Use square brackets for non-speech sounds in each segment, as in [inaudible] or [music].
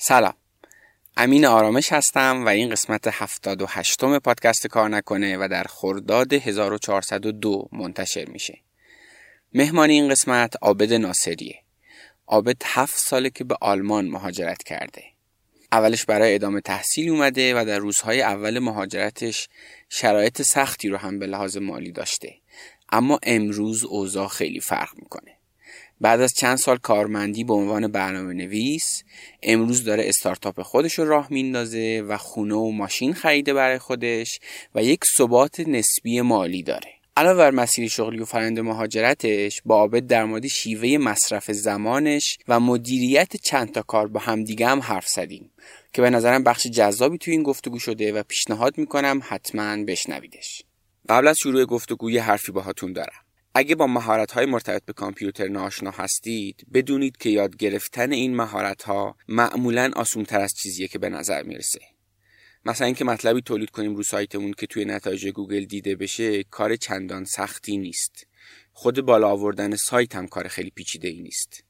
سلام. امین آرامش هستم و این قسمت 78 م پادکست کار نکنه و در خرداد 1402 منتشر میشه. مهمان این قسمت عابد ناصریه. عابد هفت ساله که به آلمان مهاجرت کرده. اولش برای ادامه تحصیل اومده و در روزهای اول مهاجرتش شرایط سختی رو هم به لحاظ مالی داشته. اما امروز اوضاع خیلی فرق می‌کنه. بعد از چند سال کارمندی به عنوان برنامه نویس امروز داره استارتاپ خودش رو راه میندازه و خونه و ماشین خریده برای خودش و یک ثبات نسبی مالی داره. علاوه بر مسیر شغلی و فرند مهاجرتش با عابد در مورد شیوه مصرف زمانش و مدیریت چند تا کار با همدیگه هم حرف زدیم که به نظرم بخش جذابی توی این گفتگو شده و پیشنهاد می‌کنم حتما بشنویدش. قبل از شروع گفتگوی حرفی باهاتون دارم. اگه با مهارت های مرتبط به کامپیوتر ناآشنا هستید بدونید که یاد گرفتن این مهارت ها معمولا آسون تر از چیزیه که به نظر می‌رسه. مثلا اینکه مطلبی تولید کنیم رو سایتمون که توی نتایج گوگل دیده بشه کار چندان سختی نیست. خود بالا آوردن سایت هم کار خیلی پیچیده ای نیست.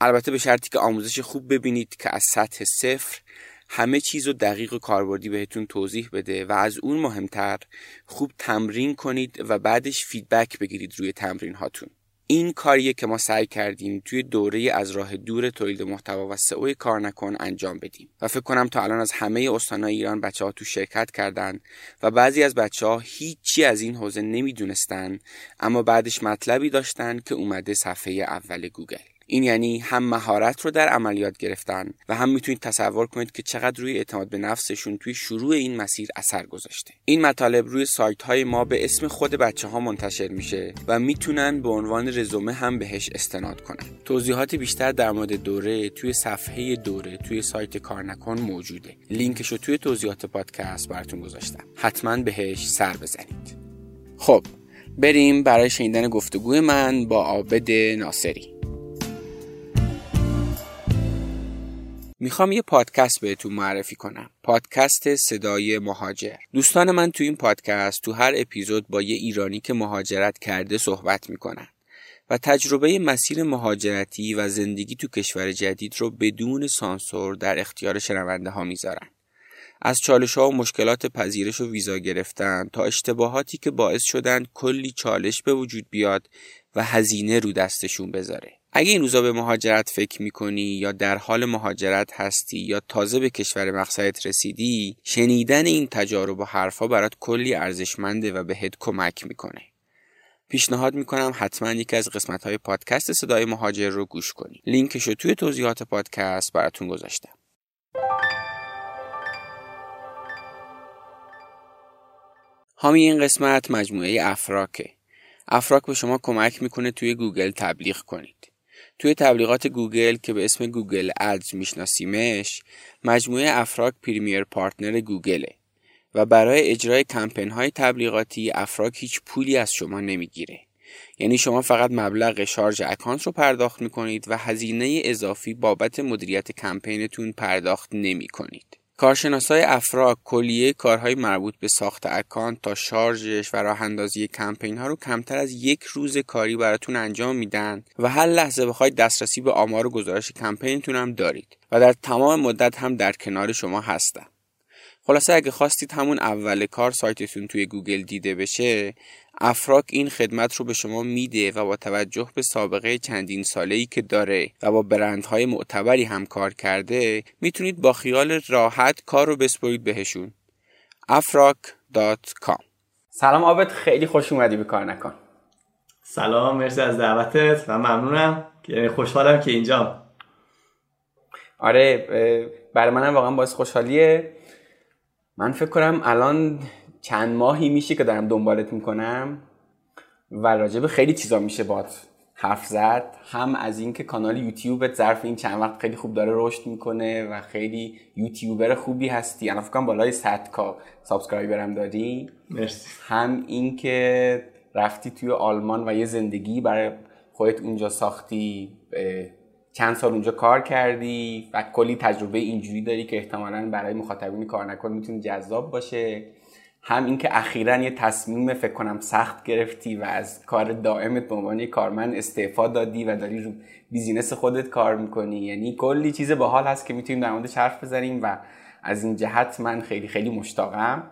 البته به شرطی که آموزش خوب ببینید که از سطح صفر همه چیز رو دقیق و کاربردی بهتون توضیح بده و از اون مهمتر خوب تمرین کنید و بعدش feedback بگیرید روی تمرین هاتون. این کاریه که ما سعی کردیم توی دوره از راه دور تولید محتوا و سئو کار نکن انجام بدیم. و فکر کنم تا الان از همه استانهای ایران بچه ها تو شرکت کردن و بعضی از بچه ها هیچی از این حوزه نمی‌دونستن اما بعدش مطلبی داشتن که اومده صفحه اول گوگل. این یعنی هم مهارت رو در عملیات گرفتن و هم می‌تونید تصور کنید که چقدر روی اعتماد به نفسشون توی شروع این مسیر اثر گذاشته. این مطالب روی سایت های ما به اسم خود بچه ها منتشر میشه و می‌تونن به عنوان رزومه هم بهش استناد کنن. توضیحات بیشتر در مورد دوره توی صفحه دوره توی سایت کار نکن موجوده. لینکش رو توی توضیحات پادکست براتون گذاشتم. حتما بهش سر بزنید. خب بریم برای شنیدن گفتگوی من با عابد ناصری. می‌خوام یه پادکست بهتون معرفی کنم. پادکست صدای مهاجر. دوستان من تو این پادکست تو هر اپیزود با یه ایرانی که مهاجرت کرده صحبت می‌کنن. و تجربه مسیر مهاجرتی و زندگی تو کشور جدید رو بدون سانسور در اختیار شنونده ها می‌ذارن. از چالش ها و مشکلات پذیرش و ویزا گرفتن تا اشتباهاتی که باعث شدن کلی چالش به وجود بیاد و هزینه رو دستشون بذاره. اگه این روزا به مهاجرت فکر می‌کنی یا در حال مهاجرت هستی یا تازه به کشور مقصدت رسیدی شنیدن این تجارب و حرفها برات کلی ارزشمنده و بهت کمک می‌کنه. پیشنهاد می‌کنم حتما یکی از قسمت های پادکست صدای مهاجر رو گوش کنی. لینکش رو توی توضیحات پادکست براتون گذاشتم. حامی این قسمت مجموعه افراکه. افراک به شما کمک می‌کنه توی گوگل تبلیغ کنید. توی تبلیغات گوگل که به اسم Google Ads میشناسیمش مجموعه افراک Premier Partner گوگله و برای اجرای کمپین های تبلیغاتی افراک هیچ پولی از شما نمی‌گیره یعنی شما فقط مبلغ شارژ اکانت رو پرداخت می‌کنید و هزینه اضافی بابت مدیریت کمپینتون پرداخت نمی کنید. کارشناسای افراک کلیه کارهای مربوط به ساخت اکانت تا شارژش و راه اندازی کمپین ها رو کمتر از یک روز کاری براتون انجام میدن و هر لحظه بخواید دسترسی به آمار و گزارش کمپینتون هم دارید و در تمام مدت هم در کنار شما هستن. خلاصه اگه خواستید همون اول کار سایتتون توی گوگل دیده بشه افراک این خدمت رو به شما میده و با توجه به سابقه چندین ساله ای که داره و با برندهای معتبری هم کار کرده می‌تونید با خیال راحت کار رو بسپرید بهشون. afrak.com سلام عابد خیلی خوش اومدی به کار نکن. سلام مرسی از دعوتت و ممنونم. که خوشحالم که اینجا آره برای منم واقعا باعث خوشحالیه. من فکر کنم الان چند ماهی میشه که دارم دنبالت می‌کنم و راجب خیلی چیزا میشه بات حرف زد. هم از اینکه کانال یوتیوبت ظرف این چند وقت خیلی خوب داره رشد می‌کنه و خیلی یوتیوبر خوبی هستی. الان فکر بالای 100 K subscriber م داری. مرسی. هم اینکه رفتی توی آلمان و یه زندگی برای خودت اونجا ساختی چند سال اونجا کار کردی و کلی تجربه اینجوری داری که احتمالا برای مخاطبین کار نکن می‌تونه جذاب باشه. هم اینکه اخیرا یه تصمیم فکر کنم سخت گرفتی و از کار دائمت به عنوان کارمند استعفا دادی و داری رو بیزینس خودت کار می‌کنی. یعنی کلی چیز باحال هست که می‌تونیم در موردش حرف بزنیم و از این جهت من خیلی خیلی مشتاقم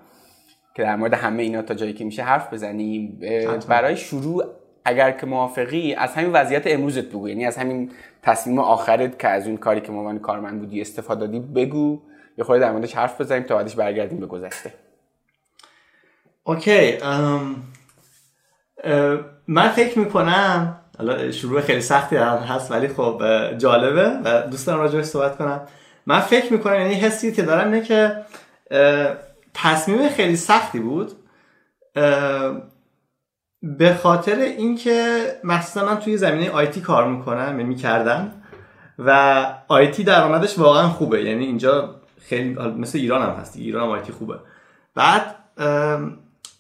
که در مورد همه اینا تا جایی که میشه حرف بزنیم. برای شروع اگر که موافقی از همین وضعیت امروزت بگو. یعنی از همین تصمیم آخرت که از اون کاری که عنوان کارمند بودی استفاده دادی بگو. یه خورده در موردش حرف بزنیم تا بعدش برگردیم به گذشته. اوکی من فکر می‌کنم حالا شروع خیلی سختی هست ولی خب جالبه و دوست دارم راجعش صحبت کنم. من فکر می‌کنم یعنی حسی که دارم اینه که تصمیم خیلی سختی بود. به خاطر اینکه مثلا من توی زمینه آیتی کار می‌کنم یعنی می‌کردم و آیتی درآمدش واقعا خوبه. یعنی اینجا خیلی مثل ایران هم هست ایران هم آیتی خوبه. بعد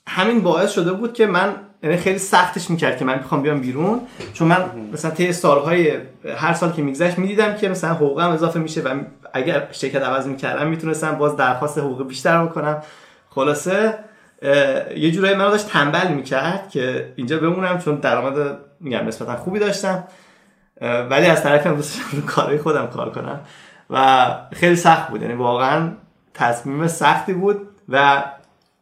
همین باعث شده بود که من یعنی خیلی سختش می‌کرد که من می‌خوام بیام بیرون چون من مثلا طی سالهای هر سال که میگذشت می‌دیدم که مثلا حقوقم اضافه میشه و اگر شرکت عوض می‌کردم می‌تونستم باز درخواست حقوق بیشتر بکنم. خلاصه یه جورایی من داشت تنبل می‌کرد که اینجا بمونم چون درآمد میگم نسبتا خوبی داشتم. ولی از طرف هم دوست رو کارهای خودم کار کنم. و خیلی سخت بود یعنی واقعا تصمیم سختی بود و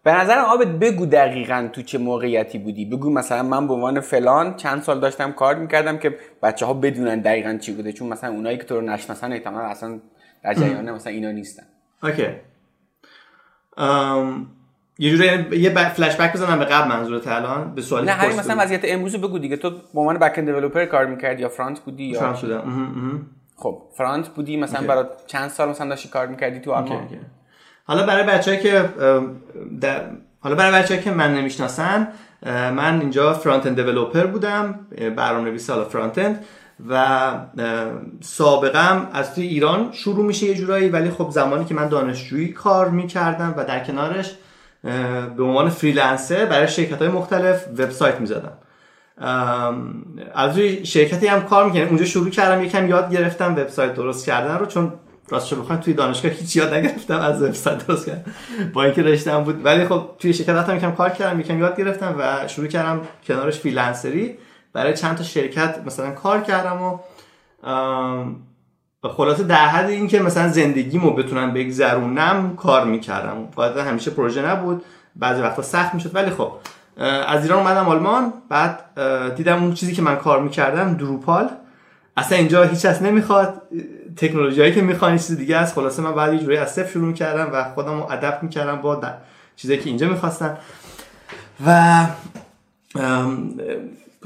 به نظرم آبت بگو دقیقا تو چه موقعیتی بودی. بگو مثلا من به عنوان فلان چند سال داشتم کار می‌کردم که بچه ها بدونن دقیقا چی بوده چون مثلا اونایی که تو رو نشناسن احتمالا اصلا در جریان مثلا اینا نیستن. okay. یه جوری یه فلش بک بزنم به قبل منظورت الان به سوالی نه همین مثلا وضعیت امروز بگو دیگه. تو به عنوان back end developer کار می‌کردی یا front بودی یا front بودم خب front بودی مثلا برای چند سال مثلا داشتی کار می‌کردی تو آلمان حالا برای بچه‌ای که حالا برای بچه‌ای که من نمی‌شناسن من اینجا front end developer بودم برنامه‌نویس حالا front end و سابقم از توی ایران شروع میشه یه جورایی ولی خب زمانی که من دانشجویی کار می‌کردم و در کنارش به عنوان فریلنسر برای شرکت های مختلف وبسایت می‌زدم. از روی شرکتی هم کار می‌کنم اونجا شروع کردم یکم یاد گرفتم وبسایت درست کردن رو چون راستش بخوام توی دانشگاه هیچ یاد نگرفتم از وبسایت درست کردن. با اینکه رشته‌ام بود. ولی خب توی شرکت هم یکم کار کردم یکم یاد گرفتم و شروع کردم کنارش فریلنسری برای چند تا شرکت مثلا کار کردم و خلاصه در حد اینکه مثلا زندگیمو بتونم بگذرونم کار می‌کردم. باید همیشه پروژه نبود. بعضی وقتا سخت می‌شد. ولی خب از ایران اومدم آلمان. بعد دیدم اون چیزی که من کار می‌کردم دروپال. اصلا اینجا هیچ کس نمی‌خواد. تکنولوژی که می‌خوان چیز دیگه است. خلاصه من بعد یه جوری از صفر شروع کردم و خودم رو ادپت می‌کردم با چیزی که اینجا می‌خواستن و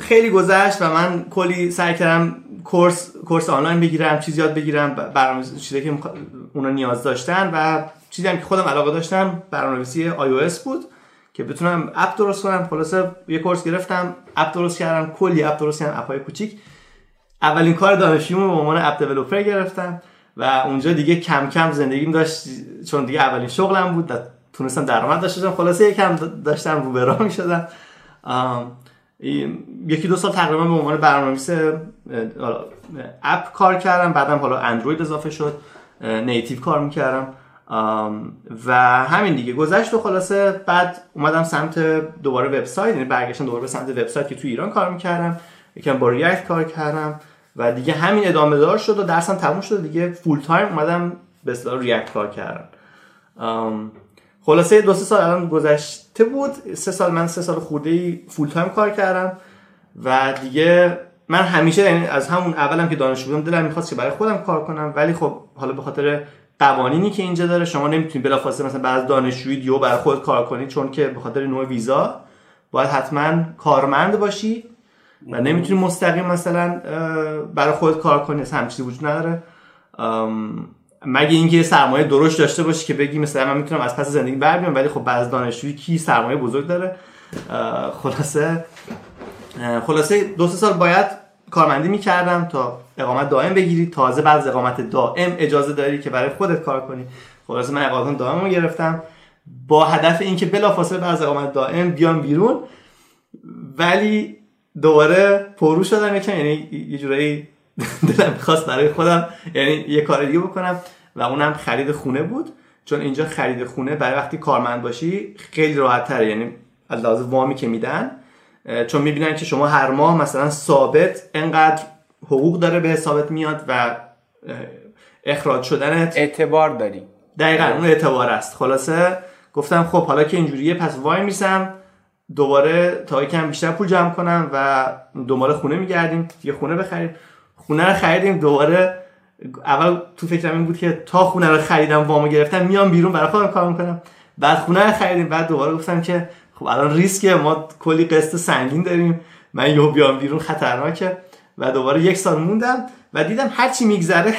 خیلی گذشت و من کلی سعی کردم کورس کورس آنلاین بگیرم چیز یاد بگیرم برنامه چیزی که اونا نیاز داشتن و چیزی هم که خودم علاقه داشتم برنامه‌نویسی iOS بود که بتونم اپ درست کنم. خلاصه یه کورس گرفتم اپ درست کردم کلی اپ درست کردم اپای کوچیک. اولین کار دانشجویمو به عنوان اپ دیولپر گرفتم و اونجا دیگه کم کم زندگیم داشت چون دیگه اولین شغلم بود تونستم درآمد داشته باشم. خلاصه یکم داشتم رو به راه می‌شدم یکی دو سال تقریبا به عنوان برنامه‌نویس اپ کار کردم بعدم حالا اندروید اضافه شد نیتیو کار می‌کردم. و همین دیگه. گذشت و خلاصه بعد اومدم سمت دوباره وبسایت یعنی برگشتم دوباره سمت وبسایت که تو ایران کار می‌کردم. یکم با React کار کردم و دیگه همین ادامه دار شد و درسم تموم شد دیگه full time اومدم به اصطلاح React کار کردم. خلاصه دو سه سال الان گذشته بود سه سال من سه سال خورده full time کار کردم و دیگه من همیشه یعنی از همون اولم که دانشجو بودم دلم می‌خواست که برای خودم کار کنم ولی خب حالا به خاطر قوانینی که اینجا داره شما نمی‌تونید بلافاصله مثلا بعد از دانشجویی دیو برای خود کار کنید چون که به خاطر نوع ویزا باید حتما کارمند باشی و نمی‌تونی مستقیم مثلا برای خود کار کنی اصلا چیزی وجود نداره. مگه اینکه سرمایه درشت داشته باشی که بگی مثلا من می‌تونم از پس زندگی بر بیام ولی خب بعد دانشجویی کی سرمایه بزرگ داره؟ خلاصه خلاصه دو سه سال باید کارمندی می‌کردم تا اقامت دائم بگیری. تازه بعد از اقامت دائم اجازه داری که برای خودت کار کنی. خلاصه من اقامت دائم رو گرفتم. با هدف اینکه بلافاصله بعد از اقامت دائم بیام بیرون. ولی دوباره پرو شدم یکم یعنی یه جورایی [laughs] دلم می‌خواست برای خودم یعنی یه کار دیگه بکنم و اونم خرید خونه بود. چون اینجا خرید خونه برای وقتی کارمند باشی خیلی راحت تره یعنی از لحاظ وامی که میدن چون می‌بینن که شما هر ماه مثلا ثابت انقدر حقوق داره به حسابت میاد و اخراج شدنت اعتبار داری. دقیقا اون اعتبار است. خلاصه گفتم خب حالا که اینجوریه پس وای میسم. دوباره تا کم بیشتر پول جمع کنم و دنبال خونه میگردیم. یه خونه بخریم. خونه رو خریدیم دوباره اول تو فکرم این بود که تا خونه رو خریدم وامو گرفتم میام بیرون برای خودم کار می‌کنم. بعد خونه رو خریدیم بعد دوباره گفتم که خب الان ریسکه ما کلی قسط سنگین داریم. من یهو بیام بیرون خطرناکه. و دوباره یک سال موندم و دیدم هرچی میگذره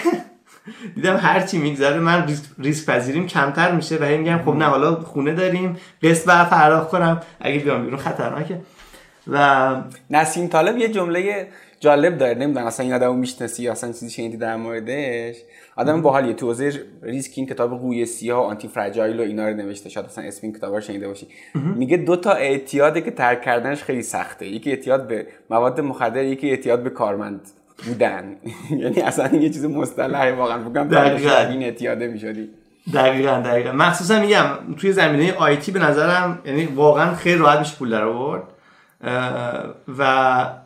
[laughs] دیدم هرچی میگذره من ریسک پذیریم کمتر میشه. و میگم خب نه حالا خونه داریم قسط بر پرداخت کنم. اگه بیام بیرون خطرناکه. و نسیم طالب یه جمله جالب داره نمی‌دونم اصلا این آدمو می‌شناسی اصلا چیزی شنیدی در موردش؟ آدم باحالیه تو حوزه ریسک این کتاب قوی سیاه و آنتی فرجایل و اینا رو نوشته شاید اصلا اسم این کتابا رو شنیده باشی. میگه دو تا اعتیاده که ترک کردنش خیلی سخته. یکی اعتیاد به مواد مخدر یکی اعتیاد به کارمند بودن. [laughs] یعنی اصلا یه چیز مصطلحه واقعا فکر این اعتیاده می‌شدی. دقیقا دقیقا. مخصوصا میگم توی زمینه IT به نظرم یعنی واقعا خیلی راحت میشه پول در آورد و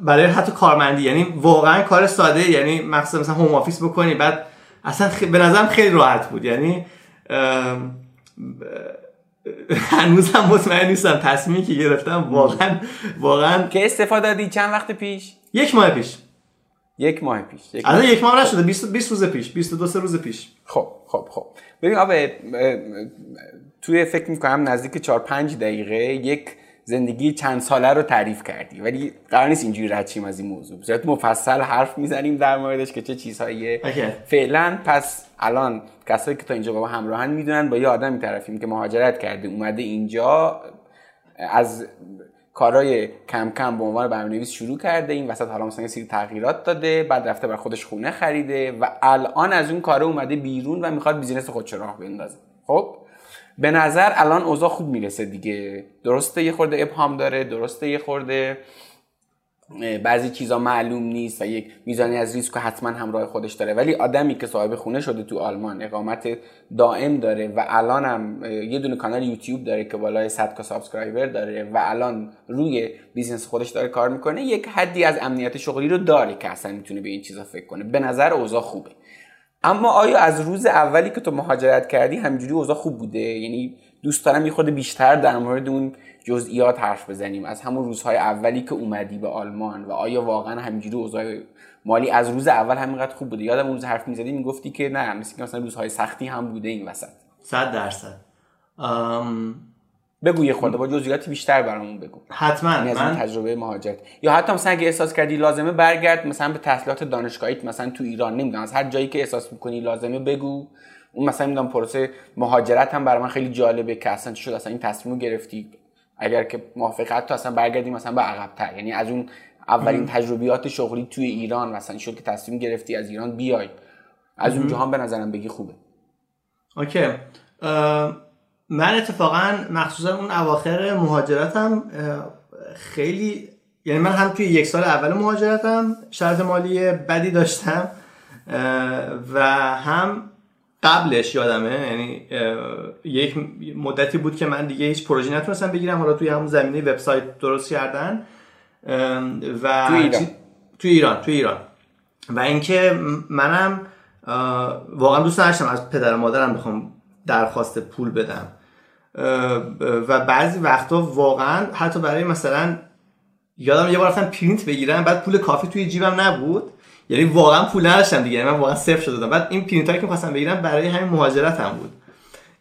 برای حتی کارمندی. یعنی واقعا کار ساده یعنی مخصوصا مثلا home office بکنی بعد اصلا خ... به نظرم خیلی راحت بود. یعنی [laughs] هنوز هم مطمئن نیستم تصمیمی که گرفتم. واقعا واقعا که استفاده دادی چند وقت پیش؟ یک ماه پیش. یک ماه پیش. یک ماه, یک ماه نشده 20 20 روز پیش 22 سه روز پیش. خب خب خب. ببین آبه توی فکر می‌کنم نزدیک 4 5 دقیقه یک زندگی چند ساله رو تعریف کردی. ولی قرار نیست اینجوری رد شیم از این موضوع. زیاد مفصل حرف می‌زنیم در موردش که چه چیزهایی فعلا پس الان کسایی که تا اینجا با ما همراهن می‌دونن با یه آدمی طرفیم که مهاجرت کرده اومده اینجا از کارهای کم کم به عنوان برنامه‌نویس شروع کرده این وسط حالا مثلا سری تغییرات داده بعد رفته بر خودش خونه خریده و الان از اون کار اومده بیرون و می‌خواد بیزینس خودش راه بندازه. خب؟ به نظر الان اوضاع خوب می‌رسه دیگه. درسته یه خورده ابهام داره درسته یه خورده بعضی چیزا معلوم نیست و یک میزانی از ریسک حتما همراه خودش داره. ولی آدمی که صاحب خونه شده تو آلمان اقامت دائم داره و الان هم یه دونه کانال یوتیوب داره که بالای 100 K subscriber داره و الان روی business خودش داره کار می‌کنه یک حدی از امنیت شغلی رو داره که اصلا می‌تونه به این چیزا فکر کنه. به نظر اوضاع خوبه. اما آیا از روز اولی که تو مهاجرت کردی همینجوری اوضاع خوب بوده؟ یعنی دوست دارم یه بیشتر در مورد اون جزئیات حرف بزنیم. از همون روزهای اولی که اومدی به آلمان و آیا واقعا همینجوری اوضاع مالی از روز اول همینقدر خوب بوده؟ یادم اون روز حرف می‌زدی می‌گفتی که نه مثل که مثلا روزهای سختی هم بوده این وسط. صد درصد. بگو یه خورده با جزئیات بیشتر برامون بگو. حتما. یعنی از من... تجربه مهاجرت. یا حتی مثلا اگه احساس کردی لازمه برگرد مثلا به تحصیلات دانشگاهیت مثلا تو ایران نمی‌دونم از هر جایی که احساس می‌کنی لازمه بگو. اون مثلا می‌دونم پروسه مهاجرت هم برای من خیلی جالبه که اصلا شد اصلا این تصمیم گرفتی. اگر که موافقت تو اصلا برگردی مثلا به عقبتر. یعنی از اون اولین تجربیات شغلی توی ایران مثلا شد که تصمیم گرفتی از ایران بیای. از اون جهان به نظرم بگی خوبه. اوکی. من اتفاقا مخصوصا اون اواخر مهاجرتم خیلی یعنی من هم توی یک سال اول مهاجرتم شرط مالی بدی داشتم و هم قبلش یادمه یعنی یک مدتی بود که من دیگه هیچ پروژه نتونستم بگیرم حالا توی همون زمینه وبسایت درست کردن و توی ایران. توی ایران توی ایران. و اینکه منم واقعا دوست داشتم از پدر و مادرم بخوام درخواست پول بدم. و بعضی وقتا واقعا حتی برای مثلا یادم یه بار رفتم پرینت بگیرم بعد پول کافی توی جیبم نبود. یعنی واقعا پول نداشتم دیگه یعنی من واقعا صفر شده بودم. بعد این پرینت هایی که خواستم بگیرم برای همین مهاجرت هم بود.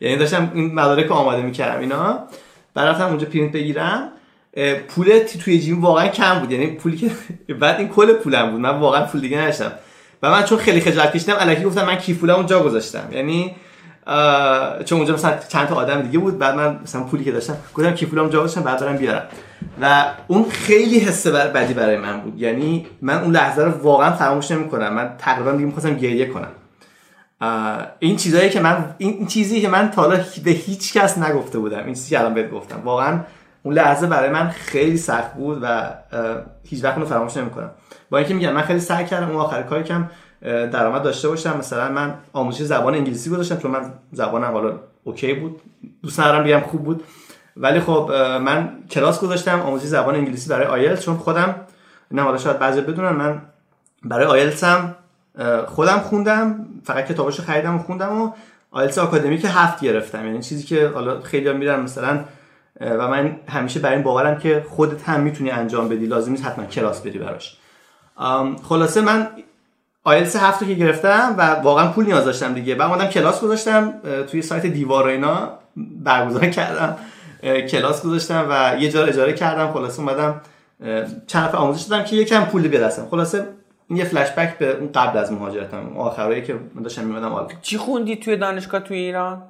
یعنی داشتم این مدارک آماده می‌کردم اینا. بعد رفتم اونجا پرینت بگیرم. پول توی جیبم واقعا کم بود. یعنی پولی که [laughs] بعد این کل پولم بود. من واقعا پول دیگه نداشتم. و من چون خیلی خجالت کشیدم الکی گفتم من کیف پولم اونجا گذاشتم. یعنی چون اونجا مثلا چند تا آدم دیگه بود بعد من مثلا پولی که داشتم گفتم کی پولم جا بعد دارم بیارم. و اون خیلی حس بر بدی برای من بود. یعنی من اون لحظه رو واقعا فراموش نمی‌کنم. من تقریبا دیگه می‌خواستم گریه کنم. این چیزایی که من این چیزی که من تا حالا به هیچ کس نگفته بودم این چیزی که الان بهت گفتم. واقعا اون لحظه برای من خیلی سخت بود و هیچ وقت فراموش نمی‌کنم. با اینکه میگم من خیلی سعی کردم اون آخر کاری کم درآمد داشته باشم. مثلا من آموزش زبان انگلیسی گذاشتم چون من زبانم حالا okay بود. دوست ندارم بگم خوب بود. ولی خب من کلاس گذاشتم آموزش زبان انگلیسی برای آیلتس چون خودم نه حالا شاید بعضی بدونن من برای آیلتس هم خودم خوندم فقط کتاباشو خریدم و خوندم و آیلتس آکادمیک هفت گرفتم. یعنی چیزی که حالا خیلی میرن مثلا و من همیشه برای این باورم که خودت هم می‌تونی انجام بدی. لازم نیست حتما کلاس بری براش. خلاصه من آیلتس هفت که گرفتم و واقعا پول نیاز داشتم دیگه. بعد اومدم کلاس گذاشتم توی سایت دیوار اینا. برگزار کردم کلاس گذاشتم و یه جا اجاره کردم. خلاصه اومدم چند نفر آموزش دادم که یکم پول بدستم خلاصه این یه فلش بک به اون قبل از مهاجرتم. آخرایی که من داشتم میمدم آلمان چی خوندی توی دانشگاه توی ایران؟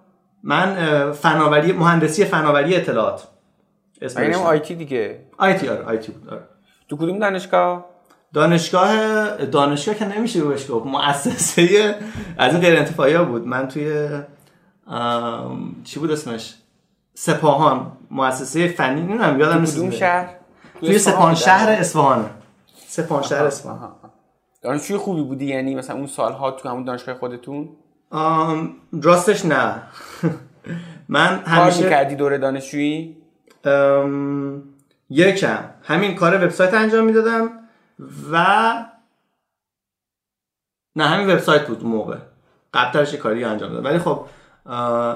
من فناوری مهندسی فناوری اطلاعات. اینم آیتی دیگه؟ آیتی آره آیتی بود آره. تو کدوم دانشگاه؟ دانشگاه دانشگاه که نمیشه بهش گفت مؤسسه از این غیر انتفاعی بود. من توی چی بود اسمش؟ سپاهان. مؤسسه فنی نمی‌دونم یادم نیست. کدوم شهر؟ توی سپاهان شهر اصفهان. سپاهان شهر اصفهان. دانشجوی خوبی بودی؟ یعنی مثلا اون سالها تو همون دانشگاه خودتون؟ راستش نه. من همیشه می‌کردی دوره دانشجویی؟ یکم. همین کار وبسایت انجام می‌دادم. و نه همین وبسایت بود موقع. قبلترش کاری انجام دادم. ولی خب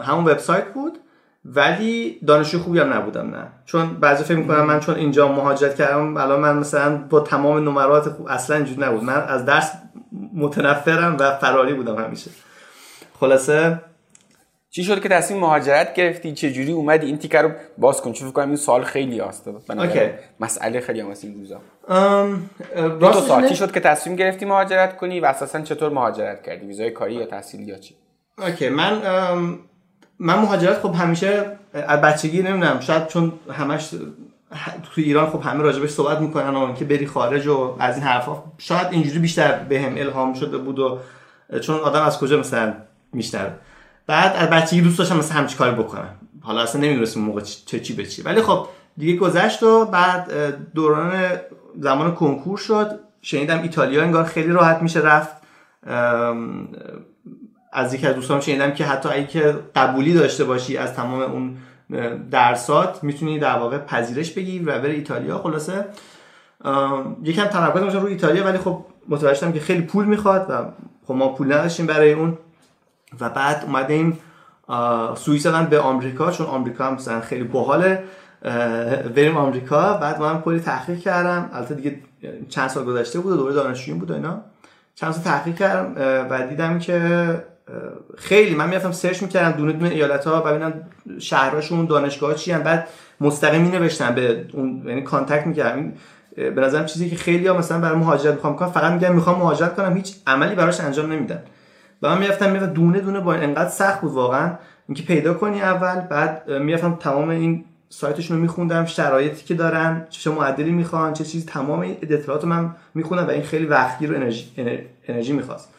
همون وبسایت بود. ولی دانشجو خوبی هم نبودم نه. چون بعضی فکر می‌کنم من چون اینجا مهاجرت کردم الان من مثلا با تمام نمرات خوب اصلا اینجوری نبود. من از درس متنفرم و فراری بودم همیشه. خلاصه چی شد که تصمیم مهاجرت گرفتی؟ چه جوری اومدی؟ این تیکر رو باز کن. چون فکر کنم این سوال خیلی هست اوکی. مسئله خیلی هم این روزا. دو سال چی شد که تصمیم گرفتی مهاجرت کنی و اساسا چطور مهاجرت کردی؟ ویزای کاری یا تحصیلی یا چی؟ اوکی. من من مهاجرت خب همیشه از بچگی نمی‌دونم. شاید چون همش تو ایران خب همه راجبش صحبت می‌کنن و که بری خارج و از این حرفا. شاید اینجوری بیشتر بهم به الهام شده بود و چون آدم از کجا مثلا میشنوه؟ بعد از بچگی دوست داشتم مثلا همچی کاری بکنم. حالا اصلا نمی‌دونستم موقع چه چی به چی. ولی خب دیگه گذشت و بعد دوران زمان کنکور شد. شنیدم ایتالیا انگار خیلی راحت میشه رفت. از یکی از دوستان شنیدم که حتی اگه که قبولی داشته باشی از تمام اون درسات می‌تونی در واقع پذیرش بگیری و بری ایتالیا. خلاصه یکم تمرکز داشتم روی ایتالیا ولی خب متوجه شدم که خیلی پول می‌خواد و خب ما پول نداشتیم برای اون. و بعد اومدیم سوئیس دادن به آمریکا چون آمریکا هم مثلا خیلی باحاله. بریم آمریکا. بعد من کلی تحقیق کردم. البته دیگه چند سال گذشته بود دوره دانشجویی بود اینا. چند سال تحقیق کردم و دیدم که خیلی من می‌رفتم search می‌کردم دونه دونه ایالت ها ببینم شهرهاشون دانشگاه چی هم بعد مستقیم می نوشتم به اون یعنی contact می‌کردم. به نظرم چیزی که خیلی ها مثلا برای مهاجرت می‌خوام کنم فقط میگم می‌خوام مهاجرت کنم هیچ عملی براش انجام نمیدن. و من می‌رفتم می‌رفتم دونه دونه با انقدر سخت بود واقعا. اینکه پیدا کنی اول بعد می‌رفتم تمام این سایتشون رو میخوندم شرایطی که دارن چه معدلی می‌خوان چه چیز تمام این اطلاعات من میخوندم و این خیلی وقتی رو انرژی, انرژی می‌خواست.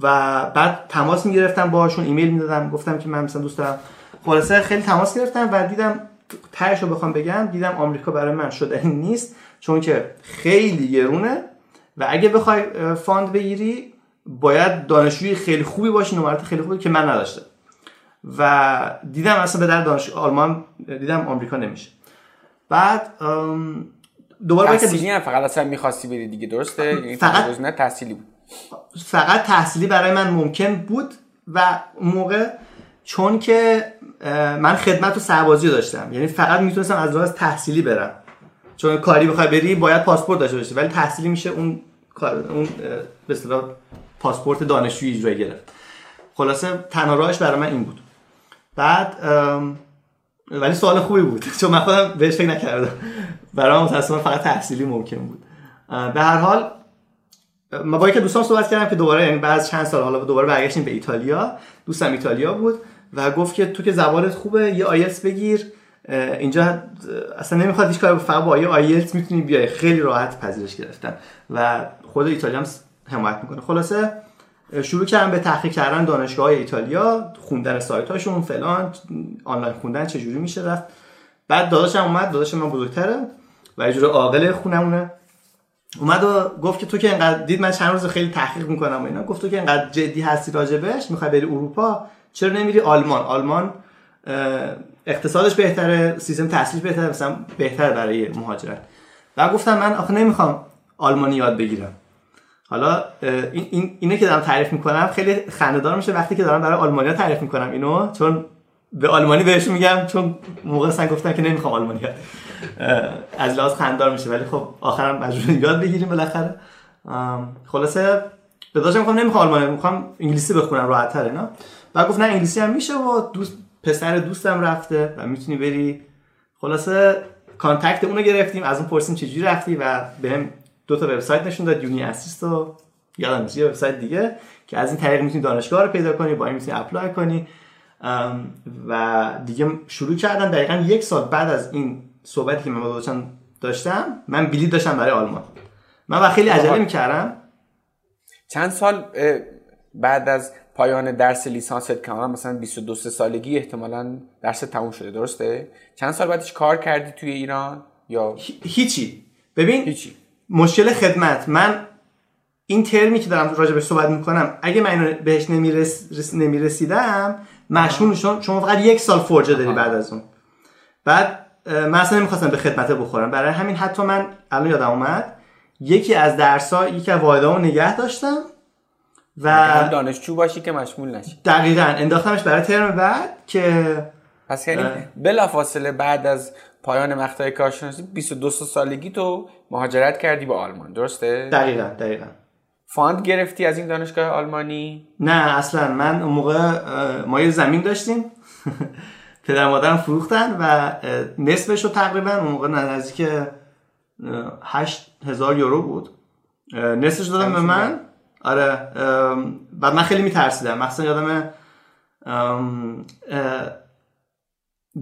و بعد تماس می‌گرفتم باهاشون ایمیل می‌دادم گفتم که من مثلا دوست دارم. خلاصه خیلی تماس گرفتم و دیدم تهش رو بخوام بگم دیدم آمریکا برای من شده نیست. چون که خیلی گرونه و اگه بخوای فاند بگیری باید دانشجوی خیلی خوبی باشی نمرات خیلی خوبی که من نداشته و دیدم اصلا به در دانش آلمان دیدم آمریکا نمیشه. بعد دوباره تحصیلی هم فقط اصلا می‌خواستی بری دیگه درسته؟ یعنی فقط نه تحصیلی بود. فقط تحصیلی برای من ممکن بود و موقع چون که من خدمت و سربازی داشتم. یعنی فقط می‌تونستم از راه تحصیلی برم. چون کاری بخوای بری باید پاسپورت داشته باشی. ولی تحصیلی میشه اون اون به پاسپورت دانشجویی اجرا گرفت. خلاصه تنها برای من این بود. بعد ولی سوال خوبی بود. [laughs] چون من خودم بهش فکر نکردم. برای من متاسفانه فقط تحصیلی ممکن بود. به هر حال ما با یکی دوستان صحبت کردم که دوباره یعنی بعد چند سال حالا دوباره برگشتیم به ایتالیا. دوستم ایتالیا بود و گفت که تو که زبانت خوبه یه آیلتس بگیر. اینجا اصلا نمی‌خواد هیچ کار فقط با آیلتس می‌تونی بیای. خیلی راحت پذیرش گرفتن و خود ایتالیا هم حمایت می‌کنه. خلاصه شروع کردم به تحقیق کردن دانشگاه ایتالیا خوندن سایت هاشون فلان آنلاین خوندن چجوری میشه رفت. بعد داداشم اومد داداشم من بزرگتره و یه عاقل خونمونه. اومد و گفت که تو که اینقدر دید من چند روز خیلی تحقیق می‌کنم و اینا. گفت تو که اینقدر جدی هستی راجبش می‌خوای بری اروپا چرا نمیری آلمان؟ آلمان اقتصادش بهتره سیستم تحصیلش بهتره مثلا بهتر برای مهاجرت. و گفتم من آخه نمی‌خوام آلمانی یاد بگیرم. حالا این, این اینه که دارم تعریف می‌کنم خیلی خنده‌دار میشه وقتی که دارم برای آلمانیا تعریف می‌کنم اینو چون به آلمانی بهش میگم چون موقع سن گفتن که نمی‌خوام آلمانی از لحاظ خنددار میشه ولی خب آخرم مجبور [laughs] یاد بگیریم بالاخره. خلاصه به داشتم می‌خوام نمی‌خوام آلمانی می‌خوام انگلیسی بخونم راحت تره نه و گفت نه انگلیسی هم میشه و دوست پسر دوستم رفته و می‌تونی بری. خلاصه contact اونو گرفتیم از اون پرسیم چجوری رفتی و بهم دو تا وبسایت نشون داد Uni-assist و یادم نیست یه وبسایت دیگه که از این طریق می‌تونی دانشگاه رو پیدا کنی با این می‌تونی apply کنی. و دیگه شروع کردم دقیقا یک سال بعد از این صحبتی که من با داشتم من بلیط داشتم برای آلمان. من و خیلی عجله می‌کردم. چند سال بعد از پایان درس لیسانست که مثلا 22 سالگی احتمالا درس تموم شده درسته؟ چند سال بعدش کار کردی توی ایران؟ یا هیچی. ببین هیچی. مشکل خدمت. من این ترمی که دارم راجع به صحبت می‌کنم اگه من اینو بهش نمیرس... نمی‌رسیدم مشهور شما فقط یک سال فرجه داری بعد از اون. بعد من اصلا نمی‌خواستم به خدمت بخورم. برای همین حتی من الان یادم اومد یکی از درسا یکی از واحدامو نگه داشتم و دانشجو باشی که مشمول نشی. دقیقا انداختمش برای ترم بعد که پس یعنی بلافاصله بعد از پایان مقطع کارشناسی 22 سالگی تو مهاجرت کردی به آلمان. درسته؟ دقیقا دقیقا. فاند گرفتی از این دانشگاه آلمانی؟ نه اصلا. من اون موقع ما یه زمین داشتیم. [laughs] پدر مادرم فروختن و نصفش رو تقریبا اون موقع نزدیک 8 هزار یورو بود. نصفش دادم به من. آره بعد من خیلی میترسیدم. مثلا یادم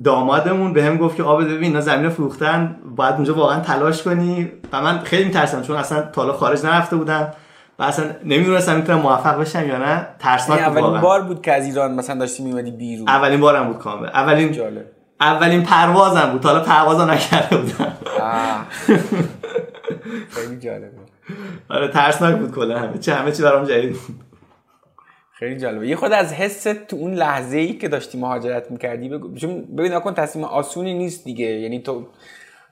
دامادمون به هم گفت که آب ببین اینا زمین فروختن باید اونجا واقعا تلاش کنی. و من خیلی میترسیدم چون اصلا تا خارج نرفته بودم و اصلا نمی‌دونستم می‌تونم موفق بشم یا نه. ترسناک یعنی اولین بار بود که از ایران مثلا داشتی میومدی بیرون؟ اولین بارم بود کامل. اولین جالب. اولین پروازم بود. حالا پروازا نکرده بودم. [laughs] خیلی جالبه آره ترسناک بود کلا. همه چی همه چی برام جدید بود. خیلی جالبه. یه خود از حس تو اون لحظه ای که داشتی مهاجرت می‌کردی بگو چون ببین نکن تصمیم آسونی نیست دیگه. یعنی تو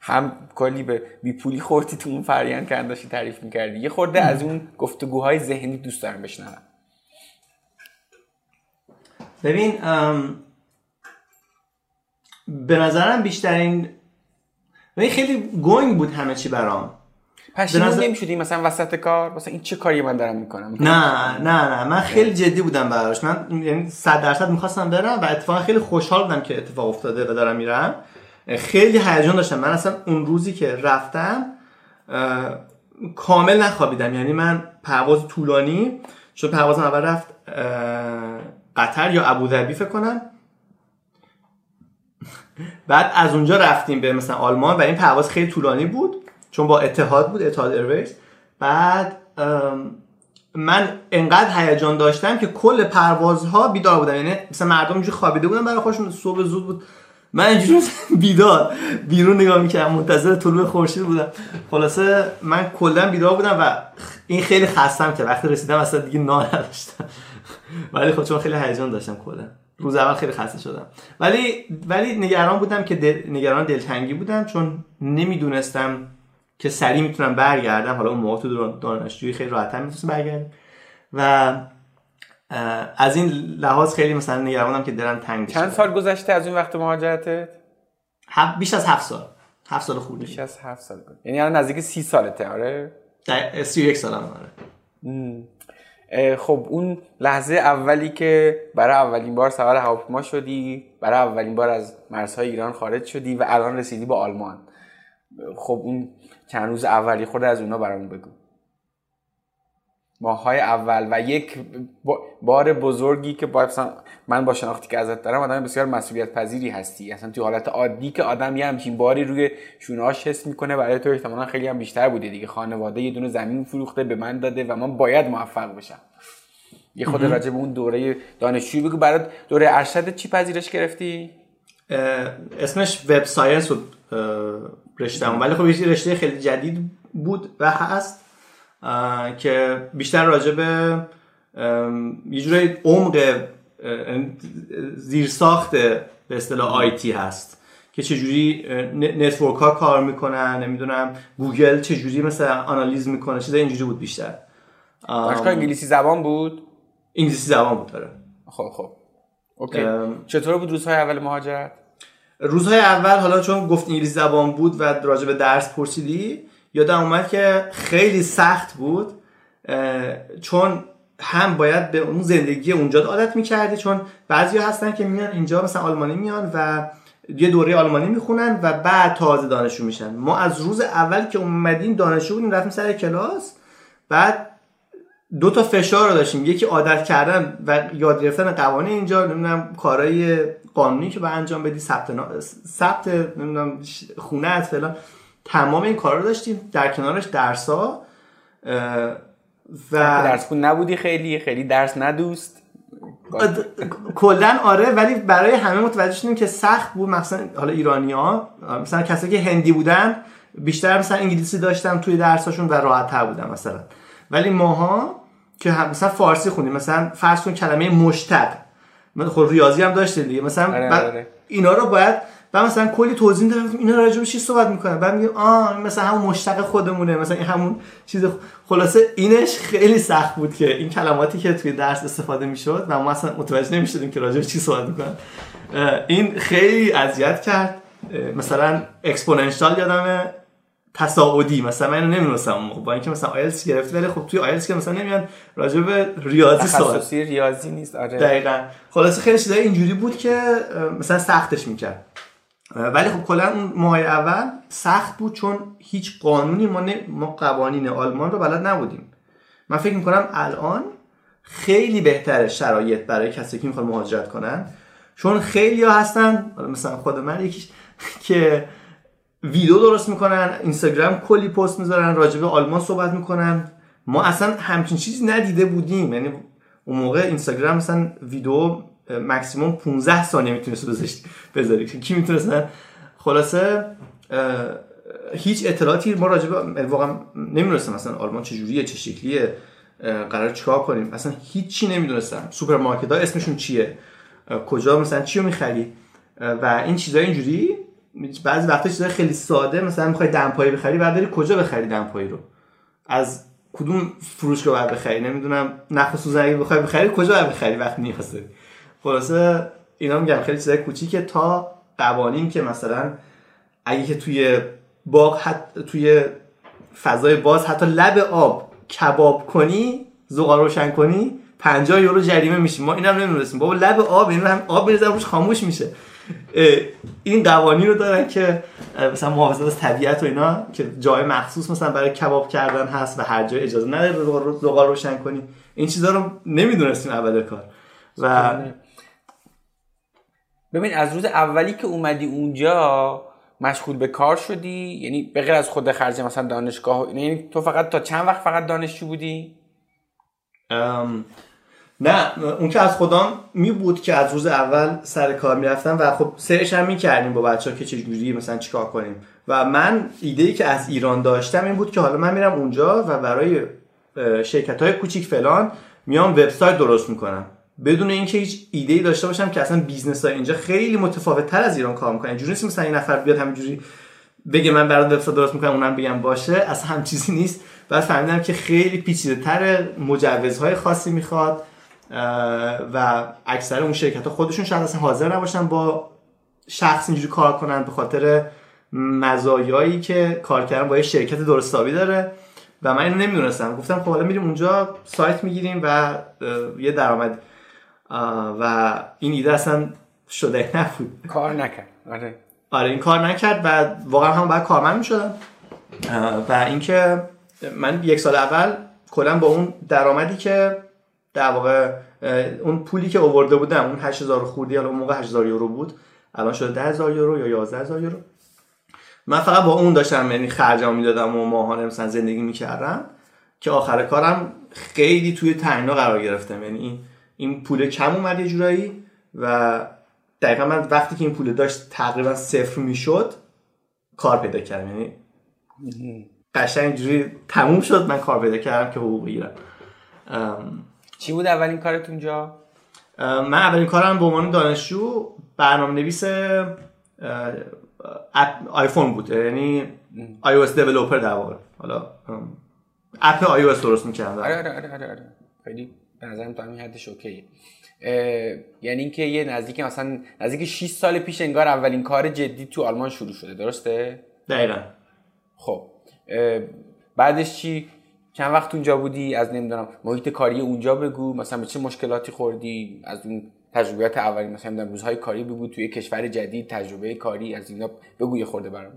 هم کلی به بی پولی خوردی تو اون فرآیند که داشتی تعریف می‌کردی. یه خورده از اون گفتگوهای ذهنی دوست دارم بشنوم. ببین به نظرم بیشترین خیلی گوینگ بود همه چی برام. پشیمون نظر... نمی‌شدی مثلا وسط کار؟ مثلا این چه کاری من دارم می‌کنم؟ نه نه نه. من خیلی جدی بودم براش. من یعنی 100 درصد می‌خواستم برم و اتفاقا خیلی خوشحال بودم که اتفاق افتاده و دارم میرم. خیلی هیجان داشتم. من اصلا اون روزی که رفتم کامل نخوابیدم. یعنی من پرواز طولانی چون پروازم اول رفت قطر یا ابوظبی فکر کنم. بعد از اونجا رفتیم به مثلا آلمان و این پرواز خیلی طولانی بود. چون با اتحاد بود اتحاد ایرویز. بعد من انقدر هیجان داشتم که کل پروازها بیدار بودن یعنی مثلا مردم اینجوری خوابیده بودن برای خودشون. صبح زود بود. من اینجوری [laughs] بیدار بیرون نگاه می‌کردم. منتظر طلوع خورشید بودم. خلاصه من کلا بیدار بودم و این خیلی خستم که وقتی رسیدم اصلا دیگه نا نداشتم. [laughs] ولی خب چون خیلی هیجان داشتم کلا. روز اول خیلی خسته شدم. ولی ولی نگران بودم که دل... نگران دلتنگی بودم چون نمی‌دونستم که سریع می‌تونم برگردم. حالا اون موقع تو دانشجویی خیلی راحت‌تر می‌تونستم برگردم. و از این لحاظ خیلی مثلا نگرانم که دلم تنگ چند سال گذشته از اون وقت مهاجرتت؟ بیش از هفت سال. هفت سال خوردی بیش از هفت سال یعنی الان نزدیک سی سالته آره؟ سی یک سالم آره. خب اون لحظه اولی که برای اولین بار سوار هواپیما شدی برای اولین بار از مرزهای ایران خارج شدی و الان رسیدی به آلمان. خب اون چند روز اولی خود از اونا برامون بگو. ماهای اول و یک بار بزرگی که با من با شناختی که ازت دارم آدم بسیار مسئولیت پذیری هستی. اصلا توی حالت عادی که آدم یه همچین باری روی شونهاش حس می‌کنه برای تو احتمالا خیلی هم بیشتر بوده دیگه. خانواده یه دونه زمین فروخته به من داده و من باید موفق بشم. یه خود راجع به اون دوره دانشجویی بگو. برات دوره ارشد چی پذیرش گرفتی؟ اسمش وب ساینس بود رشتهمون ولی خب یه رشته خیلی جدید بود و هست که بیشتر راجع به یه جورایی عمق زیرساخت به اصطلاح IT هست که چجوری network ها کار می‌کنن نمی‌دونم گوگل چجوری مثلا آنالیز می‌کنه چیز اینجوری بود بیشتر. دانشگاه انگلیسی زبان بود؟ انگلیسی زبان بود داره خب خب. OK. چطور بود روزهای اول مهاجرت؟ روزهای اول حالا چون گفت انگلیسی زبان بود و راجع به درس پرسیدی یادم اومد که خیلی سخت بود چون هم باید به اون زندگی اونجا عادت می‌کردی چون بعضی هستن که میان اینجا مثلا آلمانی میان و یه دوره آلمانی می‌خونن و بعد تازه دانشجو میشن. ما از روز اول که اومدیم دانشجو بودیم رفتیم سر کلاس بعد دو تا فشار رو داشتیم. یکی عادت کردن و یاد گرفتن قوانین اینجا نمی‌دونم کارهای قانونی که با انجام بدی ثبت ثبت نمی‌دونم خونه فلان. تمام این کار رو داشتیم. در کنارش درسا و درس خون نبودی خیلی خیلی درس ندوست کلا آره ولی برای همه متوجه شدیم که سخت بود. مثلا حالا ایرانی ها مثلا کسایی که هندی بودن بیشتر مثلا انگلیسی داشتن توی درساشون و راحت تر بودن مثلا. ولی ماها که مثلا فارسی خوندیم مثلا فرض کن کلمه مشتق خب ریاضی هم داشته دیگه. مثلا آره آره. اینا رو باید و مثلا کلی توضیح دادم اینا راجع به چی صحبت می‌کنن؟ بعد میگه آ مثلا همون مشتق خودمونه. مثلا این همون چیز خلاصه اینش خیلی سخت بود که این کلماتی که توی درس استفاده می‌شد و ما اصلا متوجه نمی‌شدیم که راجع به چی صحبت می‌کنن. این خیلی اذیت کرد. مثلا exponential یادمه. تصاعدی. مثلا من نمی‌دونستم اون موقع. با اینکه مثلا آیلتس گرفت ولی خب توی آیلتس که مثلا نمیان راجع به ریاضی سوال. ریاضی نیست آره. دقیقاً. خلاصه خیلی چیزای اینجوری بود که مثلا سختش می‌کرد. ولی خب کلا اون ماه اول سخت بود چون هیچ قانونی ما, ما قوانین آلمان رو بلد نبودیم. من فکر می‌کنم الان خیلی بهتره شرایط برای کسی که می‌خواد مهاجرت کنن. چون خیلی ها هستن مثلا خود من یکیش [laughs] که ویدیو درست می‌کنن اینستاگرام کلی پست می‌ذارن راجع به آلمان صحبت می‌کنن. ما اصلا همچین چیزی ندیده بودیم. یعنی اون موقع اینستاگرام مثلا ویدیو مکسیموم 15 ثانیه می‌تونست بذاری [laughs] کی می‌تونست خلاصه هیچ اطلاعاتی ما راجع به واقعا نمی‌دونستم مثلا آلمان چه جوریه چه شکلیه. قرار چیکار کنیم؟ اصلا هیچی نمی‌دونستم. سوپرمارکت ها اسمشون چیه؟ کجا مثلا چی رو می‌خری؟ و این چیزای اینجوری؟ بعضی وقتا چیزای خیلی ساده مثلا می‌خوای دمپایی بخری بعد بری کجا بخری دمپایی رو؟ از کدوم فروشگاه باید بخری؟ نمی‌دونم نخ سوزن بخوای بخری کجا باید بخری وقتی نیاز خلاصه اینا میگم خیلی چیزای کوچیکه تا قوانین که مثلا اگه که توی باغ حت توی فضای باز حتی لب آب کباب کنی زغال روشن کنی 50 یورو جریمه میشیم ما اینم نمی‌دونستیم. بابا لب آب این هم آب میریزن روش خاموش میشه. این قوانین رو دارن که مثلا محافظت از طبیعت و اینا که جای مخصوص مثلا برای کباب کردن هست و هر جای اجازه نداره زغال روشن کنی. این چیزا رو نمی‌دونستیم اول کار. و ببین از روز اولی که اومدی اونجا مشغول به کار شدی؟ یعنی به غیر از خود خرج مثلا دانشگاه یعنی تو فقط تا چند وقت فقط دانشجو بودی؟ نه اون که از خودم می بود که از روز اول سر کار می‌رفتم و خب سرش هم می‌کردیم با بچه ها که چجوری مثلا چیکار کنیم. و من ایده ای که از ایران داشتم این بود که حالا من میرم اونجا و برای شرکت های کوچیک فلان میام وبسایت درست می‌کنم. بدون اینکه هیچ ایده ای داشته باشم که اصلا business های اینجا خیلی متفاوت تر از ایران کار می‌کنه اینجوری نیست مثلا این نفر بیاد همینجوری بگه من برات وبسایت درست می‌کنم اونم بگم باشه. اصلا هم چیزی نیست. بعد فهمیدم که خیلی پیچیده تر مجوزهای خاصی می‌خواد. و اکثر اون شرکت ها خودشون شاید اصلا حاضر نباشن با شخص اینجوری کار کنن به خاطر مزایایی که کار کردن با یه شرکت درستابی داره. و من اینو نمی‌دونستم. گفتم خب حالا میریم اونجا سایت می‌گیریم و یه درآمد. و این ایده اصلا شده نبود. کار نکرد. آره. آره این کار نکرد و واقعا هم باید کارمند می‌شدم و اینکه من یک سال اول کلا با اون درآمدی که در واقع اون پولی که آورده بودم اون 8000 خوردی حالا اون موقع 8000 یورو بود. الان شده 10000 یورو یا 11000 یورو. من فقط با اون داشتم یعنی خرجام می‌دادم و ماهانه مثلا زندگی می‌کردم که آخر کارم خیلی توی تنگنا قرار گرفتم. یعنی این این پول کم اومد یه جورایی و دقیقا من وقتی که این پول داشت تقریبا صفر می‌شد کار پیدا کردم. یعنی قشنگ اینجوری تموم شد من کار پیدا کردم که حقوق بگیرم. چی بود اولین کارت اونجا؟ من اولین کارم به عنوان دانشجو برنامه نویس آیفون بود. یعنی iOS developer در واقع. حالا app iOS درست می‌کردم. آره آره آره آره, آره. خیلی به نظرم تا همین حدش OK ـه یعنی اینکه یه نزدیک مثلا نزدیک 6 سال پیش انگار اولین کار جدی تو آلمان شروع شده درسته؟ دقیقا. خب بعدش چی؟ چند وقت اونجا بودی؟ از نمی‌دونم محیط کاری اونجا بگو. مثلا به چه مشکلاتی خوردی؟ از اون تجربیات اولی مثلا نمی‌دونم روزهای کاری بگو توی کشور جدید تجربه کاری از اینا بگو یه خورده برام.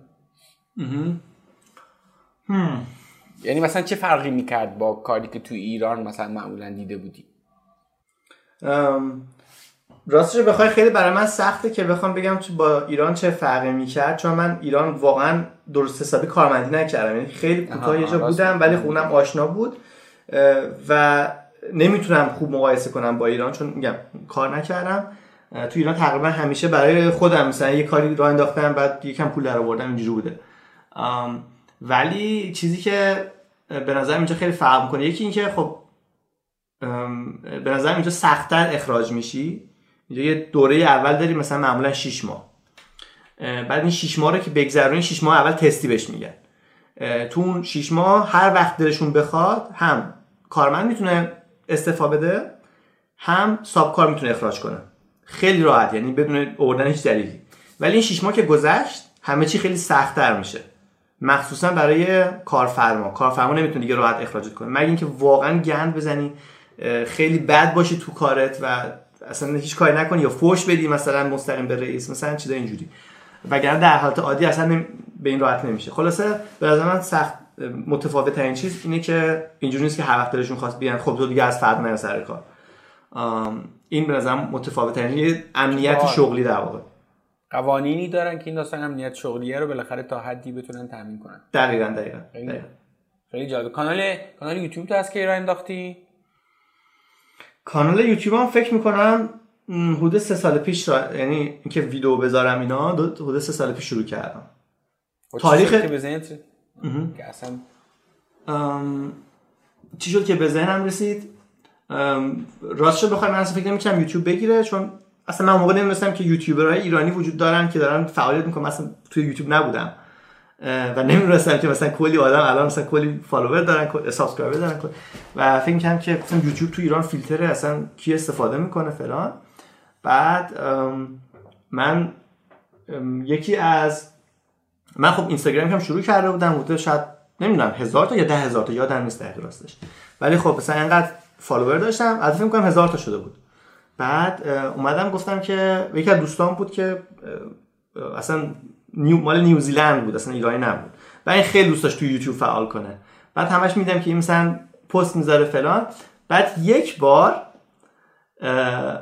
یعنی مثلا چه فرقی می‌کرد با کاری که تو ایران مثلا معمولا دیده بودی؟ راستش بخوای خیلی برای من سخته که بخوام بگم تو با ایران چه فرقی می‌کرد چون من ایران واقعا درست حسابی کارمندی نکردم. یعنی خیلی کوتاه یه جا بودم ولی خونم آشنا بود و نمی‌تونم خوب مقایسه کنم با ایران چون میگم کار نکردم. تو ایران تقریبا همیشه برای خودم مثلا یه کاری راه انداختم بعد یکم پول در آوردم اینجوری بوده. ولی چیزی که به نظر اینجا خیلی فرق می‌کنه یکی اینکه خب به نظر اینجا سختتر اخراج میشی. یه دوره اول داری مثلا معمولا 6 ماه. بعد این 6 ماه رو که بگذرونی 6 ماه اول تستی بهش میگن. تو اون 6 ماه هر وقت دلشون بخواد هم کارمند می‌تونه استفا بده هم ساب کار می‌تونه اخراج کنه. خیلی راحت یعنی بدون آوردن هیچ دلیلی. ولی این 6 ماه که گذشت همه چی خیلی سختتر میشه. مخصوصا برای کارفرما. کارفرما نمی‌تونه دیگه راحت اخراجت کنه مگه اینکه واقعا گند بزنی خیلی بد باشی تو کارت و اصلا هیچ کاری نکنی یا فوش بدی مثلا مستقیم به رئیس مثلا چیزا اینجوری. وگرنه در حالت عادی اصلا به این راحت نمیشه. خلاصه به نظر من سخت متفاوت ترین چیز اینه که اینجوری نیست که هر وقت دلشون خواست بیان خب تو دیگه از فرد نرو سر کار. این به نظرم متفاوت ترین امنیت شغلی در واقع. قوانینی دارن که این داستان امنیت شغلیه رو بالاخره تا حدی بتونن تامین کنن. دقیقاً دقیقاً. خیلی جالب. کانال کانال یوتیوب تو از کی راه انداختی؟ کانال یوتیوب هم فکر می‌کنم حدود سه سال پیش را... یعنی اینکه ویدیو بذارم اینا حدود سه سال پیش شروع کردم. تاریخ که اصلا چی شد که به ذهنم رسید؟ راستش رو بخوام من اصلا فکر نمی‌کنم یوتیوب بگیره چون اصلا من موقع نمی‌دونستم که یوتیوبرهای ایرانی وجود دارن که دارن فعالیت می‌کنن. مثلا توی یوتیوب نبودم. و نمی‌دونستم که مثلا کلی آدم الان مثلا کلی follower دارن subscriber دارن و فکر کنم که مثلا یوتیوب تو ایران فیلتره اصلا کی استفاده می‌کنه فلان. بعد من یکی از من خب اینستاگرام هم شروع کرده بودم بوده شاید نمی‌دونم هزار تا یا ده هزار تا یادم نیست دقیق راستش. ولی خب مثلا اینقدر فالوور داشتم از فکر کنم هزار تا شده بود. بعد اومدم گفتم که یکی از دوستان بود که اصلا نیو مال نیوزیلند بود اصلا ایرانی نبود. و این خیلی دوست داشت تو یوتیوب فعالیت کنه. بعد همش می‌دیدم که این مثلا پست می‌ذاره فلان. بعد یک بار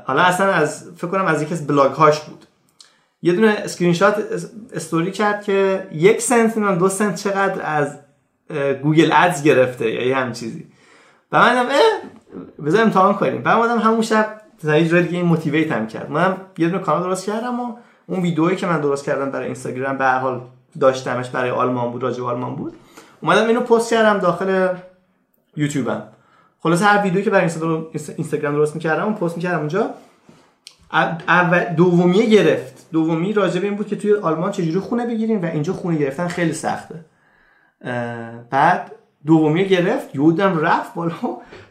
حالا اصلا از فکر کنم از یکی از بلاگ هاش بود. یه دونه screenshot story کرد که یک سنت من دو سنت چقدر از Google Ads گرفته یا یه هم چیزی. و من اه بذار امتحان کنیم. بعد اومدم همون شب یه جوری دیگه این موتیویت هم کرد. من یه دونه کانال درست کردم و اون ویدئویی که من درست کردم برای اینستاگرام به هر حال داشتمش برای آلمان بود راجع آلمان بود. اومدم اینو پست کردم داخل یوتیوبم. خلاص هر ویدیویی که برای اینستاگرام درست می‌کردم اون پست می‌کردم اونجا. اول دومیه گرفت. دومی راجع به این بود که توی آلمان چجوری خونه بگیریم و اینجا خونه گرفتن خیلی سخته. بعد دومیه گرفت یودم رفت بالا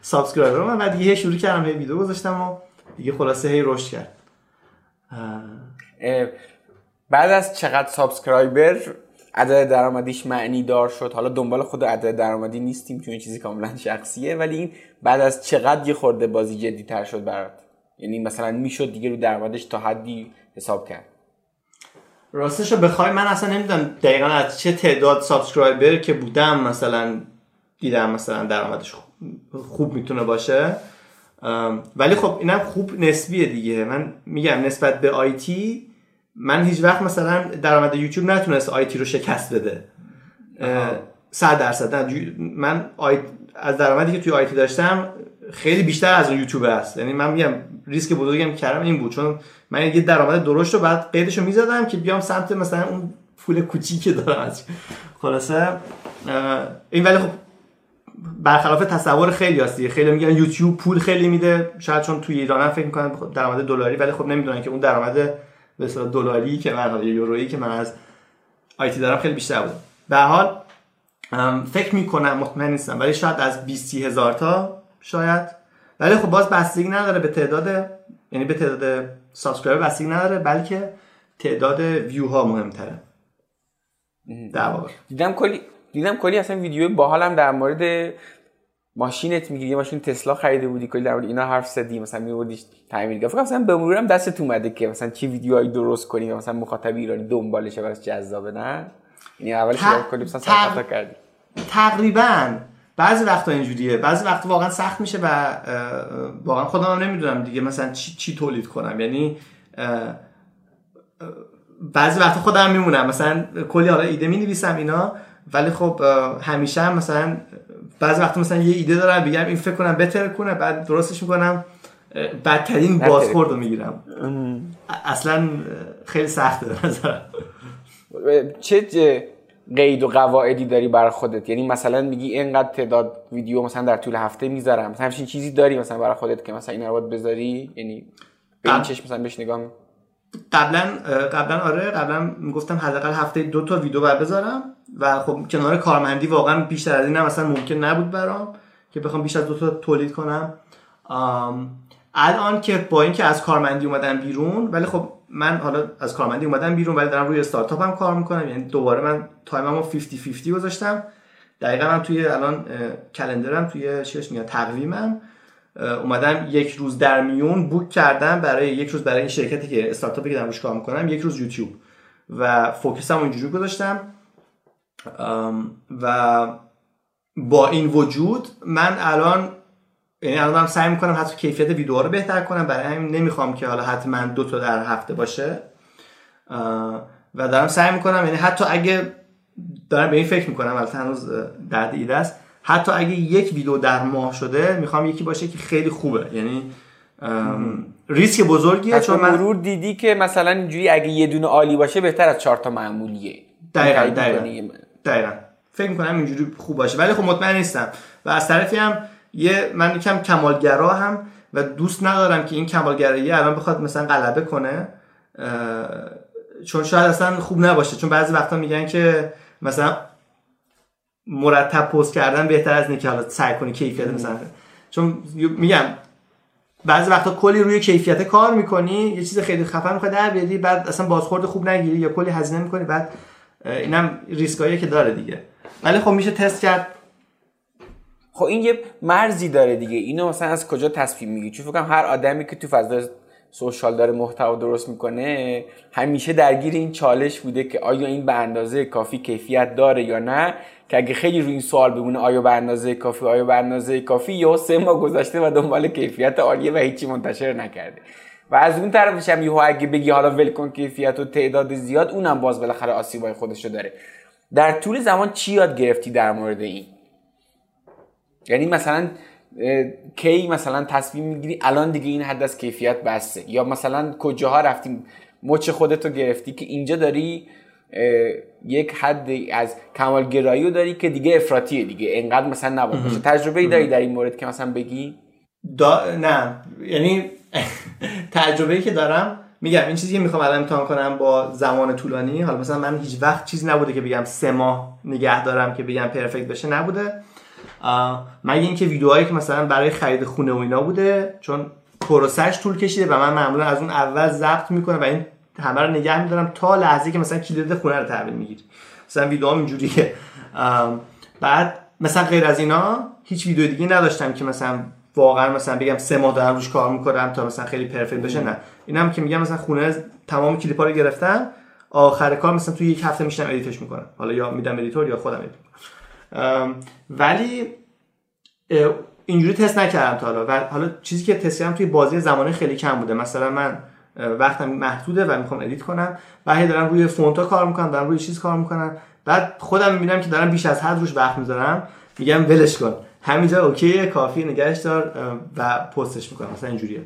subscriber من بعد یه شروع کردم یه ویدیو گذاشتم و دیگه خلاصه هی رشد کرد. بعد از چقدر subscriber عدد درآمدیش معنی دار شد حالا دنبال خود عدد درآمدی نیستیم چون چیزی کاملا شخصیه ولی این بعد از چقدر یه خورده بازی جدی تر شد برات؟ یعنی مثلا می‌شد دیگه رو درآمدش تا حدی حساب کرد. راستش رو بخوای من اصلا نمی‌دونم دقیقا از چه تعداد subscriber که بودم مثلا دیدم مثلا درآمدش خوب می‌تونه باشه. ولی خب اینم خوب نسبیه دیگه. من میگم نسبت به آیتی من هیچ وقت مثلا درآمد یوتیوب نتونست آیتی رو شکست بده. صد درصد. من از درآمدی که توی آیتی داشتم خیلی بیشتر از یوتیوب هست یعنی من میگم ریسک بزرگی که کردم این بود. چون من یه درآمد درشت رو بعد قیدش رو می‌زدم که بیام سمت مثلا اون پول کوچیکی دارم از خلاصه این ولی خب برخلاف تصور خیلی هستی خیلی میگن یوتیوب پول خیلی میده. شاید چون توی ایران هم فکر می‌کنن درآمد دلاری ولی خب نمی‌دونن که اون درآمد به اصطلاح دلاری که من یا یورویی که من از IT دارم خیلی بیشتر بود. به حال فکر می‌کنم مطمئن نیستم ولی شاید از 20 هزار تا شاید. ولی خب باز بستگی نداره به تعداد یعنی به تعداد subscriber بستگی نداره بلکه تعداد ویو ها مهمتره در واقع. دیدم کلی دیدم کلی اصلا ویدیو باحالم در مورد ماشینت می‌گیری یه ماشین تسلا خریده بودی کلی در اینا حرف زدی مثلا میوردیش تعمیر فکر مثلا به مرورم دستت اومده که مثلا چی ویدیوهایی درست کنی مثلا مخاطب ایرانی دنبالشه براش جذابه نه؟ یعنی اولش کلی مثلا تق... کردی. تقریبا. بعضی وقتا اینجوریه. بعضی وقتا واقعا سخت میشه و واقعا خودم نمی‌دونم دیگه مثلا چی, چی تولید کنم. یعنی بعضی وقتا خودم میمونم. مثلا کلی حالا ایده می نویسم اینا ولی خب همیشه هم مثلا بعضی وقتا مثلا یه ایده دارم بگم این فکر کنم بهتر کنه بعد درستش می‌کنم بدترین بازخورد رو می‌گیرم. اصلا خیلی سخته چه قید و قواعدی داری برای خودت؟ یعنی مثلا میگی اینقدر تعداد ویدیو مثلا در طول هفته می‌ذارم مثلا همچین چیزی داری مثلا برای خودت که مثلا این رو بذاری؟ یعنی به این چشم مثلا بهش نگاه قبلا قبلا آره قبلا می‌گفتم حداقل هفته‌ای دو تا ویدیو بذارم و خب کنار کارمندی واقعا بیشتر از این هم مثلا ممکن نبود برام که بخوام بیشتر دو تا تولید کنم. الان که با اینکه از کارمندی اومدم بیرون ولی خب من حالا از کارمندی اومدم بیرون ولی دارم روی استارتاپ هم کار می‌کنم یعنی دوباره من تایممو 50 50 گذاشتم. دقیقا من توی الان کلندرم توی چیش میاد تقویمم. اومدم یک روز در میون بوک کردم برای یک روز برای این شرکتی که استارتاپی که دارم روش کار می‌کنم یک روز یوتیوب و فوکسم اونجوری گذاشتم. و با این وجود من الان یعنی الان سعی می‌کنم حتی کیفیت ویدیو رو بهتر کنم. برای همین نمی‌خوام که حالا حتما دو تا در هفته باشه. و دارم سعی می‌کنم یعنی حتی اگه دارم به این فکر می‌کنم البته هنوز درد ایده است حتی اگه یک ویدیو در ماه شده می‌خوام یکی باشه که خیلی خوبه. یعنی ریسک بزرگیه چون من مرور دیدی که مثلا اینجوری اگه یه دونه عالی باشه بهتر از چهار تا معمولیه. دقیقا دقیقا, دقیقا. فکر می‌کنم اینجوری خوب باشه. ولی خب مطمئن نیستم. و از طرفی هم یه من یکم کمالگرا هم و دوست ندارم که این کمالگرایی الان بخواد مثلا غلبه کنه چون شاید اصلا خوب نباشه. چون بعضی وقتا میگن که مثلا مرتب پست کردن بهتر از اینکه حالا سعی کنی کیفیت مثلا. چون میگم بعضی وقتا کلی روی کیفیت کار می‌کنی یه چیز خیلی خفن می‌خوای در بیاری بعد اصلا بازخورد خوب نگیری یا کلی هزینه می‌کنی بعد اینم ریسکاییه که داره دیگه. ولی خب میشه تست کرد. خب این یه مرزی داره دیگه. اینو مثلا از کجا تصمیم میگی چون فکر هر آدمی که تو فضای سوشال داره محتوا درست می‌کنه همیشه درگیر این چالش بوده که آیا این به اندازه کافی کیفیت داره یا نه. که اگه خیلی روی این سوال بمونه آیا به کافی؟ آیا به کافی؟ یا سه ماه گذشته و دنبال کیفیت عالیه و هیچی منتشر نکرده. و از اون طرفش هم یهو اگه بگی حالا ول کیفیت و تعداد زیاد اونم باز بالاخره آسیبای خودشو داره. در طول زمان چی یاد گرفتی در مورد این؟ یعنی مثلا کی مثلا تصمیم می‌گیری الان دیگه این حد از کیفیت بسته؟ یا مثلا کجاها رفتیم مچ خودتو گرفتی که اینجا داری یک حد از کمالگرایی رو داری که دیگه افراطیه دیگه. انقدر مثلا نباید باشه. تجربه ای داری در این مورد که مثلا بگی؟ دا... نه. یعنی [laughs] تجربه که دارم میگم این چیزی که می‌خوام الان امتحان کنم با زمان طولانی حالا مثلا من هیچ وقت چیزی نبوده که بگم سه ماه نگه دارم که بگم پرفکت بشه نبوده. مگه اینکه ویدیوهایی که مثلا برای خرید خونه و اینا بوده چون پروسش طول کشیده و من معمولا از اون اول ضبط می‌کنم و این همه رو نگه میدارم تا لحظه که مثلا کلید خونه رو تحویل می‌گیری. مثلا ویدیو اینجوریه. بعد مثلا غیر از اینا هیچ ویدیو دیگه نداشتم که مثلا واقعا مثلا بگم سه ماه دارم روش کار می‌کنم تا مثلا خیلی perfect بشه نه. اینم که میگم مثلا خونه تمام کلیپا رو گرفتم آخر کار مثلا توی یک هفته میشینم edit ش می‌کنم. حالا یا میدم editor یا خودم edit ولی اینجوری تست نکردم تا حالا. و حالا چیزی که تست کردم توی بازی زمانه خیلی کم بوده. مثلا من وقتم محدوده و می‌خوام edit کنم. و دارم روی فونتا کار می‌کنم دارم روی چیز کار می‌کنم بعد خودم می‌بینم که دارم بیش از حد روش وقت می‌ذارم. میگم ولش کن. همینجا okay کافیه نگهش دار و پستش می‌کنم. مثلا اینجوریه.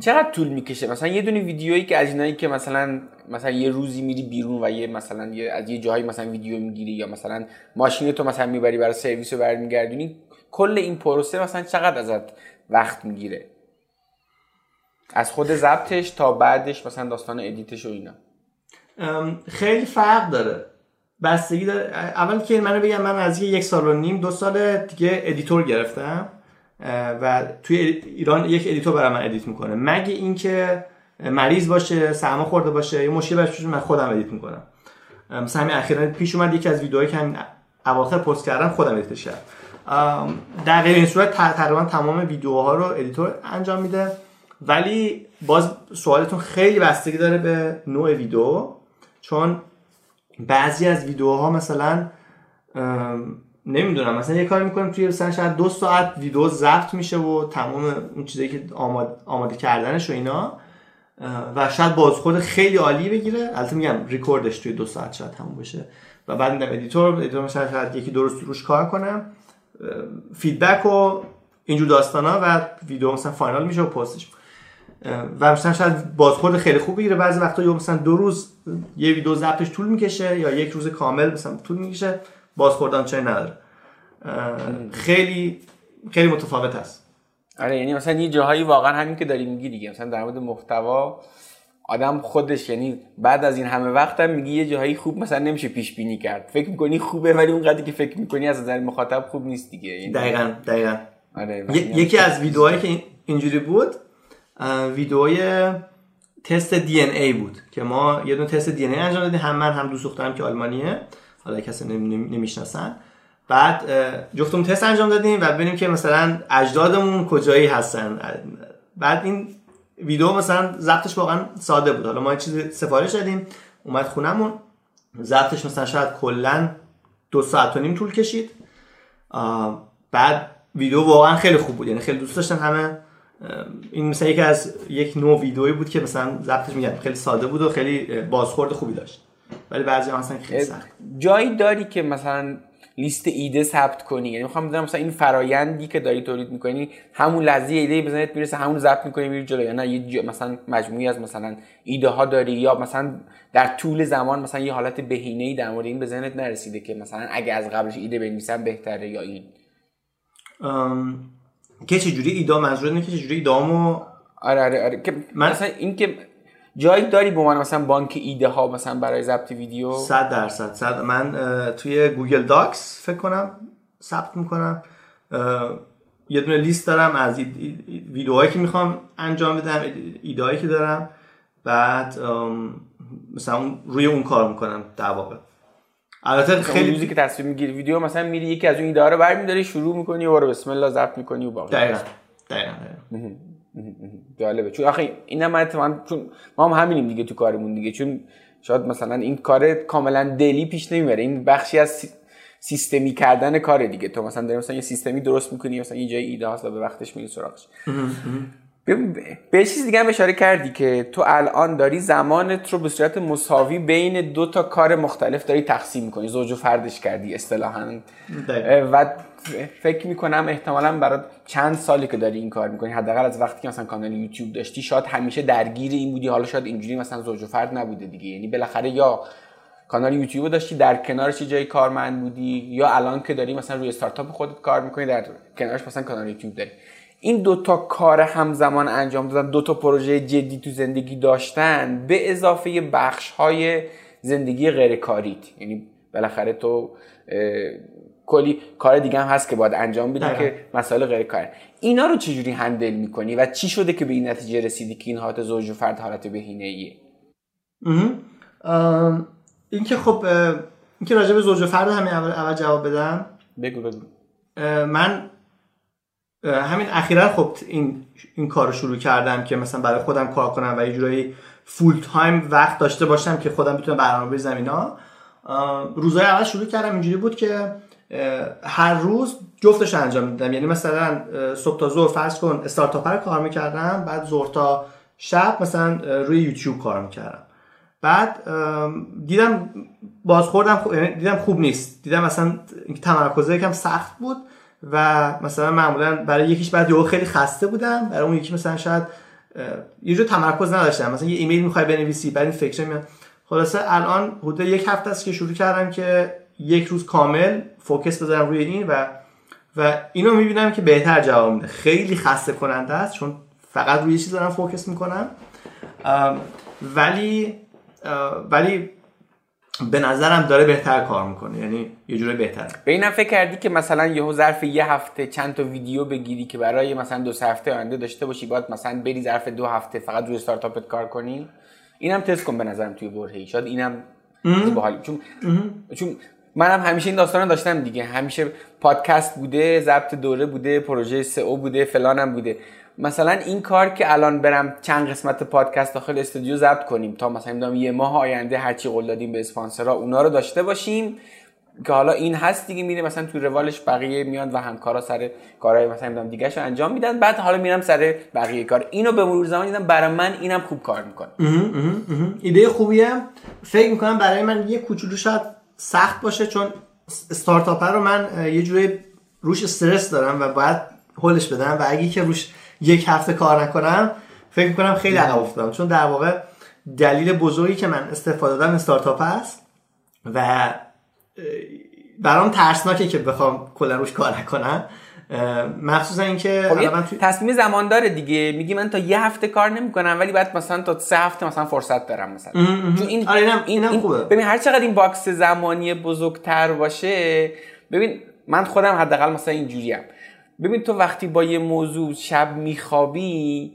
چقدر طول می‌کشه؟ مثلا یه دونه ویدیویی که از اینایی که مثلا مثلا یه روزی میری بیرون و یه مثلا یه از یه جایی مثلا ویدیو می‌گیری یا مثلا ماشینتو مثلا می‌بری برای سرویس رو برمیگردونی کل این پروسه مثلا چقدر ازت وقت می‌گیره؟ از خود ضبطش تا بعدش مثلا داستان edit ش و اینا. خیلی فرق داره. بستگی داره. اول که منو بگم من از یک سال و نیم دو سال دیگه editor گرفتم و توی ایران یک editor برای من edit می‌کنه. مگه اینکه مریض باشه سرما خورده باشه یه مشکل براش من خودم edit می‌کنم. مثلا همین اخیرا پیش اومد یکی از ویدیوهایی که همین اواخر پست کردم خودم edit ش کردم. در غیر این صورت تقریبا تمام ویدیوها رو editor انجام میده. ولی باز سوالتون خیلی بستگی داره به نوع ویدیو چون بعضی از ویدیوها مثلا نمی‌دونم مثلا یه کاری می‌کنیم توی مثلا شاید دو ساعت ویدیو ضبط میشه و تمام اون چیزایی که آماده, آماده کردنش و اینا. و شاید بازخورد خیلی عالی بگیره. البته میگم ریکوردش توی دو ساعت شاید تموم بشه. و بعد میدم editor، editor مثلا شاید یکی درست روش کار کنم. feedback و اینجور داستانا و ویدیو مثلا final میشه و پستش. و مثلا شاید بازخورد خیلی خوب بگیره. بعضی وقتا یا مثلا دو روز یه ویدیو ضبطش طول می‌کشه یا یک روز کامل مثلا طول می‌کشه بازخورد آنچنانی نداره. خیلی خیلی متفاوت هست آره یعنی مثلا یه جاهایی واقعا همین که داری میگی دیگه. مثلا در مورد محتوا آدم خودش یعنی بعد از این همه وقت هم میگی یه جاهایی خوب مثلا نمیشه پیش بینی کرد. فکر می‌کنی خوبه ولی اون قدری که فکر می‌کنی از نظر مخاطب خوب نیست دیگه. یعنی دقیقاً دقیقاً. آره یکی از ویدیوهایی که اینجوری بود ویدیوی تست دی ان ای بود که ما یه دونه تست دی ان ای انجام دادیم. هم من هم دوست دخترم که آلمانیه. حالا کسی نمی‌شناسن. بعد جفتمون تست انجام دادیم و ببینیم که مثلا اجدادمون کجایی هستن. بعد این ویدیو مثلا ضبطش واقعا ساده بود. حالا ما چیز سفارش دادیم. اومد خونمون. ضبطش مثلا شاید کلا دو ساعت و نیم طول کشید. بعد ویدیو واقعا خیلی خوب بود. یعنی خیلی دوست داشتن همه. این مثلا یکی از یک نوع ویدئویی بود که مثلا ضبطش میگم خیلی ساده بود و خیلی بازخورد خوبی داشت. ولی بعضی مثلا خیلی سخت. جایی داری که مثلا لیست ایده ثبت کنی؟ یعنی می‌خوام بدونم مثلا این فرایندی که داری تولید می‌کنی همون لحظه ایده بزنت می‌رسه همون ضبط می‌کنی میری جلو. یا نه یه مثلا مجموعی از مثلا ایده ها داری یا مثلا در طول زمان مثلا یه حالت بهینه ای در مورد این بزنت نرسیده که مثلا اگه از قبلش ایده بنویسم بهتره یا این؟ که چجوری ایده منظور اینه که چجوری ایدامو آره آره آره. که من مثلا این که جایی داری به عنوان مثلا بانک ایده ها مثلا برای ضبط ویدیو؟ 100 درصد صد. من توی Google Docs فکر کنم ثبت می‌کنم. یه دونه لیست دارم از ویدیوهایی که می‌خوام انجام بدم ایده هایی که دارم. بعد مثلا روی اون کار می‌کنم در واقع. البته خیلی روزی که تصویر می‌گیری ویدیو مثلا میری یکی از اون ایده رو برمی‌داری شروع می‌کنی و رو بسم الله ضبط می‌کنی و باقی. دقیقاً. دقیقاً جالبه. چون آخه اینم من چون ما هم همینیم دیگه تو کارمون دیگه. چون شاید مثلا این کار کاملا دلی پیش نمی‌بره. این بخشی از سیستمی کردن کار دیگه. تو مثلا داری مثلا یه سیستمی درست می‌کنی مثلا یه جای ایده هست و به وقتش میری سراغش. به چیز دیگه هم اشاره کردی که تو الان داری زمانت رو به صورت مساوی بین دو تا کار مختلف داری تقسیم می‌کنی. زوج و فردش کردی اصطلاحا. و فکر می‌کنم احتمالا برای چند سالی که داری این کار می‌کنی حداقل از وقتی که مثلا کانال یوتیوب داشتی شاید همیشه درگیر این بودی. حالا شاید اینجوری مثلا زوج و فرد نبوده دیگه. یعنی بالاخره یا کانال یوتیوب داشتی در کنارش جای کارمند بودی یا الان که داری مثلا روی استارتاپ خودت کار می‌کنی در کنارش مثلا کانال یوتیوب داری. این دوتا کار همزمان انجام دادن دوتا پروژه جدی تو زندگی داشتن به اضافه بخش های زندگی غیر کاریت یعنی بالاخره تو کلی کار دیگه هم هست که باید انجام بدی که مسائل غیر کار اینا رو چجوری هندل می‌کنی و چی شده که به این نتیجه رسیدی که این حالت زوج و فرد حالت بهینه ایه این که خب این که راجع به زوج و فرد همین اول جواب بدم. بگو بگو. من همین اخیرا خب این این کار رو شروع کردم که مثلا برای خودم کار کنم و یه جورایی فول تایم وقت داشته باشم که خودم بتونم برنامه بریزم اینا. روزهای اول شروع کردم اینجوری بود که هر روز جفتش انجام میدم یعنی مثلا صبح تا ظهر فرض کن استارتاپ کار می‌کردم بعد ظهر تا شب مثلا روی یوتیوب کار می‌کردم. بعد دیدم بازخوردم یعنی دیدم خوب نیست. دیدم مثلا تمرکزه یکم سخت بود. و مثلا معمولا برای یکیش بعد یهو خیلی خسته بودم برای اون یکی مثلا شاید یه جور تمرکز نداشتم. مثلا یه ایمیل می‌خوای بنویسی بعد این فکر میاد خلاصه الان حدود یک هفته است که شروع کردم که یک روز کامل focus بذارم روی این و و اینو می‌بینم که بهتر جواب میده. خیلی خسته کننده است چون فقط روی چیز دارم focus می‌کنم. ولی ولی به نظرم داره بهتر کار می‌کنه یعنی یه جوره بهتر به اینم فکر کردی که مثلا یهو ظرف یه هفته چند تا ویدیو بگیری که برای مثلا دو سه هفته آینده داشته باشی باید مثلا بری ظرف دو هفته فقط روی استارتاپت کار کنی؟ اینم تست کن به نظرم توی برهی شاید اینم باحال. چون چون منم همیشه این داستان داشتم دیگه. همیشه پادکست بوده ضبط دوره بوده پروژه سئو بوده فلانم بوده. مثلا این کار که الان برم چند قسمت پادکست داخل استودیو ضبط کنیم تا مثلا یه ماه آینده هرچی قول دادیم به اسپانسرها اونا رو داشته باشیم که حالا این هست دیگه میره مثلا تو روالش بقیه میاد و همکارا سر کارهای مثلا می‌دونم دیگه انجام میدن. بعد حالا میرم سر بقیه کار. اینو به مرور زمان دیدم برای من اینم خوب کار می‌کنه. ایده خوبیه. فکر می‌کنم برای من یه کوچولو شاید سخت باشه چون استارتاپ رو من یه جوری روش استرس دارم و باید هولش بدم و اگه که روش یک هفته کار نکنم فکر می‌کنم خیلی عقب افتادم. چون در واقع دلیل بزرگی که من استفاده دادم استارتاپ هست و برام ترسناکه که بخوام کلا روش کار نکنم. مخصوصا اینکه خب تصمیم زمان داره دیگه. میگی من تا یه هفته کار نمی‌کنم ولی بعد مثلا تا سه هفته مثلا فرصت دارم مثلا. چون این آره اینم اینم خوبه. ببین هر چقدر این box زمانی بزرگتر باشه ببین من خودم حداقل مثلا اینجوریم. ببین تو وقتی با یه موضوع شب میخوابی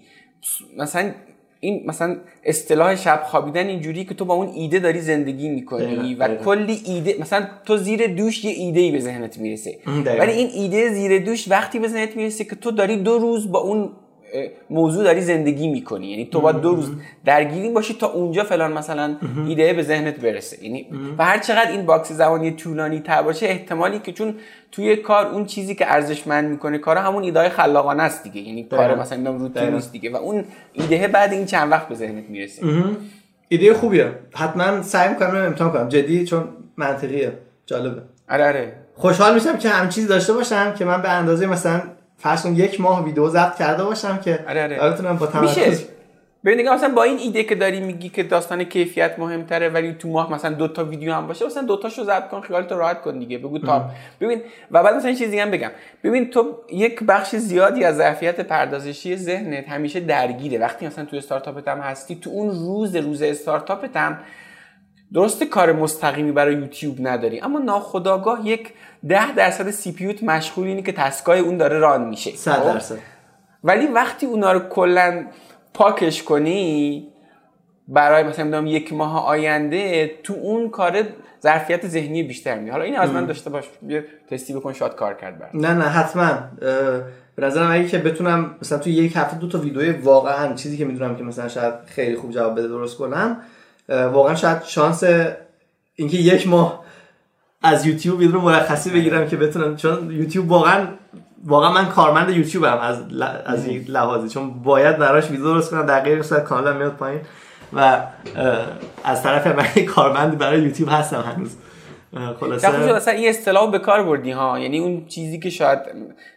مثلا این مثلا اصطلاح شب خوابیدن اینجوری که تو با اون ایده داری زندگی می‌کنی و کلی ایده مثلا تو زیر دوش یه ایده ای به ذهنت می‌رسه. ولی این ایده زیر دوش وقتی به ذهنت می‌رسه که تو داری دو روز با اون موضوع داری زندگی می‌کنی. یعنی تو باید دو روز درگیری باشی تا اونجا فلان مثلا ایده به ذهنت برسه. یعنی و هر چقدر این box زمانی طولانی تر باشه احتمالی که چون توی کار اون چیزی که ارزشمند می‌کنه کار همون ایده خلاقانه است دیگه. یعنی کار مثلا روتین نیست دیگه. و اون ایده بعد این چند وقت به ذهنت می‌رسه. ایده خوبیه. حتما سعی می‌کنم امتحان کنم. جدی چون منطقیه. جالبه. آره آره. خوشحال میشم که هم چیز داشته باشم که من به اندازه مثلا فرض یک ماه ویدیو ضبط کرده باشم که آره آره. بتونم با تمرکز ببین مثلا با این ایده که داری میگی که داستان کیفیت مهمتره ولی تو ماه مثلا دو تا ویدیو هم باشه مثلا دو تاشو ضبط کن خیالت راحت کن دیگه بگو تا ببین و بعد مثلا چیزی هم بگم. ببین تو یک بخش زیادی از ظرفیت پردازشی ذهنت همیشه درگیره. وقتی مثلا تو استارتاپت هم هستی تو اون روز روز استارتاپت هم درسته کار مستقیمی برای یوتیوب نداری اما ناخداگاه یک ده درصد سی پیوت مشغول اینی که تسکای اون داره ران میشه. صد خب؟ درصد. ولی وقتی اونا رو کلا پاکش کنی برای مثلا یک ماه آینده تو اون کار ظرفیت ذهنی بیشتر می حالا این از من داشته باش یه تستی بکن شاد کار کرد بر نه نه حتما. به نظرم اگه که بتونم مثلا تو یک هفته دو تا ویدیو واقعا چیزی که می‌دونم که مثلا شاید خیلی خوب جواب بده درست کنم واقعا شاید شانس اینکه یک ماه از یوتیوب یه مرخصی بگیرم که بتونم چون یوتیوب واقعا واقعا من کارمند یوتیوب هم از از این لحاظی چون باید براش ویدیو درست کنم دقیقه صورت کانالم میاد پایین و از طرف من کارمند برای یوتیوب هستم هنوز. خلاصه اصلا این اصطلاح به کار بردی ها؟ یعنی اون چیزی که شاید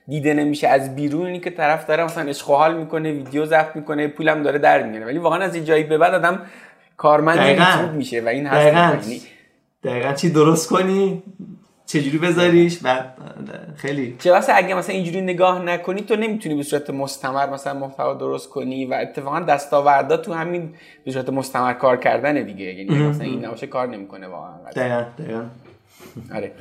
دیده نمیشه از بیرون اینی که طرف داره مثلا اشغال می‌کنه ویدیو ضبط می‌کنه پولم داره در میاره. ولی واقعا از این جایی به بعد آدم کارمند یوتیوب میشه و این هست. یعنی دقیقا. چی درست کنی؟ چجوری بذاریش؟ و خیلی. چه واسه اگه مثلا اینجوری نگاه نکنی تو نمی‌تونی به صورت مستمر مثلا محتوا درست کنی و اتفاقا دستاوردا تو همین به صورت مستمر کار کردن دیگه. یعنی مثلا این نباشه کار نمی‌کنه واقعا. دقیقاً. دقیقاً. آره.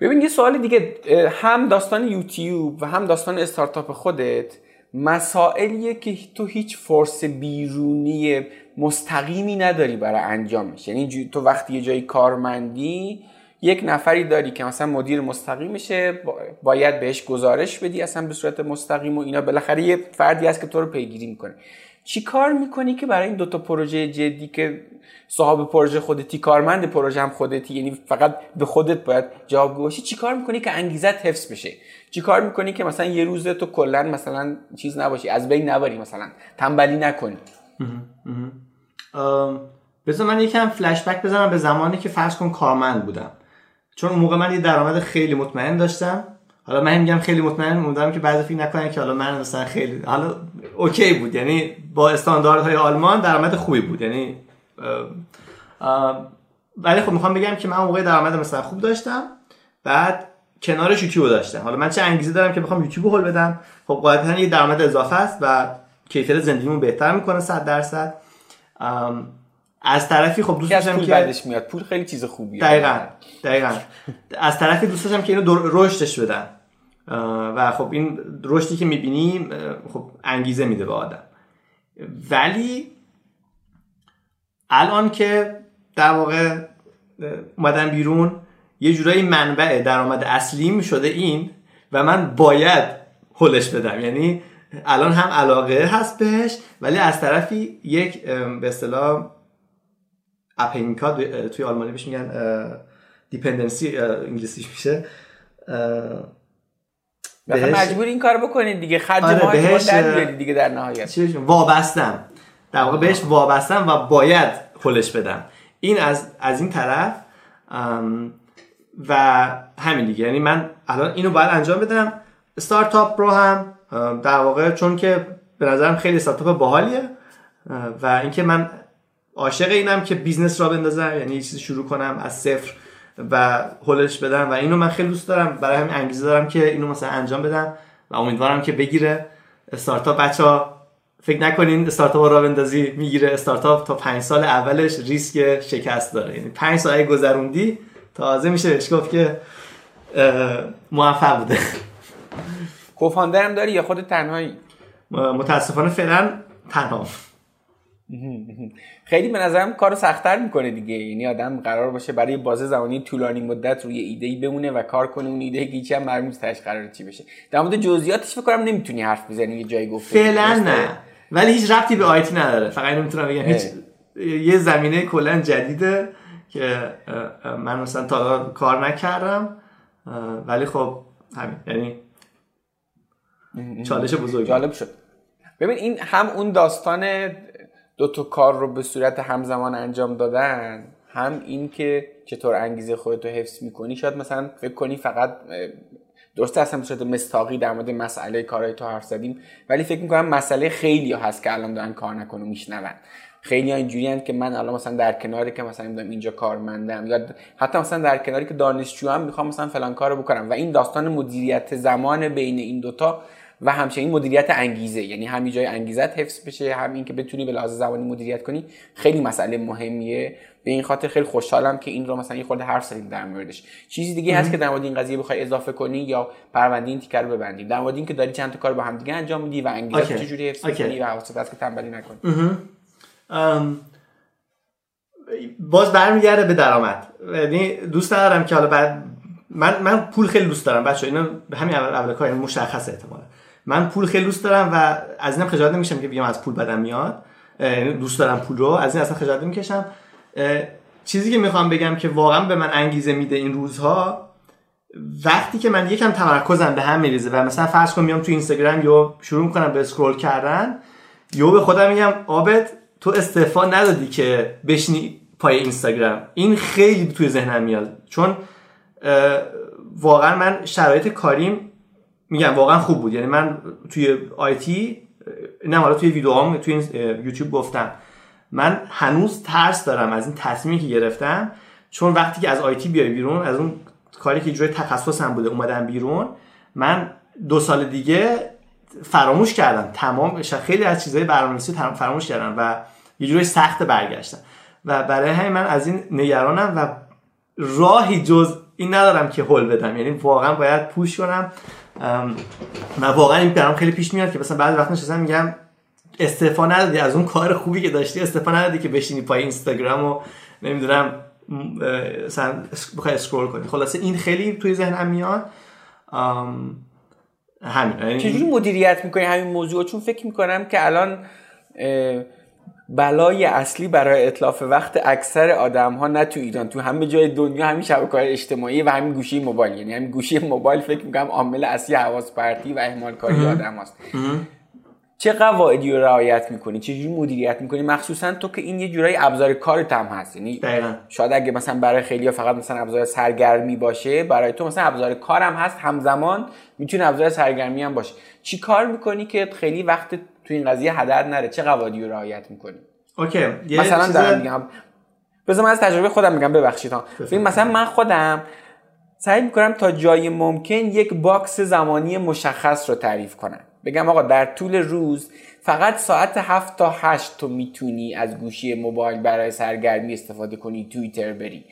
ببین یه سوال دیگه. هم داستان یوتیوب و هم داستان استارتاپ خودت مسائلیه که تو هیچ فورس بیرونی مستقیمی نداری برای انجامش یعنی تو وقتی یه جایی کارمندی یک نفری داری که مثلا مدیر مستقیم میشه باید بهش گزارش بدی اصلا به صورت مستقیم و اینا. بالاخره یه فردی هست که تو رو پیگیری می‌کنه. چی کار می‌کنی که برای این دوتا پروژه جدی که صاحب پروژه خودتی کارمند پروژه هم خودتی یعنی فقط به خودت باید جواب باشی چی کار می‌کنی که انگیزت حفظ بشه؟ چی کار می‌کنی که مثلا یه روز تو کلا مثلا چیز نباشی از بین نبری مثلا تنبلی نکنی؟ بذار من یکم فلش بک بزنم به زمانی که فرض کن کارمند بودم. چون اون موقع من یه درآمد خیلی مطمئن داشتم. حالا من میگم خیلی مطمئن موندم که بعضی فکر نکنن که حالا من مثلا خیلی حالا اوکی بود. یعنی با استانداردهای آلمان درآمد خوبی بود. یعنی ولی خب می‌خوام بگم که من موقع درآمد مثلا خوب داشتم. بعد کنارش یوتیوب داشتم. حالا من چه انگیزه دارم که بخوام یوتیوب هول بدم؟ خب قاعدتا یه درآمد اضافه است و کیفیت زندگیمو بهتر می‌کنه 100 درصد. از طرفی خب دوست داشتم که بعدش میاد. پول خیلی چیز خوبیه. دقیقاً دقیقاً. از طرفی دوست داشتم که اینو رشدش بدم و خب این رشدی که می‌بینیم خب انگیزه میده به آدم. ولی الان که در واقع اومدم بیرون یه جورایی منبع درآمد اصلیم شده این و من باید هلش بدم. یعنی الان هم علاقه هست بهش ولی از طرفی یک به اصطلاح اپینکا توی آلمانی بهش میگن دیپندنسی انگلیسیش میشه بهش مجبور این کار بکنید دیگه خرج آره بهش دیگه در نهایت. وابستم. در واقع بهش وابستم و باید هلش بدم. این از از این طرف و همین دیگه. یعنی من الان اینو باید انجام بدم. استارتاپ رو هم در واقع چون که به نظرم خیلی استارتاپ باحالیه و اینکه من عاشق اینم که business راه بندازم یعنی یه چیزی شروع کنم از صفر و هولش بدم و اینو من خیلی دوست دارم. برای همین انگیزه دارم که اینو مثلا انجام بدم و امیدوارم که بگیره. استارتاپ بچه ها فکر نکنین استارتاپ را بندازی می‌گیره استارتاپ تا پنج سال اولش ریسک شکست داره. یعنی پنج سال گذروندی تازه میشه بهش گفت که موفق بوده. کوفاندر هم داری یا خود تنهایی؟ متاسفانه فعلا تنها. [laughs] خیلی به نظرم کارو سختتر می‌کنه دیگه. یعنی آدم قرار باشه برای بازه زمانی طولانی مدت روی ایده ای بمونه و کار کنه. اون ایده هیچ هم مرموز تاش قرار چی بشه. در مورد جزئیاتش فکر کنم نمی‌تونی حرف بزنی یه جایی گفته فعلا نه. ولی هیچ ربطی به آیتی نداره. فقط اینو می‌تونم بگم. هیچ یه زمینه کلا جدیده که من مثلا تا کار نکردم. ولی خب همین. یعنی چالش بزرگی. جالب شد. ببین این هم اون داستان دو تا کار رو به صورت همزمان انجام دادن هم این که چطور انگیزه خودت رو حفظ می‌کنی. شاید مثلا فکر کنی فقط درسته اصلا به صورت مستاقی در مورد مسئله کارهای تو حرف زدیم ولی فکر می‌کنم مسئله خیلی هست که الان دارن کار نکنه و میشنون. خیلی ها اینجوری که من الان مثلا در کناری که مثلا می‌دونم اینجا کارمندم یا حتی مثلا در کناری که دانشجو هم می‌خوام مثلا فلان کارو بکنم. و این داستان مدیریت زمان بین این دوتا و همچنین مدیریت انگیزه. یعنی همین جای انگیزت حفظ بشه هم این که بتونی به لحاظ زمانی مدیریت کنی خیلی مسئله مهمیه. به این خاطر خیلی خوشحالم که این رو مثلا یه خورده حرف زدیم در موردش. چیزی دیگه هست که در مورد این قضیه بخوای اضافه کنی یا پرونده این تیکر رو ببندیم. در مورد این که داری چند تا کار با هم دیگه انجام میدی و انگیزه چجوری حفظ کنی و حواست هست که تنبلی نکنی. باز برمیگرده به درآمد. یعنی دوست ندارم که حالا بعد من من پول خیلی دوست دارم. بچه اینا همین اول اول کار مشخصه احتمالاً. من پول خیلی دوست دارم و از اینم خجالت نمیشم که بگم از پول بدم میاد. دوست دارم پول رو. از این اصلا خجالت می‌کشم چیزی که می‌خوام بگم که واقعا به من انگیزه میده این روزها وقتی که من یکم تمرکزم به هم میریزه و مثلا فرض کنم میام تو اینستاگرام یا شروع می‌کنم به اسکرول کردن یا به خودم میگم آبد تو استعفا ندادی که بشنی پای اینستاگرام. این خیلی توی ذهنم میاد. چون واقعا من شرایط کاریم میگم واقعا خوب بود. یعنی من توی آیتی نه حالا توی ویدیوهام توی یوتیوب گفتم. من هنوز ترس دارم از این تصمیمی که گرفتم. چون وقتی که از آیتی بیای بیرون از اون کاری که جوری تخصصم بوده اومدم بیرون من دو سال دیگه فراموش کردم. تمام خیلی از چیزهای برنامه‌نویسی فراموش کردم و یه جوری سخت برگشتم. و برای همین من از این نگرانم و راهی جز این ندارم که هول بدم. یعنی واقعا باید پوش کنم. و واقعا این برام خیلی پیش میاد که مثلا بعد وقت نشستم میگم استفاده ندادی از اون کار خوبی که داشتی استفاده ندادی که بشینی پای اینستاگرام و نمی‌دونم مثلا بخوای اسکرول کنی. خلاصه این خیلی توی ذهنم میاد. همین. یعنی چجوری مدیریت می‌کنی؟ همین موضوع چون فکر می‌کنم که الان بلای اصلی برای اطلاف وقت اکثر آدم ها نه تو ایران تو همه جای دنیا همین شبکه اجتماعی و همین گوشی موبایل. یعنی همین گوشی موبایل فکر می‌کنم عامل اصلی حواس پرتی و اهمال کاری آدم هست چه قواعدی رو رعایت می‌کنی؟ چه جوری مدیریت می‌کنی؟ مخصوصا تو که این یه جورایی ابزار کارت هم هست. یعنی شاید اگه مثلا برای خیلی فقط مثلا ابزار سرگرمی باشه برای تو مثلا ابزار کارم هست همزمان می‌تونه ابزار سرگرمی هم باشه. چی کار می‌کنی که خیلی وقت تو این قضیه هدر نره. چه قواعدی رو رعایت می‌کنی؟ okay مثلا دارم میگم بذار من از تجربه خودم میگم ببخشید ها. ببین مثلا من خودم سعی می‌کنم تا جای ممکن یک box زمانی مشخص رو تعریف کنم. بگم آقا در طول روز فقط ساعت 7 تا 8 تو می‌تونی از گوشی موبایل برای سرگرمی استفاده کنی توییتر بری.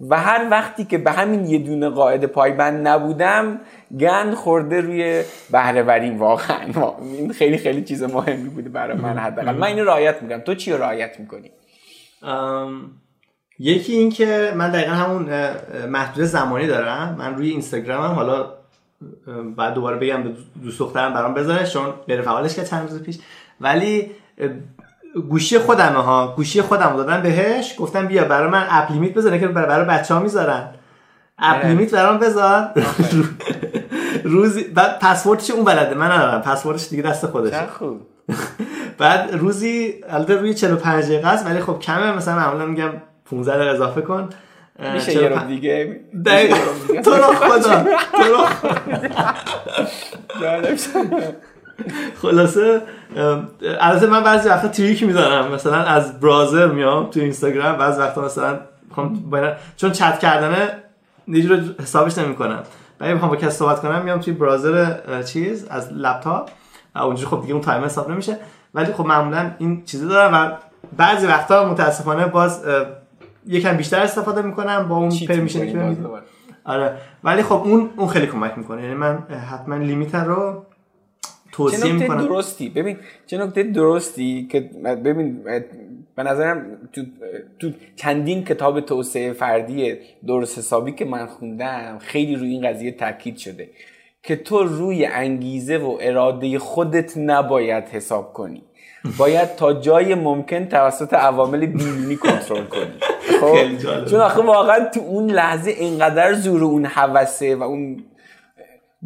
و هر وقتی که به همین یه دونه قاعده پایبند نبودم گند خورده روی بهرهوری. واقعا این خیلی خیلی چیز مهمی بوده برای من حداقل. من اینو رعایت می‌کنم. تو چی رعایت می‌کنی؟ یکی این که من دقیقا همون محدود زمانی دارم. من روی اینستاگرامم حالا بعد دوباره بگم به دوست دخترم برام بذاره چون غیر فعالش کرد چند روز پیش. ولی گوشی خودمه ها گوشی خودم رو دادم بهش گفتم بیا برای من اپ لیمیت بذاره که برای بچه ها می‌ذارن. اپ آره. لیمیت برام بذار. [laughs] روزی بعد پسوردش اون بلده من ندارم. پسوردش دیگه دست خودشه. خوب. [laughs] بعد روزی البته روی 45 دقیقه است ولی خب کمه. مثلا معمولا میگم 15 دقیقه اضافه کن. میشه 45 یه رو دیگه؟ تو رو خدا. تو رو [laughs] شد. [laughs] خلاصه البته من بعضی وقتا trick می‌زنم. مثلا از browser میام تو اینستاگرام بعضی وقتا مثلا چون چت کردنه یه رو حسابش نمی‌کنم. ولی می‌خوام با کسی صحبت کنم میام توی browser اه، چیز از لپتاپ. اونجوری خب دیگه اون time حساب نمیشه. ولی خب معمولا این چیزی دارم و بعضی وقتا متاسفانه باز یکم بیشتر استفاده می‌کنم با اون می‌کنی که. آره. ولی خب اون اون خیلی کمک می‌کنه. یعنی من حتما لیمیت رو توصیه نکته می‌کنم. درستی؟ ببین چه نکته درستی که ببین به نظرم تو, تو چندین کتاب توسعه فردی درست حسابی که من خوندم خیلی روی این قضیه تاکید شده که تو روی انگیزه و اراده خودت نباید حساب کنی. باید تا جای ممکن توسط عوامل بیرونی کنترل کنی. [laughs] خب. چون آخه واقعا تو اون لحظه اینقدر زور اون هوسه و اون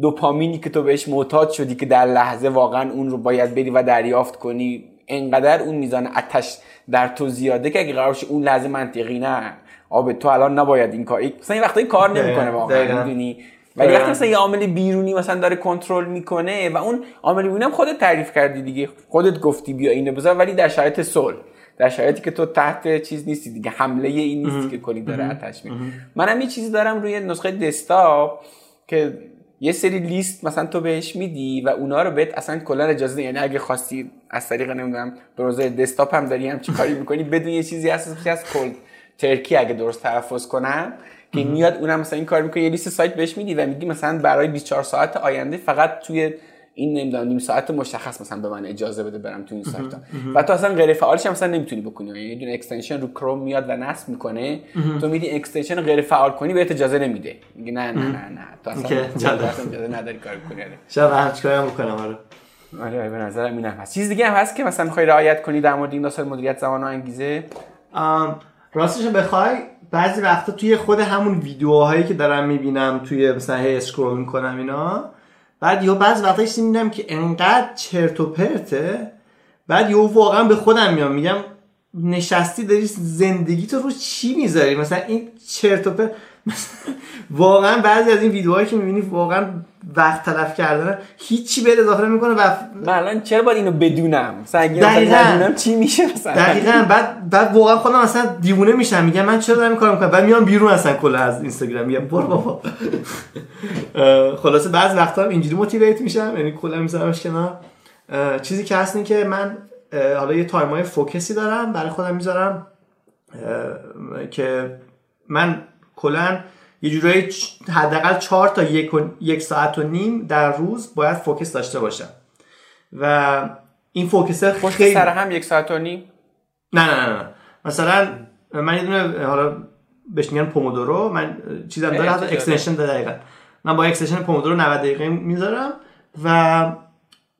دوپامینی که تو بهش معتاد شدی که در لحظه واقعا اون رو باید بری و دریافت کنی انقدر اون میزان آتش در تو زیاده که اگه قرار اون لحظه منطقی نه. آب تو الان نباید این کار مثلا این وقتایی کار نمی‌کنه واقعا. می‌دونی؟ ولی. وقتی مثلا یه عامل بیرونی مثلا داره کنترل می‌کنه و اون عامل بیرونی هم خودت تعریف کردی دیگه. خودت گفتی بیا اینو بذار ولی در شرایط صلح. در شرایطی که تو تحت چیز نیستی دیگه حمله این نیستی که کلی داره آتش می منم یه چیزی دارم روی نسخه دسکتاپ که یه سری لیست مثلا تو بهش میدی و اونا رو بهت اصلا کلا اجازه. یعنی اگه خواستی از طریق نمی‌دونم بروزر دسکتاپ هم داری هم چی کاری می‌کنی بدون یه چیزی هست اسمش از کل ترکی اگه درست تلفظ کنم که میاد اونم مثلا این کار می‌کنه یه لیست سایت بهش میدی و میگی مثلا برای 24 ساعت آینده فقط توی این نمی‌دونم نیم ساعت مشخص مثلا به من اجازه بده برم تو این سایت و تو اصلا غیر فعالش هم مثلا نمی‌تونی بکنی. یعنی یه دونه extension رو کروم میاد و نصب می‌کنه تو میری extension غیر فعال کنی بهت اجازه نمیده. میگه نه نه نه نه. تو اصلا اجازه نداری کار کنی آره. شاید هم چیکاری هم بکنم آره. آره آره، به نظرم اینم هست. چیز دیگه هم هست که مثلا می‌خوای رعایت کنی در مورد این داستان مدیریت زمان و انگیزه؟ راستش بخوای بعضی وقتا توی خود همون ویدیوهایی که دارم می‌بینم توی مثلا هی scroll می‌کنم اینا بعد یا بعضی وقتا چیزی که انقدر چرت و پرته بعد یهو واقعا به خودم میام میگم نشستی داری زندگی تو رو چی می‌ذاری؟ مثلا این چرت و پرت واقعا بعضی از این ویدیوهایی که می‌بینی واقعا وقت تلف کردن هیچی به اضافه نمی‌کنه و من الان چرا باید اینو بدونم؟ مثلا چی میشه مثلا؟ دقیقا. بعد بعد واقعا خودم اصلا دیوونه میشم. میگم من چرا دارم این کارو می‌کنم؟ بعد میام بیرون اصلا کلا از اینستاگرام. میگم برو بابا. خلاصه بعض وقتا هم اینجوری motivate میشم. یعنی کلا میذارمش کنار. چیزی که هست که من حالا یه time های focus ی دارم. برای خودم می‌ذارم. که من کلا یه جورایی حداقل چهار تا یک, و- یک ساعت و نیم در روز باید focus داشته باشم. و این focus پشت خیلی سر هم یک ساعت و نیم؟ نه نه نه نه. مثلا من یه دونه حالا بهش میگن Pomodoro. من چیزم داره حتی extension داره دقیقا. من با extension Pomodoro 90 دقیقه می‌ذارم و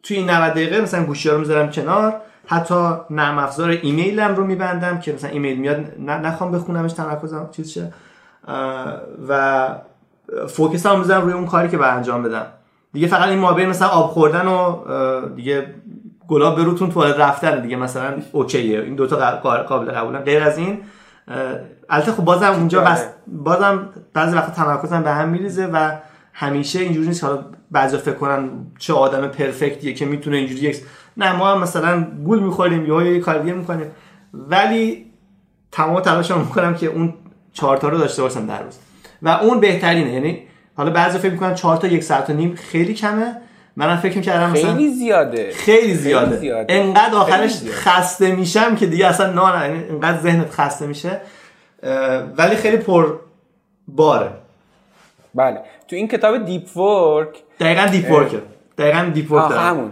توی این 90 دقیقه مثلا گوشی رو می‌ذارم کنار. حتی نرم افزار ایمیلم رو میبندم که مثلا ایمیل میاد نخوام بخونمش تمرکزم چیز شه. و focus هم روی اون کاری که باید انجام بدم. دیگه فقط این مابین مثلا آب خوردن و دیگه گلاب بروتون توالت رفتن. دیگه مثلا okay ه این دوتا قابل قبولن غیر از این البته خب بازم اونجا بس بازم بعضی وقت تمرکزم به هم میریزه و همیشه اینجوری نیست حالا بعضی فکر کنن چه آدم پرفکتیه که می‌تونه اینجوری یک نه ما هم مثلا گول می‌خوریم یا یه کار دیگه می‌کنیم. ولی تمام تلاشم می‌کنم که اون چهار تا رو داشته باشم در روز. و اون بهترینه یعنی حالا بعضی فکر می‌کنن چهار تا یک ساعت و نیم خیلی کمه. منم فکر می‌کردم مثلا خیلی زیاده. خیلی زیاده, خیلی زیاده. انقدر آخرش خسته میشم که دیگه اصلا نه یعنی انقدر ذهنت خسته میشه. ولی خیلی پر باره. بله. تو این کتاب Deep Work دقیقا Deep Work دقیقا Deep Work همون.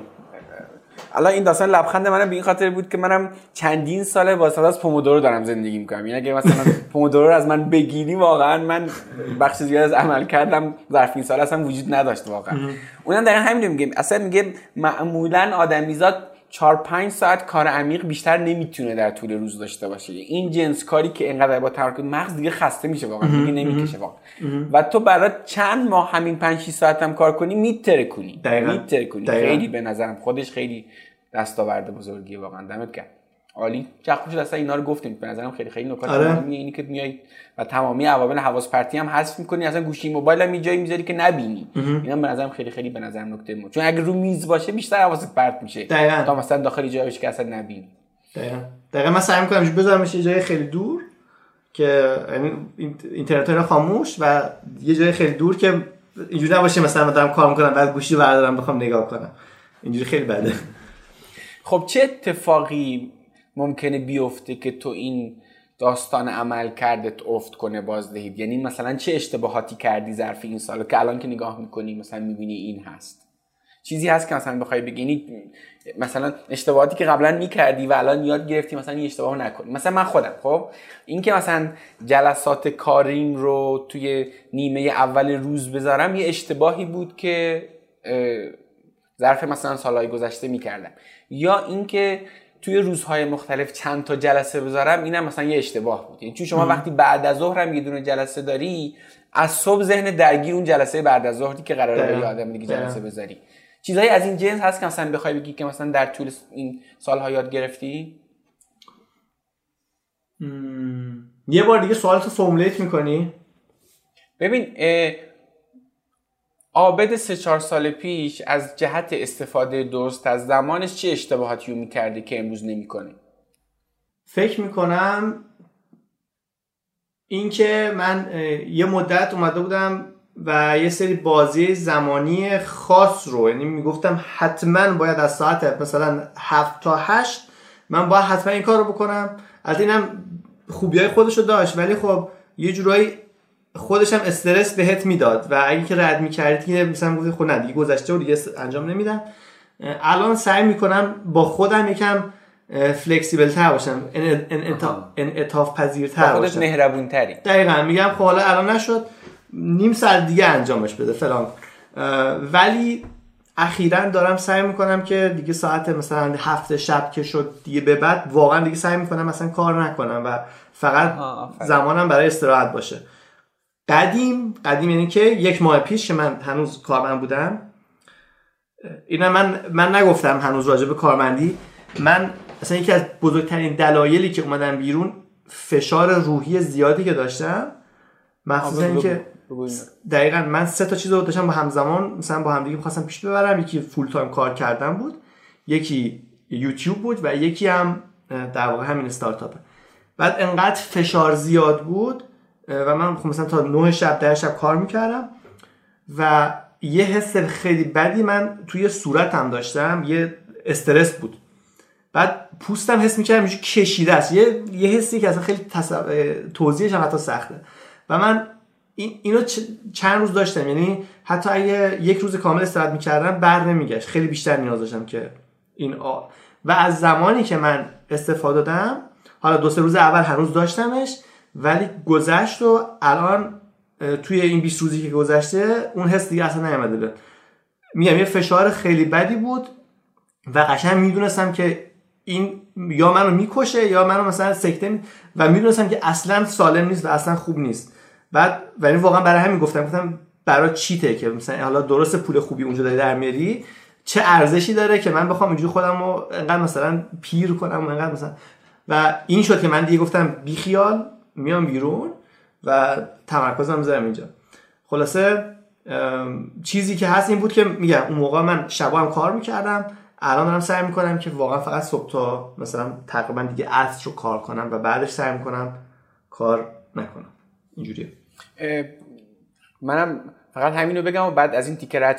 الان این داستان لبخند منم به این خاطر بود که منم چندین ساله واسه از Pomodoro دارم زندگی می‌کنم. یعنی اگه مثلا [laughs] Pomodoro رو از من بگیری واقعا من بخش زیاد از عملکردم ظرف این سال اصلا وجود نداشت واقعا. اونم دقیقا همین میگه. اصلا میگه معمولا آدمیزاد 4 5 ساعت کار عمیق بیشتر نمی‌تونه در طول روز داشته باشه. این جنس کاری که انقدر با تمرکز مغز دیگه خسته میشه واقعا دیگه نمی‌کشه واقعا. و تو برای چند ماه همین 5 6 ساعت هم کار کنی میتره کنی. میتره کنی. خیلی به نظرم خودش خیلی دستاورد بزرگی واقعا. دمت گرم. عالی. چه خوش اصلا اینا رو گفتیم. به نظرم خیلی خیلی نکات آره. مهمیه اینی که میای و تمامی عوامل حواس پرتی هم حذف می‌کنی. اصلا گوشی موبایل هم جایی می‌ذاری که نبینی. اینا به نظرم خیلی خیلی به نظرم نکته مهمه چون اگه رو میز باشه بیشتر حواست پرت میشه. دقیقاً. تا مثلا داخل جایی باشه که اصلا نبینی. دقیقاً. دقیقاً من سعی می‌کنم بذارمش یه جای خیلی دور که یعنی اینترنت رو خاموش و یه جای خیلی دور که اینجوری نباشه مثلا دارم کار می‌کنم بعد گوشی بردارم بخوام نگاه کنم. اینجوری خیلی بده. خب چه اتفاقی ممکنه بیفته که تو این داستان عمل کردت افت کنه بازدهید. یعنی مثلا چه اشتباهاتی کردی ظرف این سال که الان که نگاه می‌کنی مثلا می‌بینی این هست. چیزی هست که مثلا بخوای بگینی مثلا اشتباهاتی که قبلا می‌کردی و الان یاد گرفتی مثلا این اشتباه نکنی. مثلا من خودم خب؟ این که مثلا جلسات کاریم رو توی نیمه اول روز بذارم یه اشتباهی بود که ظرف مثلا سالهای گذشته می‌کردم. یا اینکه توی روزهای مختلف چند تا جلسه بذارم اینم مثلا یه اشتباه بود. یعنی چون شما وقتی بعد از ظهر هم یه دونه جلسه داری از صبح ذهن درگیر اون جلسه بعد از ظهری که قراره به آدم دیگه جلسه بذاری. چیزهایی از این جنس هست که مثلا بخوای بگی که مثلا در طول این سالها یاد گرفتی؟ یه بار دیگه سوالتو فرمولیت می‌کنی؟ ببین عابد سه چهار سال پیش از جهت استفاده درست از زمانش چه اشتباهاتی رو می‌کرده که امروز نمی‌کنه؟ فکر می‌کنم اینکه من یه مدت اومده بودم و یه سری بازی زمانی خاص رو یعنی می‌گفتم حتما باید از ساعت مثلا هفت تا هشت من باید حتما این کار رو بکنم. از اینم خوبی های خودش رو داشت ولی خب یه جورایی خودش هم استرس بهت می‌داد و اگه که رد می‌کردی که مثلا گفتی خود نه دیگه گذشته و دیگه انجام نمیدم. الان سعی می‌کنم با خودم یکم فلکسیبل تر باشم انعطاف پذیرتر خودت مهربون تری دقیقا. میگم خب حالا الان نشد نیم ساعت دیگه انجامش بده فلان. ولی اخیرا دارم سعی می‌کنم که دیگه ساعت مثلا هفته شب که شد دیگه به بعد واقعا دیگه سعی می‌کنم مثلا کار نکنم و فقط زمانم برای استراحت باشه. قدیم قدیم یعنی که یک ماه پیش که من هنوز کارمند بودم اینا من من نگفتم هنوز راجع به کارمندی. من اصلا یکی از بزرگترین دلایلی که اومدم بیرون فشار روحی زیادی که داشتم مخصوصا اینکه دقیقا من سه تا چیز رو داشتم با همزمان مثلا با همدیگه می‌خواستم پیش ببرم یکی فول تایم کار کردن بود یکی یوتیوب بود و یکی هم در واقع همین استارتاپ بعد انقدر فشار زیاد بود و من خب مثلا تا 9 شب ده شب کار می‌کردم و یه حس خیلی بدی من توی صورتم داشتم یه استرس بود. بعد پوستم حس می‌کردم اینجور کشیده است. یه یه حسی که اصلا خیلی تصف... توضیحش هم حتی سخته. و من این اینو چند روز داشتم. یعنی حتی اگه یک روز کامل استراحت می‌کردم بر نمیگشت. خیلی بیشتر نیاز داشتم که این آ... و از زمانی که من استفاده دادم حالا دو سه روز اول هنوز داشتمش ولی گذشت و الان توی این 20 روزی که گذشته اون حس دیگه اصلا نیومده میگم یه فشار خیلی بدی بود و قشنگ می‌دونستم که این یا منو می‌کشه یا منو مثلا سکته و می‌دونستم که اصلا سالم نیست و اصلا خوب نیست. بعد ولی واقعا برای همین گفتم گفتم برای چیته که مثلا حالا درست پول خوبی اونجا داری در میاری؟ چه ارزشی داره که من بخوام اینجوری خودم رو انقدر مثلا پیر کنم و انقدر مثلا و این شد که من دیگه گفتم بی خیال میام بیرون و تمرکزم می‌ذارم اینجا. خلاصه چیزی که هست این بود که میگم اون موقع من شبا هم کار می‌کردم الان دارم سعی می‌کنم که واقعا فقط صبح تا مثلا تقریبا دیگه عصر رو کار کنم و بعدش سعی می‌کنم کار نکنم. اینجوریه. منم فقط همینو بگم و بعد از این تیکه رد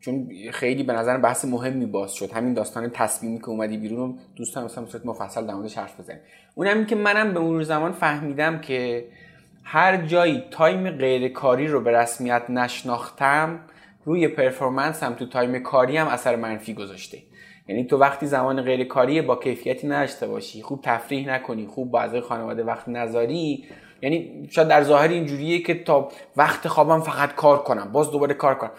چون خیلی به نظر بحث مهمی باز شد. همین داستان تصمیمی که اومدی بیرون دوستان مثلا صورت مفصل در موردش حرف بزنیم. اونم که منم به مرور زمان فهمیدم که هر جایی تایم غیر کاری رو به رسمیت نشناختم روی performance هم تو time کاری هم اثر منفی گذاشته. یعنی تو وقتی زمان غیر کاری با کیفیتی نداشته باشی خوب تفریح نکنی خوب با اعضای خانواده وقت نذاری یعنی شاید در ظاهر اینجوریه که تا وقت خوابم فقط کار کنم باز دوباره کار کنم.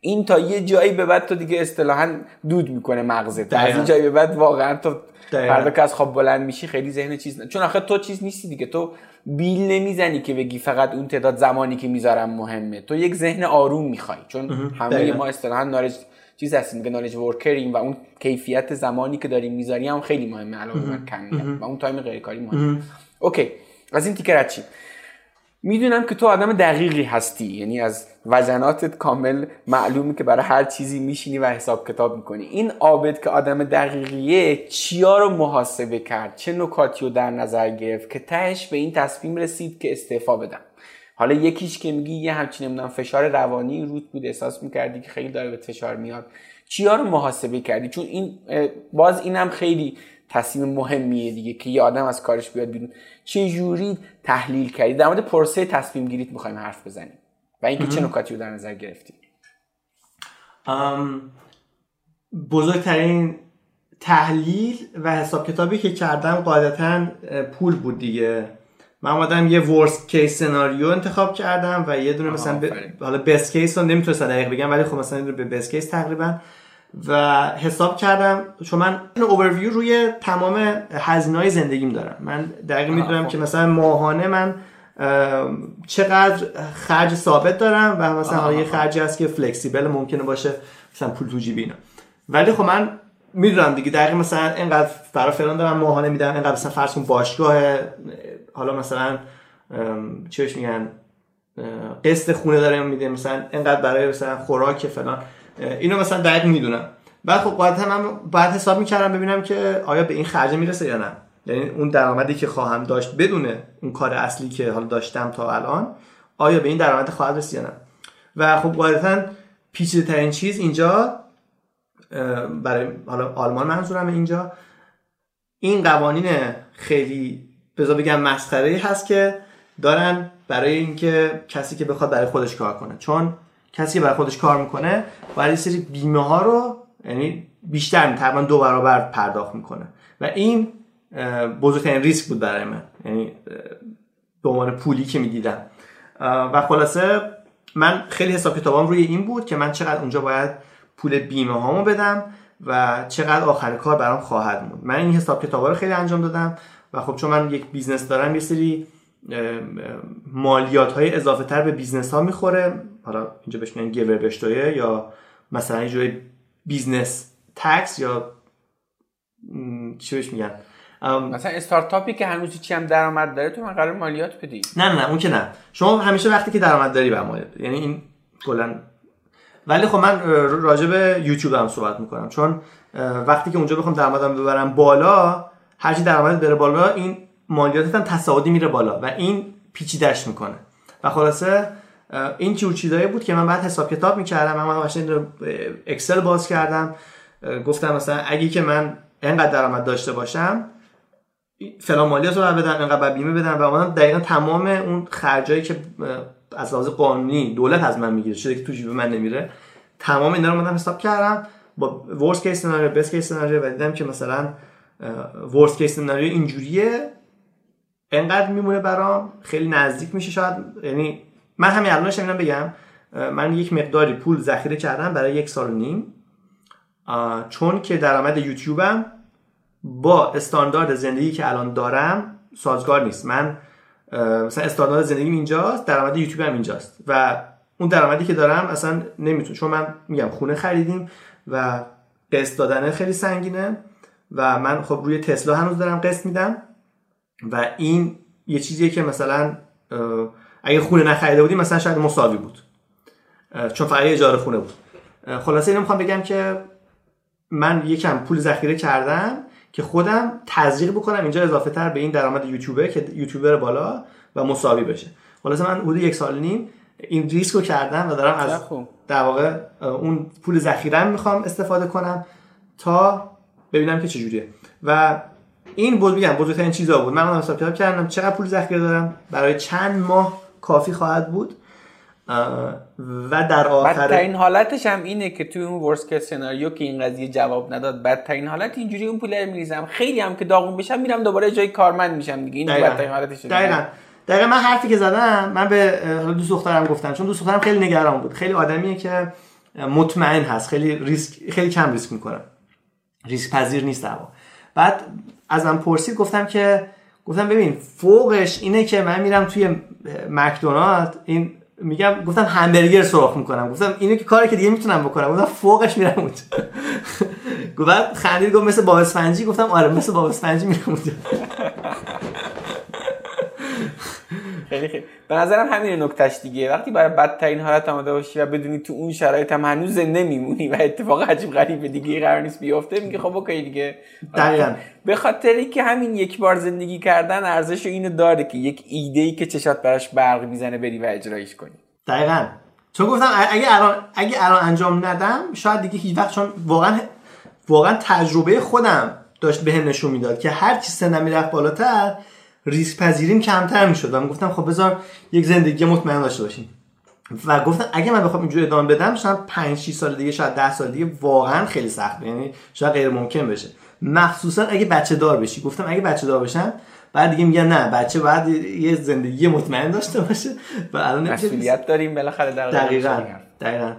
این تا یه جایی به بعد تو دیگه اصطلاحا دود می‌کنه مغزت. از این جایی به بعد واقعا تو فردا که از خواب بلند میشی خیلی ذهن چیز نه. چون آخه تو چیز نیستی دیگه. تو بیل نمی‌زنی که بگی فقط اون تعداد زمانی که می‌ذارم مهمه. تو یک ذهن آروم می‌خوای. چون همه ما اصطلاحا knowledge چیز هستیم. که knowledge worker یم و اون کیفیت زمانی که داریم می‌ذاریم هم خیلی مهمه. علاوه بر کمیت. و اون time غیر کاری مهمه okay. از این تیکه رد می‌دونم که تو آدم دقیقی هستی. یعنی از وجناتت کامل معلومه که برای هر چیزی میشینی و حساب کتاب می‌کنی. این عابد که آدم دقیقیه چیا رو محاسبه کرد؟ چه نکاتی رو در نظر گرفت که تهش به این تصمیم رسید که استعفا بدم؟ حالا یکیش که میگی یه همچین نمی‌دونم فشار روانی روت بود. احساس می‌کردی که خیلی داره به فشار میاد. چیا رو محاسبه کردی؟ چون این باز اینم خیلی تصمیم مهمیه دیگه که یه آدم از کارش بیاد بیرون. چه جوری تحلیل کردی؟ در مورد پروسه تصمیم گیریت می‌خوایم حرف بزنیم و اینکه چه نکاتی رو در نظر گرفتی بزرگترین تحلیل و حساب کتابی که کردم قاعدتا پول بود دیگه. من اومدم یه worst case scenario انتخاب کردم و یه دونه مثلا ب... حالا best case رو نمی‌تونستم دقیق بگم ولی خب مثلا به best case تقریبا. و حساب کردم چون من اوورویو روی تمام هزینه زندگیم دارم. من دقیق می‌دونم خب. که مثلا ماهانه من چقدر خرج ثابت دارم و مثلا یه خرجی هست که flexible ممکنه باشه مثلا پول تو جیبی اینا. ولی خب من می‌دونم دیگه دقیق مثلا اینقدر برای فلان دارم ماهانه میدم اینقدر مثلا فرض باشگاه حالا مثلا چیش میگن قسط خونه داره میده مثلا اینقدر برای مثلا خوراک فلان. اینو مثلا دقیق می‌دونم. بعد خب باید من باید حساب می‌کردم ببینم که آیا به این خرجه می‌رسه یا نه. یعنی اون درآمدی که خواهم داشت بدون اون کار اصلی که حالا داشتم تا الان آیا به این درآمد خواهد رسید یا نه. و خب قاعدتا پیچیده ترین چیز اینجا برای حالا آلمان منظورم اینجا این قوانین خیلی بذار بگم مسخره هست که دارن برای اینکه کسی که بخواد برای خودش کار کنه. چون کسی که برای خودش کار می‌کنه باید سری بیمه ها رو یعنی بیشتر تقریبا دو برابر پرداخت می‌کنه. و این بزرگترین ریسک بود برای من. یعنی به عنوان پولی که می‌دیدم. و خلاصه من خیلی حساب کتابام روی این بود که من چقدر اونجا باید پول بیمه هامو بدم و چقدر آخر کار برام خواهد موند. من این حساب کتابا رو خیلی انجام دادم و خب چون من یک business دارم یه سری مالیات های اضافه تر به business ها می‌خوره. حالا اینجا بهش میگن Gewerbe یا مثلا یه business tax یا چی بهش میگن؟ مثلا استارتاپی که هنوز چی هم درآمد داره تو من قرار مالیات بدی. نه نه اون که نه. شما همیشه وقتی که درآمد داری بر مالیات یعنی این کلا ولی خب من راجع به یوتیوب هم صحبت می‌کنم. چون وقتی که اونجا بخوام درآمدم ببرم بالا هرچی درآمد بره بالا این مالیاتت هم تصاعدی میره بالا و این پیچیدش می‌کنه. و خلاصه این جور چیزایی بود که من بعد حساب کتاب می‌کردم من قشنگ Excel باز کردم. گفتم مثلا اگه که من اینقدر درآمد داشته باشم فلان مالیات رو بدم اینقدر بیمه بدم و من دقیقا تمام اون خرجایی که از لحاظ قانونی دولت از من می‌گیره چیزی که تو جیب من نمیره تمام اینا رو من حساب کردم با worst case scenario best case scenario و دیدم که مثلا worst case scenario اینجوریه. انقدر میمونه برام خیلی نزدیک میشه شاید یعنی من همین الانش اینم بگم من یک مقداری پول ذخیره کردم برای یک سال و نیم. چون که درآمد یوتیوبم با استاندارد زندگی که الان دارم سازگار نیست. من مثلا استاندارد زندگیم اینجاست درآمد یوتیوبم اینجاست. و اون درآمدی که دارم اصلا نمی‌تونه چون من میگم خونه خریدیم و قسط دادن خیلی سنگینه و من خب روی تسلا هنوز دارم قسط میدم. و این یه چیزیه که مثلا اگه خونه نخریده بودیم مثلا شاید مساوی بود. چون فقط اجاره خونه بود. خلاصه اینو می‌خوام بگم که من یکم پول ذخیره کردم که خودم تزریق بکنم اینجا اضافه تر به این درآمد یوتیوبر که یوتیوبر بالا و مساوی بشه. خلاصه من حدود یک سال نیم این ریسک رو کردم و دارم از در واقع اون پول ذخیرم می‌خوام استفاده کنم تا ببینم که چجوریه. و این بود میگم بزرگترین چیزا بود. من حساب کتاب کردم چقدر پول ذخیره دارم برای چند ماه کافی خواهد بود. و در آخر بدترین حالتش هم اینه که توی اون ورس سناریو که این قضیه جواب نداد بدترین حالت اینجوری اون پول میریزم. خیلی هم که داغون بشم میرم دوباره جای کارمند میشم دیگه. این بدترین حالتش دقیقاً. دقیقا من حرفی که زدم من به دوست دخترم گفتم چون دوست دخترم خیلی نگران بود. خیلی آدمیه که مطمئن هست. خیلی ریسک خیلی کم ریسک می‌کنه. ریسک پذیر نیست اما بعد ازم پرسید گفتم که گفتم ببین فوقش اینه که من میرم توی مکدونالد این میگم گفتم همبرگر سرخ می‌کنم. گفتم اینو که کاری که دیگه می‌تونم بکنم. گفتم فوقش میرم اونجا. [laughs] گفت خندید گفت مثل باب گفتم آره مثل باب اسفنجی میرم اونجا. خیلی خیلی. به نظرم همین نکتهش دیگه. وقتی برای بدترین حالت آماده باشی و بدونی تو اون شرایط هم هنوز زنده میمونی و اتفاق عجیب غریب دیگه قرار نیست بیفته میگه خب okay دیگه. دقیقاً. به خاطری که همین یک بار زندگی کردن ارزش اینو داره که یک ایده ای که چشات براش برق می‌زنه بری و اجرایش کنی. دقیقاً. چون گفتم اگه الان اگه الان انجام ندم شاید دیگه هیچ وقت چون واقعا واقعا تجربه خودم داشت بهم نشون می‌داد که هر چی سنم می‌رفت بالاتر ریسک پذیریم کمتر می‌شد. و من گفتم خب بذار یک زندگی مطمئن داشته باشیم. و گفتم اگه من بخوام اینجوری ادامه بدم شاید 5 6 سال دیگه شاید 10 سال دیگه واقعا خیلی سخت یعنی شاید غیر ممکن بشه. مخصوصا اگه بچه دار بشی. گفتم اگه بچه دار بشم بعد دیگه میگن نه بچه بعد یه زندگی مطمئن داشته باشه. و الان مسئولیت داریم بالاخره در دقیقاً. دقیقاً.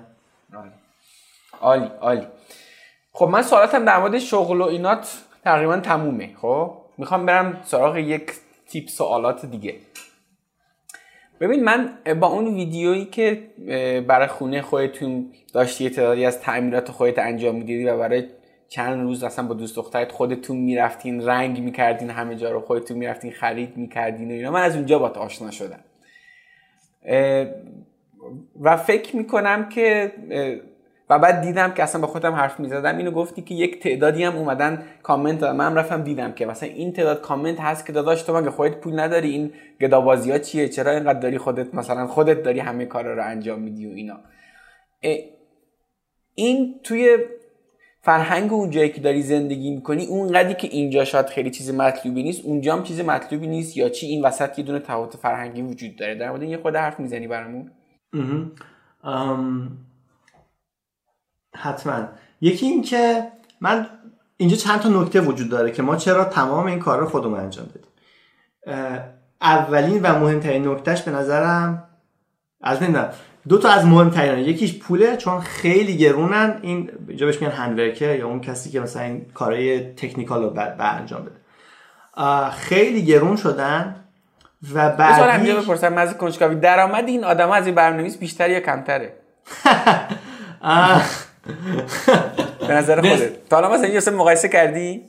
عالی عالی. خب من سوالاتم در مورد شغل و اینات تقریبا تمومه. خب؟ می‌خوام برم سراغ یک تیپ سوالات دیگه. ببین من با اون ویدیویی که برای خونه خودتون داشتی تعدادی از تعمیرات خودت انجام می‌دیدی و برای چند روز اصلا با دوست دخترت خودتون می‌رفتین رنگ می‌کردین همه جا رو خودتون می‌رفتین خرید می‌کردین و اینا. من از اونجا با آشنا شدم. و فکر می‌کنم که و بعد دیدم که اصلا با خودم حرف می‌زدم. اینو گفتی که یک تعدادی هم اومدن کامنت دادن. من رفتم دیدم که مثلا این تعداد کامنت هست که داداش تو مگه خودت پول نداری؟ این گدابازی ها چیه؟ چرا اینقدر داری خودت مثلا خودت داری همه کارا رو انجام میدی و اینا؟ این توی فرهنگ اون جایی که داری زندگی می‌کنی اون قدی که اینجا شاید خیلی چیز مطلوبی نیست اونجا هم چیز مطلوبی نیست یا چی؟ این وسط یه دونه تفاوت فرهنگی وجود داره. در مورد یه خود حرف می‌زنی برامون؟ حتما. یکی این که من اینجا چند تا نکته وجود داره که ما چرا تمام این کار رو خودمون انجام بدیم اولین و مهمترین نکتهش به نظرم از نمی‌دونم دو تا از مهمترین یکیش پوله چون خیلی گرونن. این اینجا بهش میگن هندورکر یا اون کسی که مثلا این کارهای تکنیکال رو بر انجام بده. خیلی گرون شدن و بعدی اینجا بپرسم مزه کنجکاوی درآمد این آدم از این برنامه‌نویس بیشتر یا کمتره؟ [laughs] [laughs] [laughs] به نظر خودت. تا حالا مثلا این مقایسه کردی؟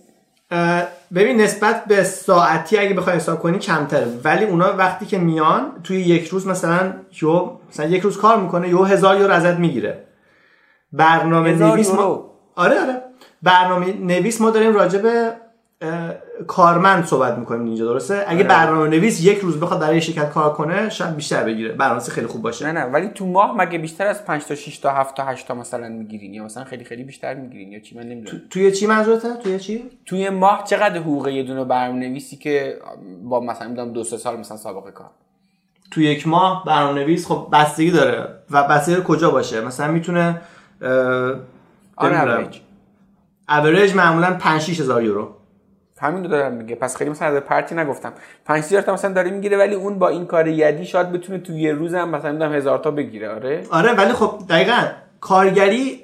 ببین نسبت به ساعتی اگه بخوای حساب کنی کمتره. ولی اونا وقتی که میان توی یک روز مثلا یو مثلا یک روز کار می‌کنه یو هزار یورو ازت می‌گیره. برنامه نویس ما آره آره. برنامه نویس ما داریم راجع به کارمند صحبت می‌کنیم اینجا درسته؟ اگه آره. برنامه نویس یک روز بخواد برای شرکت کار کنه شاید بیشتر بگیره. برنامه خیلی خوب باشه. نه نه ولی تو ماه مگه بیشتر از 5 تا 6 تا 7 تا 8 تا مثلا می‌گیرین؟ یا مثلا خیلی خیلی بیشتر می‌گیرین؟ یا چی؟ من نمی‌دونم. تو... توی چی منظورته؟ توی چی؟ توی ماه چقدر حقوق یه دونه برنامه نویسی که با مثلا می‌دونم دو سه سال مثلا سابقه کار؟ تو یک ماه برنامه نویس خب بستگی داره. و بستگی کجا باشه؟ مثلا می‌تونه آن اوریج معمولا 5 6 هزار یورو. همین رو دارم میگه. پس خیلی مثلا پرتی نگفتم. 5000 تا مثلا داره می‌گیره ولی اون با این کار یدی شاید بتونه تو یه روز هم مثلا می‌دونم هزار تا بگیره. آره؟ آره ولی خب دقیقاً کارگری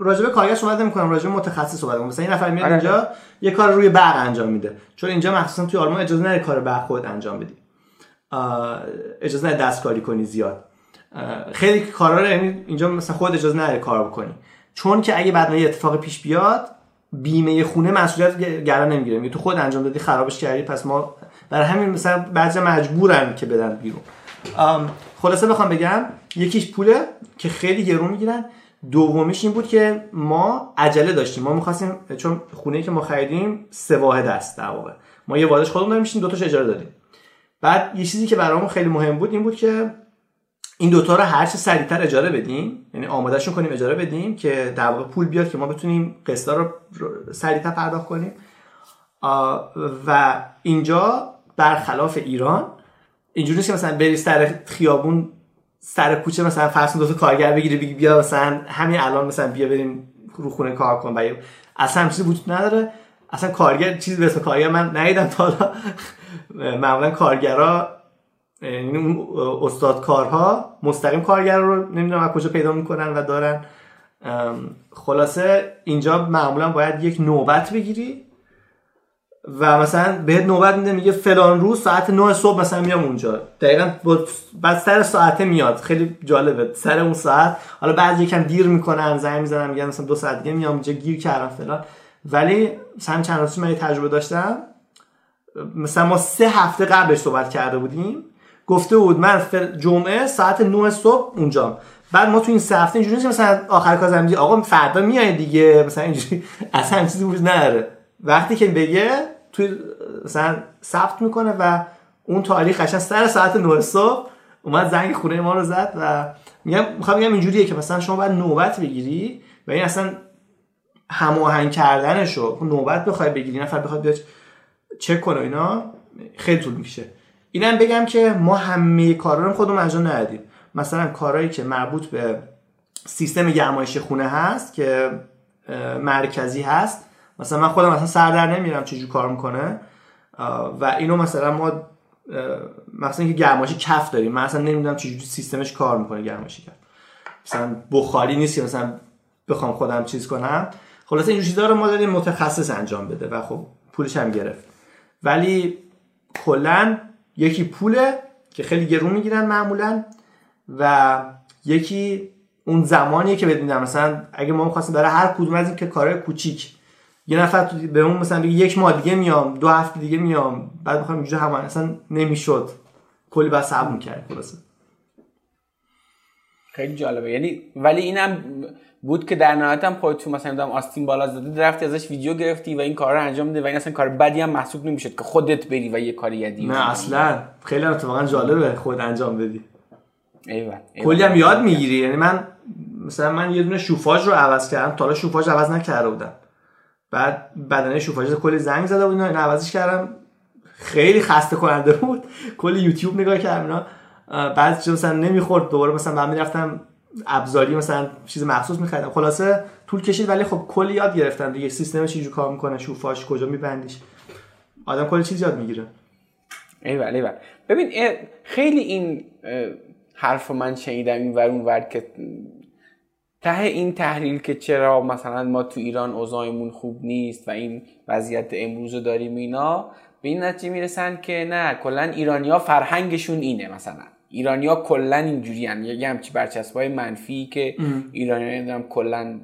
راجبه کارگر صحبت نمی‌کنم راجبه متخصص صحبت مثلا این نفر میاد آره. اینجا یه کار روی برق انجام میده. چون اینجا مخصوصا توی آلمان اجازه نداره کار برق خود انجام بدی. اجازه نداره دستکاری کنی زیاد. خیلی کارا رو یعنی اینجا مثلا خود اجازه نداره کار بکنی. چون که اگه بعد یه اتفاق پیش بیاد بیمه خونه مسئولیت گردن نمی‌گیره. تو خود انجام دادی خرابش کردی پس ما برای همین مثلا بعضی مجبورن که بدن بیرون. خلاصه بخوام بگم یکیش پوله که خیلی گرون می‌گیرن. دومیش این بود که ما عجله داشتیم. ما می‌خواستیم چون خونه که ما خریدیم سه واحد است در واقع. ما یه واحدش خودمون داریم میشیم دو تاش اجاره دادیم. بعد یه چیزی که برامون خیلی مهم بود این بود که این دوتا رو هر چه سریعتر اجاره بدیم یعنی آمادهشون کنیم اجاره بدیم که در واقع پول بیاد که ما بتونیم قسطا رو سریعتر پرداخت کنیم. و اینجا برخلاف ایران اینجوری نیست که مثلا بری سر خیابون سر کوچه مثلا فرض دو کارگر بگیری بگی بیا مثلا همین الان مثلا بیا بریم رو خونه کار کن. و اصلا چیزی وجود نداره. اصلا کارگر چیزی به کارگر من ندیدم تا حالا. [laughs] معمولا کارگرا یعنی استاد کارها مستقیم کارگر رو نمی‌دونم از کجا پیدا می‌کنن و دارن. خلاصه اینجا معمولا باید یک نوبت بگیری و مثلا بهت نوبت میده میگه فلان روز ساعت 9 صبح مثلا میام اونجا. دقیقا بعد سر ساعته میاد. خیلی جالبه. سر اون ساعت حالا بعد یکم دیر می‌کنن زنگ می‌زنن میگن مثلا دو ساعت دیگه میام اینجا گیر کردم فلان. ولی مثلا چند روز من تجربه داشتم. مثلا ما سه هفته قبلش صحبت کرده بودیم. گفته بود من جمعه ساعت 9 صبح اونجا. بعد ما تو این سه هفته اینجوری مثلا آخر کار زمین آقا فردا میای دیگه مثلا اینجوری [laughs] اصلا چیزی وجود نداره. وقتی که بگه توی مثلا ثبت می‌کنه و اون تاریخ قشنگ سر ساعت 9 صبح اومد زنگ خونه ما رو زد و میگم می‌خوام بگم اینجوریه که مثلا شما باید نوبت بگیری و این اصلا هماهنگ کردنشو نوبت بخوای بگیری نفر بخواد بیاد چک کنه اینا خیلی طول میشه اینم بگم که ما همه کارا رو خودمون انجام ندادیم. مثلا کارهایی که مربوط به سیستم گرمایش خونه هست که مرکزی هست. مثلا من خودم مثلا سر در نمیرم چجور کار می‌کنه. و اینو مثلا ما مثلا که گرمایش کف داریم. من اصلا نمی‌دونم چجوری سیستمش کار می‌کنه گرمایش کف. مثلا بخاری نیست که مثلا بخوام خودم چیز کنم. خلاص این چیزا رو ما داریم متخصص انجام بده و خب پولش هم گرفت. ولی کلا یکی پوله که خیلی گرون می‌گیرن معمولا و یکی اون زمانیه که بهت مثلا اگه ما می‌خواستیم برای هر کدوم از این که کارهای کوچیک یه نفر به اون مثلا بگی یک ماه دیگه میام دو هفته دیگه میام بعد می‌خوام اینجا هم اصلا نمی‌شد. کلی بس صبر می‌کرد خلاصه. خیلی جالبه. یعنی ولی اینم بود که در نهایت هم خودت تو مثلا دادم آستین بالا زده رفتی ازش ویدیو گرفتی و این کار رو انجام میده و این اصلا کار بدی هم محسوب نمی‌شد که خودت بری و یه کاری یدی نه اصلا. خیلی اتفاقا جالبه خود انجام بدی. ایوه کلی هم یاد می‌گیری. یعنی من مثلا من یه دونه شوفاژ رو عوض کردم. تا حالا شوفاژ عوض نکرده بودم. بعد بدنه شوفاژ کلی زنگ زده بود اینا. عوضش کردم. خیلی خسته کننده بود. کلی یوتیوب نگاه کردم اینا. بعد چون مثلا نمی‌خورد. دوباره مثلا من می‌رفتم ابزاری مثلا چیز مخصوص میخریدم خلاصه طول کشید ولی خب کلی یاد گرفتم دیگه. سیستمش چجوری کار می‌کنه شوفاش کجا میبندیش. آدم کلی چیز یاد می‌گیره. ایول ایول. ببین خیلی این حرف من شنیدم این ور اون ور که ته این تحلیل که چرا مثلا ما تو ایران اوضاعمون خوب نیست و این وضعیت امروز رو داریم اینا به این نتیجه می‌رسن که نه کلا ایرانیا فرهنگشون اینه مثلا. ایرانیا کلا اینجوری ان یه همچی برچسبای منفی که ایرانیا نمی‌دونم کلا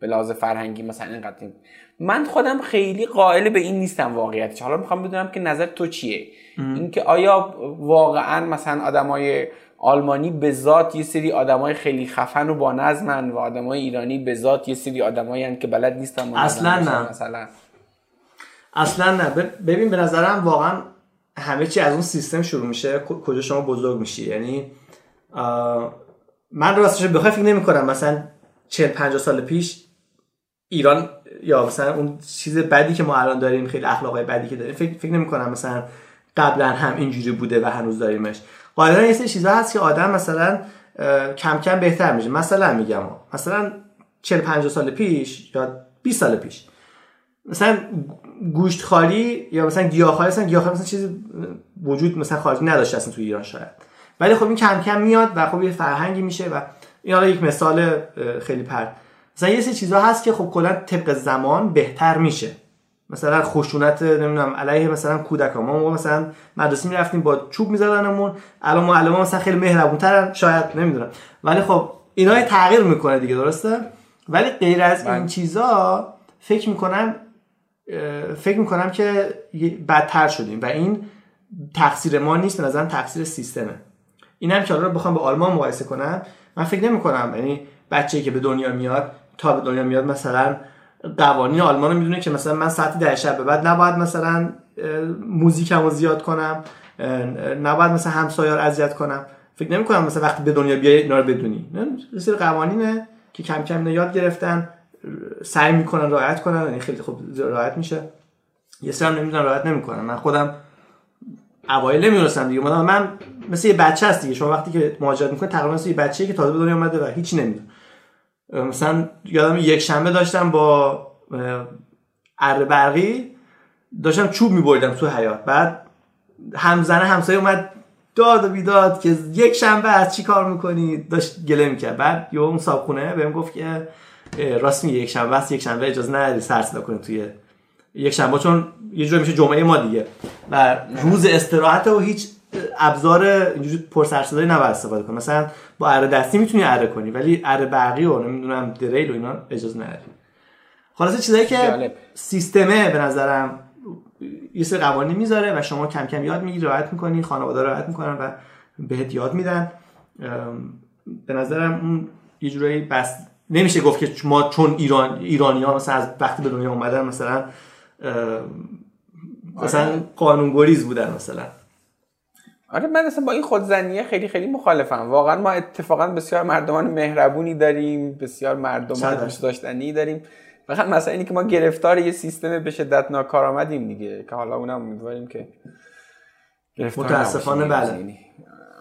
به لحاظ فرهنگی مثلا اینقدر من خودم خیلی قائل به این نیستم واقعیتش. حالا می‌خوام بدونم که نظر تو چیه؟ اینکه آیا واقعا مثلا آدمای آلمانی به ذات یه سری آدمای خیلی خفن و با نظمن و آدمای ایرانی به ذات یه سری آدمایی که بلد نیستن اصلا نه. مثلا. اصلا نه. ببین به نظرم واقعا همه چی از اون سیستم شروع میشه کجا شما بزرگ میشی. یعنی من راستش بخوای فکر نمی کنم مثلا 40 50 سال پیش ایران یا مثلا اون چیز بدی که ما الان داریم خیلی اخلاقای بدی که داریم فکر, فکر نمی کنم مثلا قبلا هم اینجوری بوده و هنوز داریمش. قاعدتا یه سری چیزا هست که آدم مثلا کم کم بهتر میشه. مثلا میگم مثلا 40 50 سال پیش یا 20 سال پیش مثلا گوشت خالی یا مثلا گیاهخواری مثلا گیاهخواری مثلا چیزی وجود مثلا خارجی نداشته اصلا تو ایران شاید. ولی خب این کم کم میاد و خب یه فرهنگی میشه و این حالا یک مثال خیلی پر. مثلا یه سری چیزا هست که خب کلا طبق زمان بهتر میشه. مثلا خشونت نمی‌دونم علیه مثلا کودکان. ما مثلا مدرسه می‌رفتیم با چوب میزدنمون. الان معلم مثلا خیلی مهربونترن شاید نمی‌دونم. ولی خب اینا تغییر می‌کنه دیگه درسته؟ ولی غیر از این چیزا فکر می‌کنم فکر می‌کنم که بدتر شدیم و این تقصیر ما نیست به نظرم تقصیر سیستمه. این هم که حالا رو بخوام به آلمان مقایسه کنم من فکر نمی کنم یعنی بچه‌ای که به دنیا میاد تا به دنیا میاد مثلا قوانین آلمان رو می‌دونه که مثلا من ساعتی ده شب به بعد نباید مثلا موزیکمو زیاد کنم نباید مثلا همسایار اذیت کنم. فکر نمی کنم مثلا وقتی به دنیا بیای اینا رو بدونی. نه قوانینه که کم کم یاد گرفتن. سعی می‌کنن رعایت کنن یعنی خیلی خوب رعایت میشه. یه سرم نمی‌دونن رعایت نمی‌کنن. من خودم اوایل نمی‌دونستم دیگه. من من مثل یه بچه هست دیگه. شما وقتی که مهاجرت می‌کنه تقریبا مثل یه بچه‌ای که تازه به دنیا اومده و هیچی نمی‌دونه. مثلا یادم یک شنبه داشتم با اره برقی داشتم چوب میبردم تو حیات بعد همزنه همسایه اومد داد و بیداد که یک شنبه از چی کار می‌کنی؟ داشت گله می‌کرد. بعد یه اون صابخونه بهم گفت که راست میگه یک شنبه است یک شنبه اجازه نداری سر صدا کنی توی یک شنبه چون یه جوری میشه جمعه ما دیگه. و روز استراحت و هیچ ابزار اینجوری پر سر صدایی نباید استفاده کنی. مثلا با اره دستی می‌تونی اره کنی ولی اره برقی و نمی‌دونم دریل و اینا اجازه نداری. خلاصه چیزایی که سیستمه به نظرم یه سری قوانین می‌ذاره و شما کم کم یاد می‌گیری راحت می‌کنی خانواده راحت می‌کنن و بهت یاد میدن. به نظرم اون یه جورایی بس نمیشه گفت که ما چون ایران ایرانی ها مثلا از وقتی به دنیا اومدن مثلا مثلا آره. قانونگریز بودن مثلا. آره من اصلا با این خودزنیه خیلی خیلی مخالفم. واقعا ما اتفاقا بسیار مردمان مهربونی داریم بسیار مردمان دوست داشتنی داریم. فقط مثلا اینی که ما گرفتار یه سیستم به شدت ناکارآمدیم دیگه که حالا اونم امیدواریم که متاسفانه بله.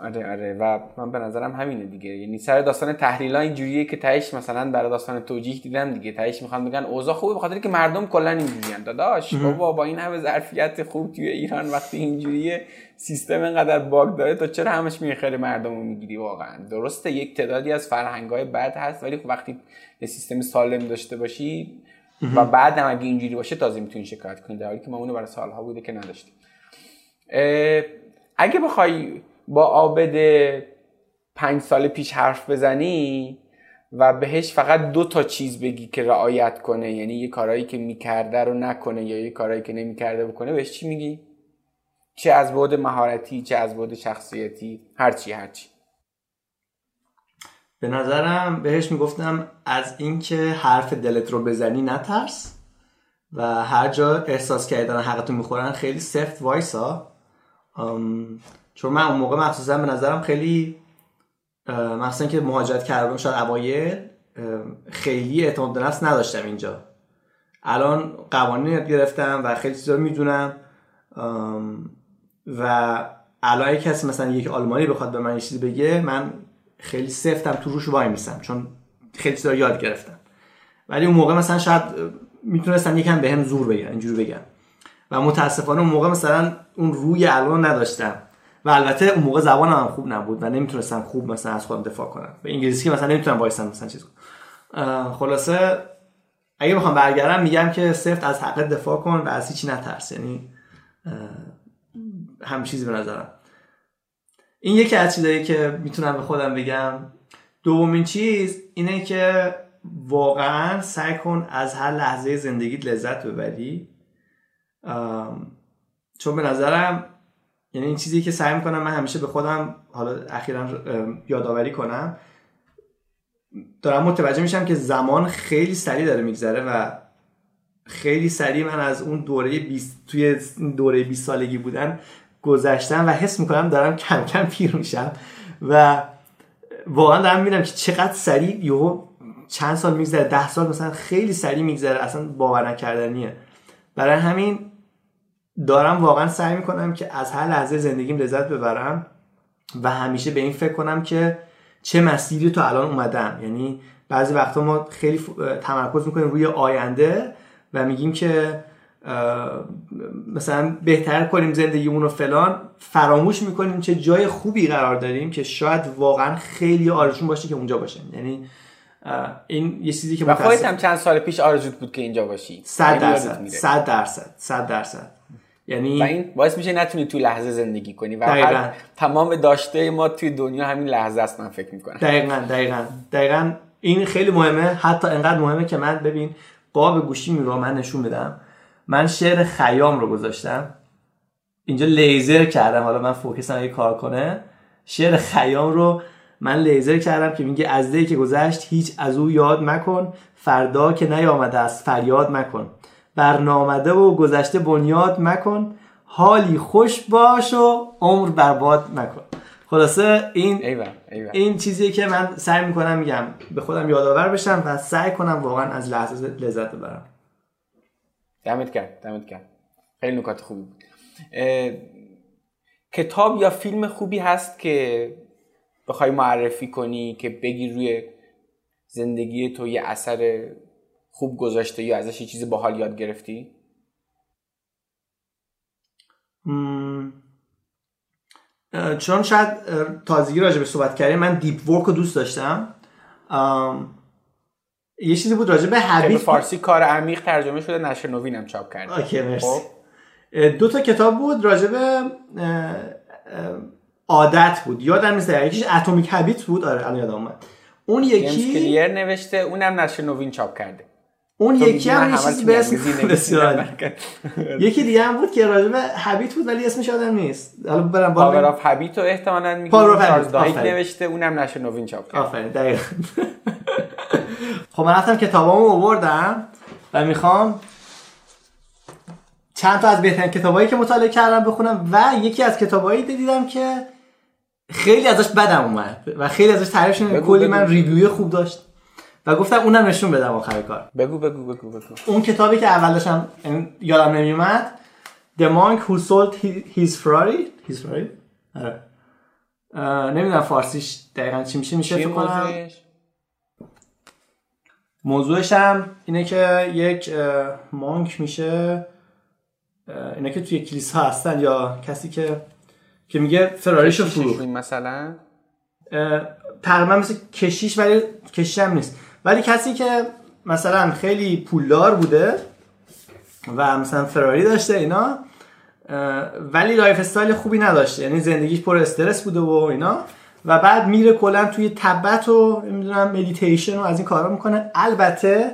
آره آره. و من به نظرم همینه دیگه. یعنی سر داستان تحلیل ها اینجوریه که تهش مثلا برای داستان توجیه دیدم دیگه. تهش می‌خوان بگن اوضاع خوبه بخاطر که مردم کلا اینجوریان. داداش بابا با این همه ظرفیت خوب توی ایران وقتی اینجوریه سیستم اینقدر باگ داره تو چرا همش می‌خری مردم رو می‌گیری؟ واقعا. درسته یک تعدادی از فرهنگ های بد هست ولی خب وقتی یه سیستم سالم داشته باشی و بعد هم اگه اینجوری باشه تازه می‌تونی شکایت کنی. در حالی که ما اونو برای سالها بوده که نداشتیم. اگه بخوای با عابد پنج سال پیش حرف بزنی و بهش فقط دو تا چیز بگی که رعایت کنه. یعنی یه کارهایی که می‌کرده رو نکنه یا یه کارهایی که نمی‌کرده بکنه بهش چی میگی؟ چه از بعد مهارتی چه از بعد شخصیتی هرچی هرچی به نظرم بهش می‌گفتم از اینکه حرف دلت رو بزنی نترس و هر جا احساس کردن حقتون می‌خورن خیلی سفت وایسا. چون من اون موقع مخصوصا به نظرم خیلی مخصوصا که مهاجرت کردم شاید اوایل خیلی اعتماد به نفس نداشتم اینجا. الان قوانین گرفتم و خیلی چیزا می‌دونم. و الان کسی مثلا یک آلمانی بخواد به من چیزی بگه من خیلی سفتم تو روش وای میسم چون خیلی چیزا یاد گرفتم. ولی اون موقع مثلا شاید می‌تونستم یکم به زور بگن اینجوری بگم و متاسفانه اون موقع مثلا اون روی الان نداشتم. و البته اون موقع زبانم هم خوب نبود و نمی‌تونستم خوب مثلا از خودم دفاع کنم به انگلیسی مثلا نمی‌تونم وایسم مثلا چیز خلاصه اگه بخوام برگردم میگم که سفت از حق دفاع کن و از هیچی نترس. یعنی هم چیزی به نظرم. این یکی از چیزایی که می‌تونم به خودم بگم. دومین چیز اینه که واقعا سعی کن از هر لحظه زندگیت لذت ببری. چون به نظرم یعنی این چیزی که سعی می‌کنم من همیشه به خودم حالا اخیرا یادآوری کنم دارم متوجه میشم که زمان خیلی سریع داره میگذره و خیلی سریع من از اون دوره 20 توی دوره 20 سالگی بودن گذشتم و حس می‌کنم دارم کم کم پیر میشم و واقعا دارم می‌بینم که چقدر سریع یهو چند سال میگذره ده سال مثلا خیلی سریع میگذره اصلا باور نکردنیه. برای همین دارم واقعا سعی می‌کنم که از هر لحظه زندگیم لذت ببرم و همیشه به این فکر کنم که چه مسیری تو الان اومدم. یعنی بعضی وقتا ما خیلی تمرکز می‌کنیم روی آینده و میگیم که مثلا بهتر کنیم زندگیمون رو فلان. فراموش می‌کنیم چه جای خوبی قرار داریم که شاید واقعا خیلی آرزون باشه که اونجا باشیم یعنی این یه چیزی که و خودت هم چند سال پیش آرزوت بود که اینجا باشی. 100 درصد. 100 درصد. 100 درصد. یعنی و این باعث میشه نتونی تو لحظه زندگی کنی و هر تمام داشته ما توی دنیا همین لحظه است من فکر می‌کنم. دقیقا دقیقا. دقیقا این خیلی مهمه. حتی انقدر مهمه که من ببین قاب گوشی رو من نشون میدم. من شعر خیام رو گذاشتم. اینجا لیزر کردم. حالا من فوکسم اگه کار کنه. شعر خیام رو من لیزر کردم که میگه از دی که گذشت هیچ از او یاد مکن. فردا که نیامده است فریاد مکن. برنامده و گذشته بنیاد مکن حالی خوش باش و عمر برباد مکن خلاصه این ایوان. ایوان. این چیزیه که من سعی می‌کنم میگم به خودم یادآور بشم و سعی کنم واقعا از لحظه لذت ببرم دمت کرد دمت کرد خیلی نکات خوبی بود کتاب یا فیلم خوبی هست که بخوای معرفی کنی که بگی روی زندگی تو یه اثر خوب گذاشته یا ازش یه چیز باحال یاد گرفتی؟ چون شاید تازگی راجع به صحبت کردیم من دیپ ورک رو دوست داشتم. یه چیزی بود راجع به حبیت فارسی کار عمیق ترجمه شده نشر نوینم چاپ کرده. okay مرسی. خب. دو تا کتاب بود راجع به عادت بود. یادم نیست یکیش Atomic Habit بود. آره الان یادم اومد. اون یکی کلیر نوشته اونم نشر نوین چاپ کرده. اون یکی هم یه چیزی به اسم [laughs] یکی دیگه هم بود که راجع به habit بود ولی اسمش یادم نیست. حالا برم Power of Habit رو احتمالاً میگم چارلز داهیگ نوشته اونم نشر نوین چاپ کرده آفرین دقیقاً. [laughs] خب من رفتم کتابامو آوردم و می‌خوام چند تا از بهترین کتابایی که مطالعه کردم بخونم و یکی از کتابایی دیدم که خیلی ازش بدم اومد و خیلی ازش تعریف شد کلی من ریویو خوب داشت. و گفتم اونم نشون بدم آخر کار. بگو بگو بگو بگو. اون کتابی که اول داشتم یادم نمیومد The Monk Who Sold His Ferrari. His Ferrari آره. نمی‌دونم فارسیش دقیقا چی میشه میشه فکر کنم. موضوعش؟ هم اینه که یک مانک میشه اینا که توی کلیسا هستن یا کسی که که میگه فراریشو فروخت. مثلا؟ تقریبا مثل کشیش ولی کشیش هم نیست. ولی کسی که مثلا خیلی پولدار بوده و مثلا فراری داشته اینا ولی lifestyle خوبی نداشته. یعنی زندگیش پر استرس بوده و اینا. و بعد میره کلا توی تبت و نمی‌دونم مدیتیشن و از این کارا می‌کنه. البته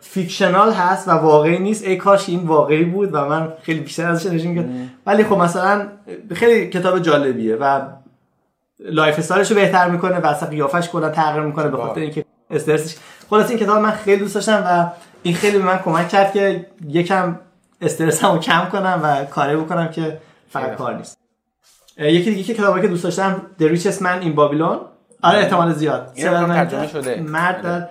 fictional هست و واقعی نیست. ای کاش این واقعی بود و من خیلی بیشتر ازش انرژی ولی خب مثلا خیلی کتاب جالبیه و lifestyle ش رو بهتر می‌کنه و اصلا قیافش کلا تغییر می‌کنه به خاطر اینکه استرسش. خلاص این کتاب من خیلی دوست داشتم و این خیلی به من کمک کرد که یکم استرسمو کم کنم و کاری بکنم که فقط کار نیست. یکی دیگه که کتابی که دوست داشتم The Richest Man in Babylon. آره احتمال زیاد. ترجمه شده. مرد در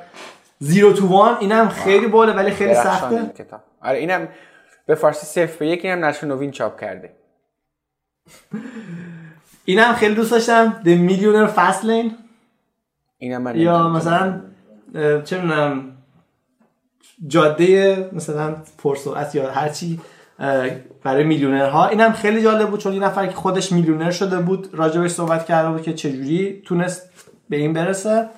زیرو تو وان اینم خیلی باله ولی خیلی سخته. کتاب. آره اینم به فارسی صفر به یک اینم نشر نوین چاپ کرده. اینم خیلی دوست داشتم. The Millionaire Fast Lane اینم من یا مثلا چه می‌دونم جاده مثلا پرسرعت یا هرچی برای میلیونرها. اینم خیلی جالب بود چون این نفر که خودش میلیونر شده بود راجبش صحبت کرده بود که چجوری تونست به این برسه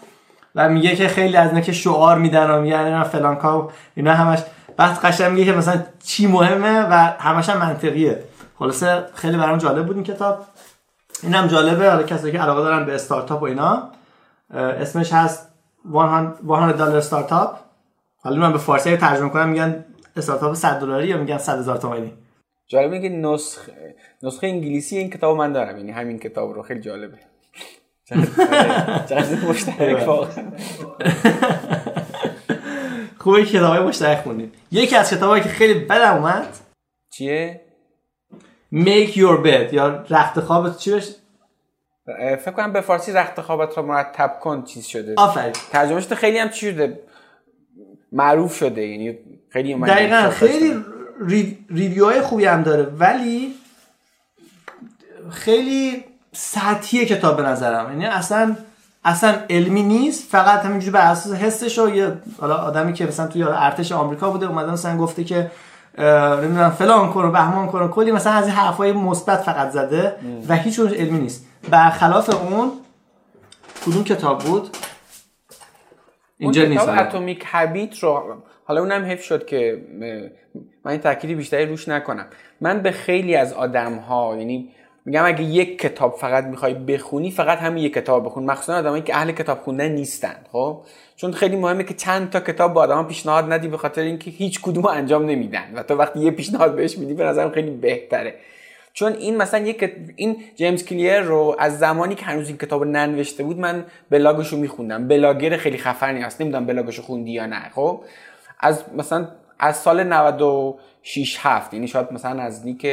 و میگه که خیلی از که شعار میدن و میگن اینا فلان کار اینا همش. بعد قشنگ میگه که مثلا چی مهمه و همش هم منطقیه. خلاصه خیلی برام جالب بود این کتاب. اینم جالبه حالا کسایی که علاقه دارن به استارتاپ و اینا. اسمش هست 100 دلار استارتاپ. حالا من به فارسی ترجمه کنم میگن استارتاپ 100 دلاری یا میگن 100 هزار تومانی. جالبه که نسخه نسخه انگلیسی این کتاب من دارم یعنی همین کتاب رو. خیلی جالبه. چقدر مشترک [laughs] واقعا. خوبه که کتابای مشترک خوندیم. یکی از کتابایی که خیلی بدم اومد چیه؟ Make your bed یا رخت خوابت چی بشه فکر کنم به فارسی رخت خوابت رو مرتب کن چیز شده. آفرین. ترجمهش تو خیلی هم چی شده؟ معروف شده یعنی خیلی دقیقا خیلی ریویو های خوبی هم داره ولی خیلی سطحی کتاب به نظرم. یعنی اصلا اصلا علمی نیست فقط همینجوری بر اساس حسش و یه حالا آدمی که مثلا توی ارتش آمریکا بوده اومدن مثلا گفته که نمی‌دونم فلان کن و بهمان کن کلی مثلا از این حرفای مثبت فقط زده و هیچ علمی نیست. برخلاف اون کدوم کتاب بود؟ اینجا نیست اتمیک هابیت رو حالا اونم حیف شد که من این تأکیدی بیشتری روش نکنم. من به خیلی از آدم ها یعنی میگم اگه یک کتاب فقط می‌خوای بخونی فقط همین یک کتاب بخون. مخصوصا آدمایی که اهل کتاب خوندن نیستن خب؟ چون خیلی مهمه که چند تا کتاب به آدم پیشنهاد ندی به خاطر اینکه هیچ کدوم انجام نمیدن. و تو وقتی یه پیشنهاد بهش میدی به نظرم خیلی بهتره. چون این مثلا یک این جیمز کلیر رو از زمانی که هنوز این کتاب ننوشته بود من بلاگش رو میخوندم. بلاگر خیلی خفنی هست. نمی‌دونم رو خوندی یا نه خب؟ از مثلا از سال 96 7 یعنی شاید مثلا از نیک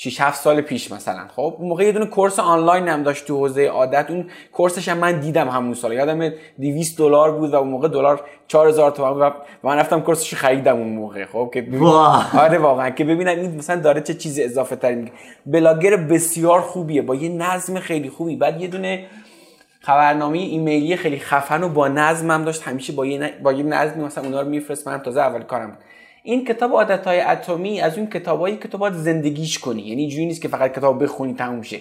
6 7 سال پیش مثلا. خب اون موقع یه دونه course آنلاین هم داشت تو حوزه عادت. اون course ش هم من دیدم همون سال. یادم 200 دلار بود و اون موقع دلار 4000 تومان و من رفتم کورسش خریدم اون موقع. خب که آره واقعا. که ببینم این مثلا داره چه چیز اضافه تری میگه. بلاگر بسیار خوبیه. با یه نظم خیلی خوبی. بعد یه دونه خبرنامه ایمیلی خیلی خفن و با نظم هم داشت. همیشه با یه, با یه نظمی مثلا اونا رو میفرست من تازه اول کارم بود. این کتاب عادت های اتمی از اون کتابایی که تو باید زندگیش کنی. یعنی اینجوری نیست که فقط کتاب بخونی تموم شه.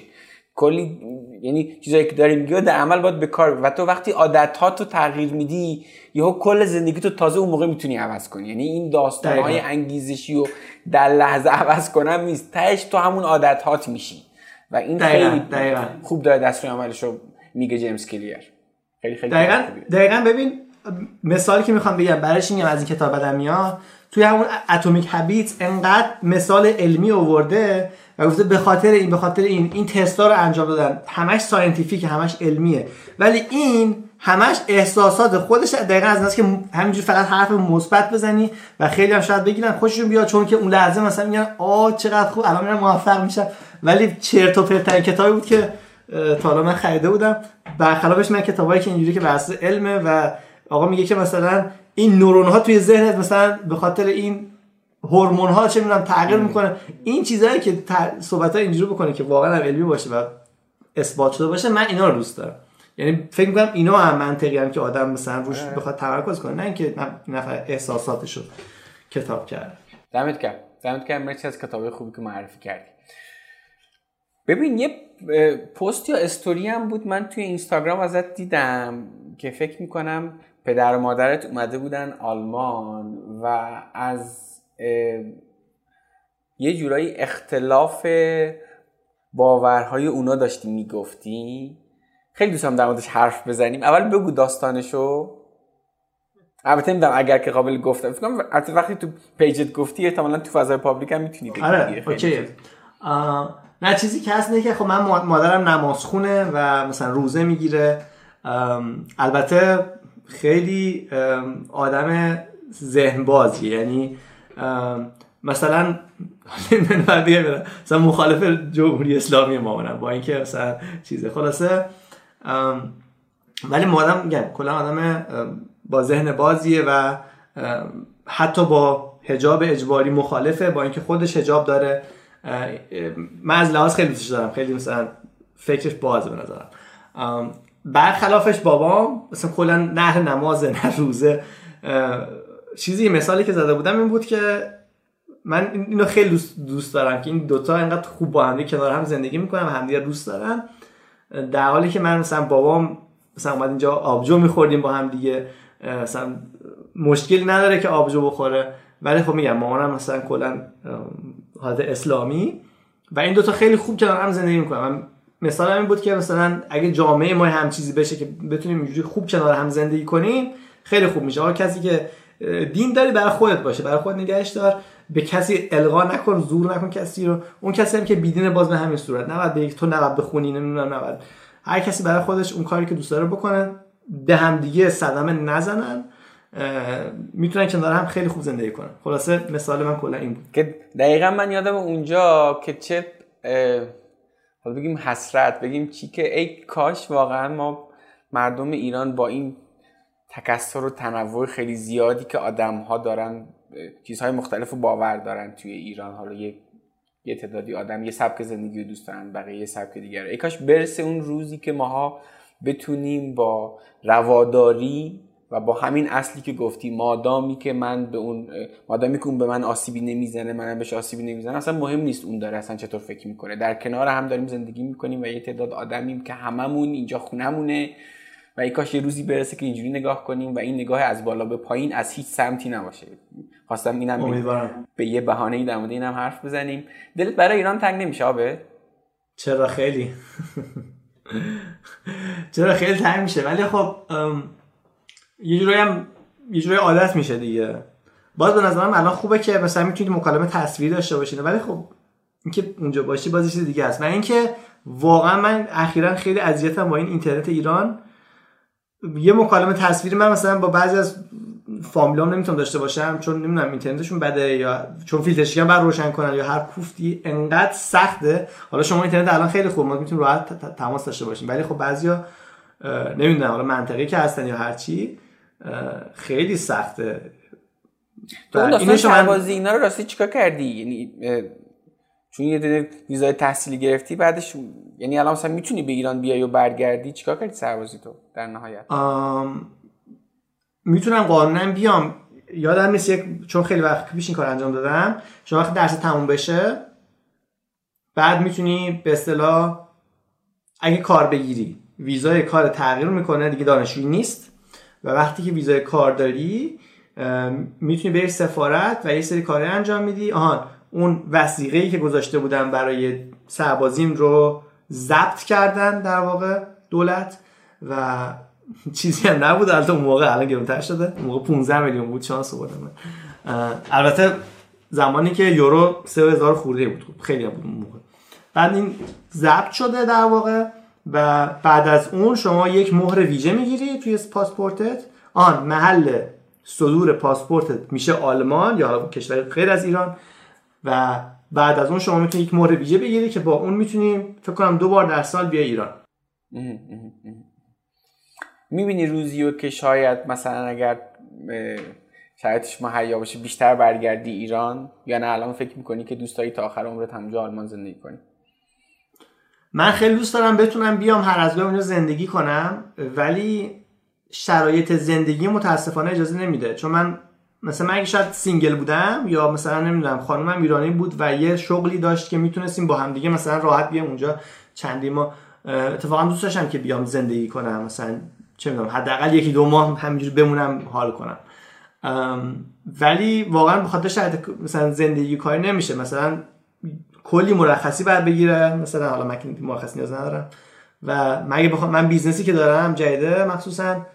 کلی یعنی چیزایی که داری میگی در عمل باید به کار. و تو وقتی عادت ها تو تغییر میدی یهو کل زندگی تو تازه اون موقع می‌تونی عوض کنی. یعنی این داستان های انگیزشی و در لحظه عوض کنم نیست. تهش تو همون عادت هات میشی. و این خیلی خوب داره دست روی عملش رو میگه جیمز کلیر خیلی خیلی دقیقا, دقیقا. ببین مثالی که می‌خوام بگم برایش این از این کتاب بدم میاد توی همون اتمیک هابیت انقدر مثال علمی آورده و گفته به خاطر این به خاطر این این تستا رو انجام دادن. همش scientific همش علمیه. ولی این همش احساسات خودش دقیقا از که همینجور فقط حرف مثبت بزنی و خیلی هم شاید بگیرن. خوششون بیاد چون که اون لحظه مثلا میگن آ چقدر خوب الان میرم موفق میشم. ولی چرت و پرت کتابی بود که تا حالا من خریده بودم. برخلافش من کتابایی که اینجوری که بر علمه و آقا میگه که مثلا این نورون ها توی ذهنت مثلا به خاطر این هورمون ها چه می‌دونم تغییر می‌کنه. این چیزهایی که صحبت ها اینجوری بکنه که واقعا هم علمی باشه و اثبات شده باشه من اینا رو دوست دارم. یعنی فکر می‌کنم اینا هم منطقی هم که آدم مثلا روش بخواد تمرکز کنه نه اینکه نفر احساساتش رو کتاب کرد. دمت کرد دمت کرد مرسی از کتاب خوبی که معرفی کردی. ببین یه پست یا استوری هم بود من توی اینستاگرام ازت دیدم که فکر می‌کنم پدر و مادرت اومده بودن آلمان و از یه جورایی اختلاف باورهای اونا داشتی می‌گفتی خیلی دوستم در موردش حرف بزنیم. اول بگو داستانشو. البته نمی‌دونم اگر که قابل گفتم فکر کنم وقتی تو page ت گفتی احتمالا تو فضای public هم می‌تونی بگی آره okay. نه چیزی که هست که خب من مادرم نمازخونه و مثلا روزه می‌گیره. البته خیلی آدم ذهن بازی یعنی مثلا مثلا مخالف جمهوری اسلامی ما با اینکه مثلا چیزه خلاصه ولی مادم میگم کلا آدم با ذهن بازیه و حتی با هجاب اجباری مخالفه با اینکه خودش هجاب داره. من از لحاظ خیلی دوستش دارم. خیلی مثلا فکرش بازه به نظرم. برخلافش بابام مثلا کلا نه نماز نه روزه چیزی مثالی که زده بودم این بود که من اینو خیلی دوست, دوست دارم که این دوتا اینقدر خوب با هم کنار هم زندگی می‌کنن همدیگه دوست دارن. در حالی که من مثلا بابام مثلا اومد اینجا آبجو میخوردیم با هم دیگه مثلا مشکلی نداره که آبجو بخوره. ولی خب میگم مامانم مثلا کلا حالت اسلامی و این دوتا خیلی خوب کنار هم زندگی می‌کنن. مثال این بود که مثلا اگه جامعه ما هم چیزی بشه که بتونیم اینجوری خوب کنار هم زندگی کنیم خیلی خوب میشه. آقا کسی که دین داری برای خودت باشه برای خود نگهش دار. به کسی القا نکن زور نکن کسی رو. اون کسی هم که بیدین باز به همین صورت. نباید به تو نباید بخونی نمی‌دونم نباید هر کسی برای خودش اون کاری که دوست داره بکنه به هم دیگه صدمه نزنن. می‌تونن کنار هم خیلی خوب زندگی کنن. خلاصه مثال من کلا این بود. که دقیقا من یادم اونجا که چه حالا بگیم حسرت بگیم چی که ای کاش واقعا ما مردم ایران با این تکسر و تنوع خیلی زیادی که آدم ها دارن چیزهای مختلف و باور دارن توی ایران. حالا یه یه تعدادی آدم یه سبک زندگی رو دوست دارن بقیه یه سبک دیگر ای کاش برسه اون روزی که ماها بتونیم با رواداری و با همین اصلی که گفتی مادامی که من به اون مادامی که اون به من آسیبی نمی‌زنه منم بهش آسیبی نمی‌زنه اصلا مهم نیست اون داره اصلا چطور فکر می‌کنه. در کنار هم داریم زندگی می‌کنیم و یه تعداد آدمیم که هممون اینجا خونمونه و ای کاش یه روزی برسه که اینجوری نگاه کنیم و این نگاه از بالا به پایین از هیچ سمتی نباشه. خواستم اینم به یه بهانه ای در مورد اینم حرف بزنیم. دلت برای ایران تنگ نمیشه آبه؟ چرا خیلی؟ چرا خیلی تنگ میشه؟ ولی خب یه جورایی هم یه جورایی عادت میشه دیگه. باز به نظرم الان خوبه که مثلا می‌تونید مکالمه تصویری داشته باشید ولی خب اینکه اونجا باشی باز چیز دیگه است. و اینکه واقعا من اخیرا خیلی اذیتم با این اینترنت ایران. یه مکالمه تصویری من مثلا با بعضی از فامیلام نمی‌تونم داشته باشم چون نمی‌دونم اینترنتشون بده یا چون فیلترش بر روشن کنن یا هر کوفتی انقدر سخته. حالا شما اینترنت الان خیلی خوب ما می‌تونیم راحت تماس داشته باشیم. ولی خب بعضیا نمی‌دونم حالا منطقی که هستن یا هر چی. خیلی سخته. تو اون داستان سربازی اینا رو راستی چیکار کردی؟ یعنی چون یه دونه ویزای تحصیلی گرفتی بعدش یعنی الان مثلا می‌تونی به ایران بیای و برگردی؟ چیکار کردی سربازی تو در نهایت؟ می‌تونم قانونا بیام. یادم نیست یک چون خیلی وقت پیش این کار انجام دادم. شما وقتی درس تموم بشه بعد می‌تونی به اصطلاح اگه کار بگیری ویزای کار تغییر می‌کنه دیگه دانشجویی نیست. و وقتی که ویزای کار داری می‌تونی بری سفارت و یه سری کاری انجام میدی. آهان اون وسیقه که گذاشته بودن برای سربازیم رو ضبط کردن در واقع دولت و چیزی هم نبود. البته اون موقع الان گرونتر شده. اون موقع 15 میلیون بود شانس بودم البته زمانی که یورو 3000 خورده بود. خیلی بود اون موقع. بعد این ضبط شده در واقع. و بعد از اون شما یک مهر ویژه می‌گیری توی پاسپورتت. آن محل صدور پاسپورتت میشه آلمان یا کشور غیر از ایران. و بعد از اون شما می‌تونی یک مهر ویژه بگیری که با اون می‌تونی فکر کنم دو بار در سال بیا ایران. می‌بینی روزی و که شاید مثلا اگر شرایطش مهیا باشه بیشتر برگردی ایران یا نه؟ الان فکر می‌کنی که دوستایی تا آخر عمرت همونجا آلمان زندگی کنی؟ من خیلی دوست دارم بتونم بیام هر از اونجا زندگی کنم ولی شرایط زندگی متاسفانه اجازه نمیده. چون من مثلا من اگه شاید single بودم یا مثلا نمی‌دونم خانومم ایرانی بود و یه شغلی داشت که می‌تونستیم با هم دیگه مثلا راحت بیام اونجا چندی ما اتفاقا دوست داشتم که بیام زندگی کنم مثلا چه می‌دونم حداقل یکی دو ماه همینجوری بمونم حال کنم. ولی واقعا به خاطر شاید مثلا زندگی کاری نمیشه. مثلا کلی مرخصی بر بگیره. مثلا حالا من مرخصی نیاز ندارم. و مگه بخوام من business ی که دارم جدیده مخصوصا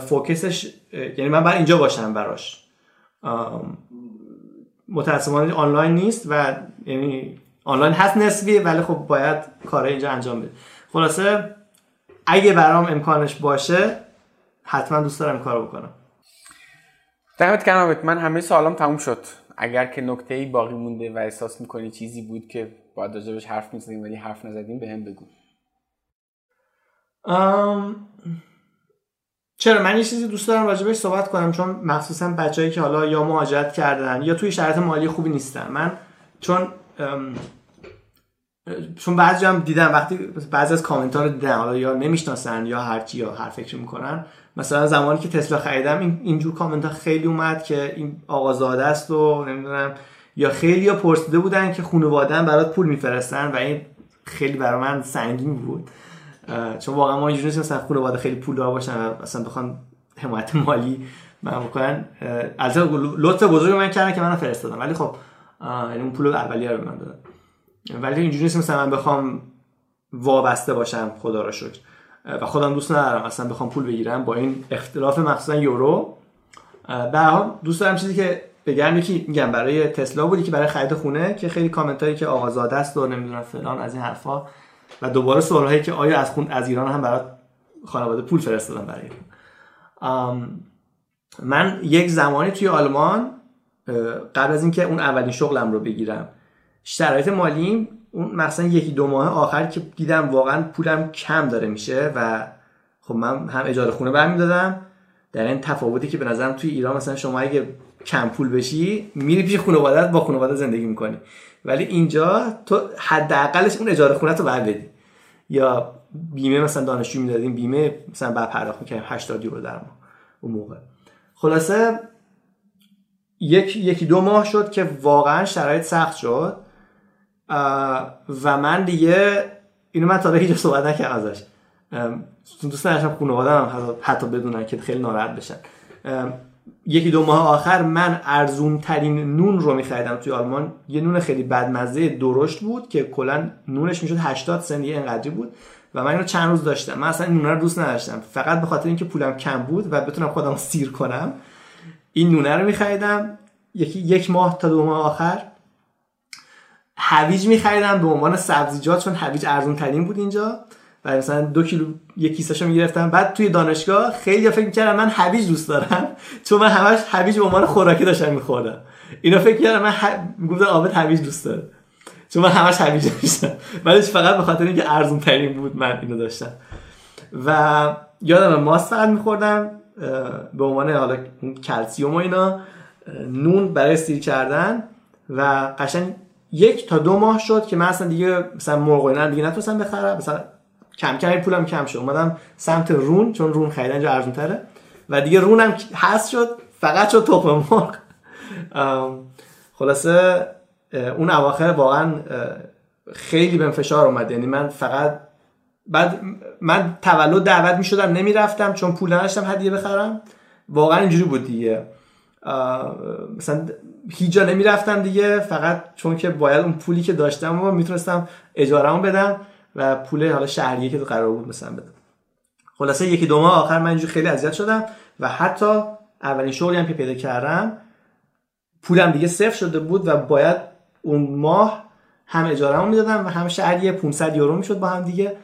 focus ش یعنی من باید اینجا باشم براش. متاسفانه آنلاین نیست و یعنی آنلاین هست نسبی ولی خب باید کار اینجا انجام بده خلاصه اگه برام امکانش باشه حتما دوست دارم کار بکنم. دمت گرم من همه سوالام تموم شد. اگر که نکته ای باقی مونده و احساس می‌کنی چیزی بود که باید راجبش حرف می‌زدیم ولی حرف نزدیم به هم بگو چرا؟ من یه چیزی دوست دارم راجبش صحبت کنم چون مخصوصا بچههایی که حالا یا مهاجرت کردن یا توی شرایط مالی خوبی نیستن. من چون چون بعضی هم دیدم وقتی بعضی از کامنت ها رو دیدم حالا یا نمی‌شناسن یا هرچی یا هر فکر می‌کنن مثلا زمانی که تسلا خریدم این اینجور کامنت ها خیلی اومد که این آقازاده است و نمی‌دونم یا خیلی ها پرسیده بودن که خانواده برات پول میفرستن و این خیلی برای من سنگین بود. چون واقعا ما اینجوری مثلا خانواده خیلی پول دار باشن و مثلا بخوان حمایت مالی من بکنن. از لطف بزرگ من کردن که منو فرستادن. ولی خب یعنی اون پول اولیه رو من دادن. ولی اینجوری نیست مثلا من بخوام وابسته باشم خدا را شکر. و خودم دوست ندارم اصلا بخوام پول بگیرم با این اختلاف مخصوصا یورو. به حال دوست دارم چیزی که بگم یکی میگم برای تسلا بودی که برای خرید خونه که خیلی کامنت هایی که آقازاده است و نمی‌دونم فلان از این حرفا و دوباره سوال هایی که آیا از خون از ایران هم برای خانواده پول فرستادن برای من یک زمانی توی آلمان قبل از اینکه اون اولین شغلم رو بگیرم شرایط مالیم اون مثلا یکی دو ماه آخر که دیدم واقعا پولم کم داره میشه و خب من هم اجاره خونه برمیدادم. در این تفاوتی که به نظرم توی ایران مثلا شما اگه کم پول بشی میری پیش خانوادت با خانواده زندگی می‌کنی. ولی اینجا تو حداقلش اون اجاره خونه رو بدی. یا بیمه مثلا دانشجو می‌دادیم بیمه مثلا بعد پرداخت می‌کنیم 80 یورو در ماه اون موقع. خلاصه یک یکی دو ماه شد که واقعا شرایط سخت شد. و من دیگه اینو من تا به هیچ صحبت نکردم ازش. دوست نداشتم خانواده‌ام حتی بدونن که خیلی ناراحت بشن. یکی دو ماه آخر من ارزون ترین نون رو میخریدم توی آلمان. یه نون خیلی بدمزه درشت بود که کلا نونش می‌شد 80 سنت یه انقدری بود. و من اینو چند روز داشتم. من اصلا این نونه رو دوست نداشتم. فقط به خاطر اینکه پولم کم بود و بتونم خودم سیر کنم این نونه رو میخریدم. یکی یک ماه تا دو ماه آخر هویج میخریدم به عنوان سبزیجات چون هویج ارزون ترین بود اینجا. و مثلا دو کیلو یک کیسهشو می‌گرفتم. بعد توی دانشگاه خیلی فکر می‌کردم من هویج دوست دارم چون من همش هویج به عنوان خوراکی داشتم میخوردم. اینا فکر کردم من ه... گفتم آبت هویج دوست داره. چون من همش هویج داشتم. ولی فقط به خاطر اینکه ارزون ترین بود من اینو داشتم. و یادم ماست فقط میخوردم به عنوان حالا کلسیوم و اینا نون برای سیر کردن. و قشنگ یک تا دو ماه شد که من اصلا دیگه مثلا مرغ اینا دیگه نتونستم بخرم. مثلا کم کم پولم کم شد. اومدم سمت رون چون رون خریدن جا ارزون تره و دیگه رونم هست شد فقط شد تخم مرغ. خلاصه اون اواخر واقعا خیلی به فشار اومد. یعنی من فقط بعد من تولد دعوت می شدم نمی‌رفتم چون پول نداشتم هدیه بخرم. واقعا اینجوری بود دیگه. مثلا هیچ جا نمی‌رفتم دیگه. فقط چون که باید اون پولی که داشتم و می‌تونستم اجارهمو بدم و پول حالا شهریه که قرار بود مثلا بدم. خلاصه یکی دو ماه آخر من اینجوری خیلی اذیت شدم و حتی اولین شغلی هم که پیدا کردم پولم دیگه صفر شده بود و باید اون ماه هم اجارهمو می‌دادم و هم شهریه 500 یورو می‌شد با هم دیگه.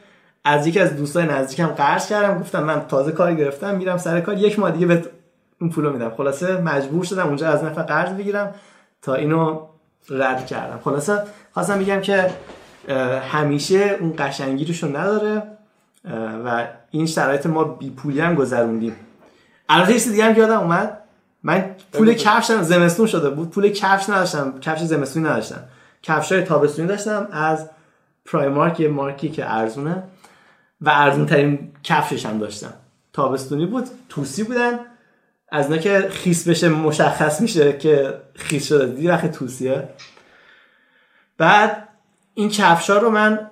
از یکی از دوستای نزدیکم قرض کردم گفتم من تازه کاری گرفتم میرم سر کار یک ماه دیگه به اون پولو میدم. خلاصه مجبور شدم اونجا از نفر قرض بگیرم تا اینو رد کردم. خلاصه خواستم بگم که همیشه اون قشنگی رو نداره و این شرایط ما بی پولی هم گذروندیم. البته یه دیگه هم که یادم اومد. من پول کفشم زمستون شده بود. پول کفش نداشتم. کفش زمستونی نداشتم. کفش های تابستونی داشتم از پرایمارک یه مارکی که ارزونه. و ارزون ترین کفشش هم داشتم. تابستونی بود. توسی بودن. از اینا که خیس بشه مشخص میشه که خیس شده. دیدی وقت توسیه بعد این کفشا رو من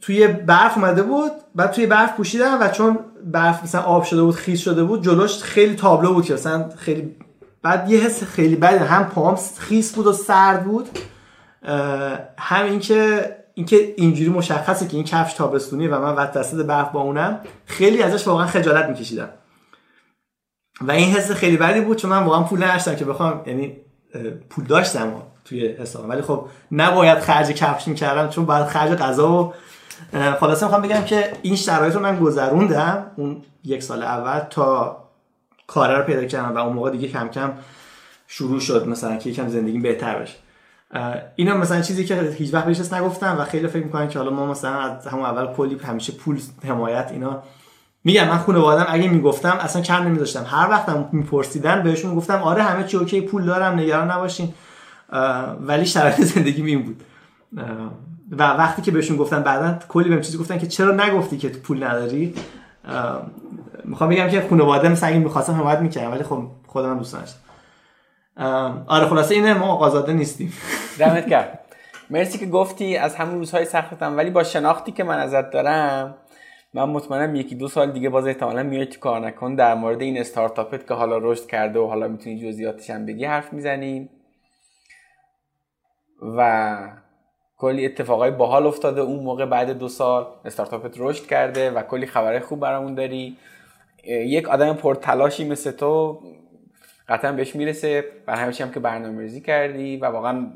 توی برف اومده بود. بعد توی برف پوشیدم و چون برف مثلا آب شده بود خیس شده بود جلوش خیلی تابلو بود که مثلا خیلی بعد یه حس خیلی بد هم پام خیس بود و سرد بود. هم اینکه اینکه اینجوری مشخصه که این کفش تابستونی و من وسط برف با اونم. خیلی ازش واقعا خجالت میکشیدم. و این حس خیلی بدی بود چون من واقعا پول نداشتم که بخوام یعنی پول داشتم توی حساب ولی خب نباید خرج کفش می‌کردم چون باید خرج غذا و خلاصه می‌خوام بگم که این شرایط رو من گذروندم اون یک سال اول تا کاره رو پیدا کردم و اون موقع دیگه کم کم شروع شد مثلا که یکم زندگی بهتر بشه. اینا مثلا چیزی که هیچ وقت بهش نگفتم و خیلی فکر می‌کنن که حالا ما مثلا از همون اول کلی همیشه پول حمایت اینا میگم من خانوادم اگه می‌گفتم اصلا کم نمیذاشتم. هر وقتم میپرسیدن بهشون گفتم آره همه چی اوکی پول دارم نگران نباشین. ولی شرایط زندگی این بود. و وقتی که بهشون گفتم بعدا کلی بهم چیزی گفتن که چرا نگفتی که پول نداری؟ می‌خوام بگم که خانواده مثلا اگه می‌خواستم حمایت می‌کردم ولی خب خودم دوست داشتم. آره خلاصه اینه ما آقازاده نیستیم. [laughs] دمت کرد مرسی که گفتی از همون روزهای سختم. ولی با شناختی که من ازت دارم من مطمئنم یکی دو سال دیگه باز احتمالا میای تو کار نکن. در مورد این استارتاپت که حالا رشد کرده و حالا می‌تونی جزئیاتش هم بگی حرف می‌زنیم و کلی اتفاقای باحال افتاده اون موقع بعد دو سال. استارتاپت رشد کرده و کلی خبرهای خوب برامون داری. یک آدم پرتلاشی مثل تو قطعا بهش می‌رسه و همیشه هم که برنامه ریزی کردی و واقعا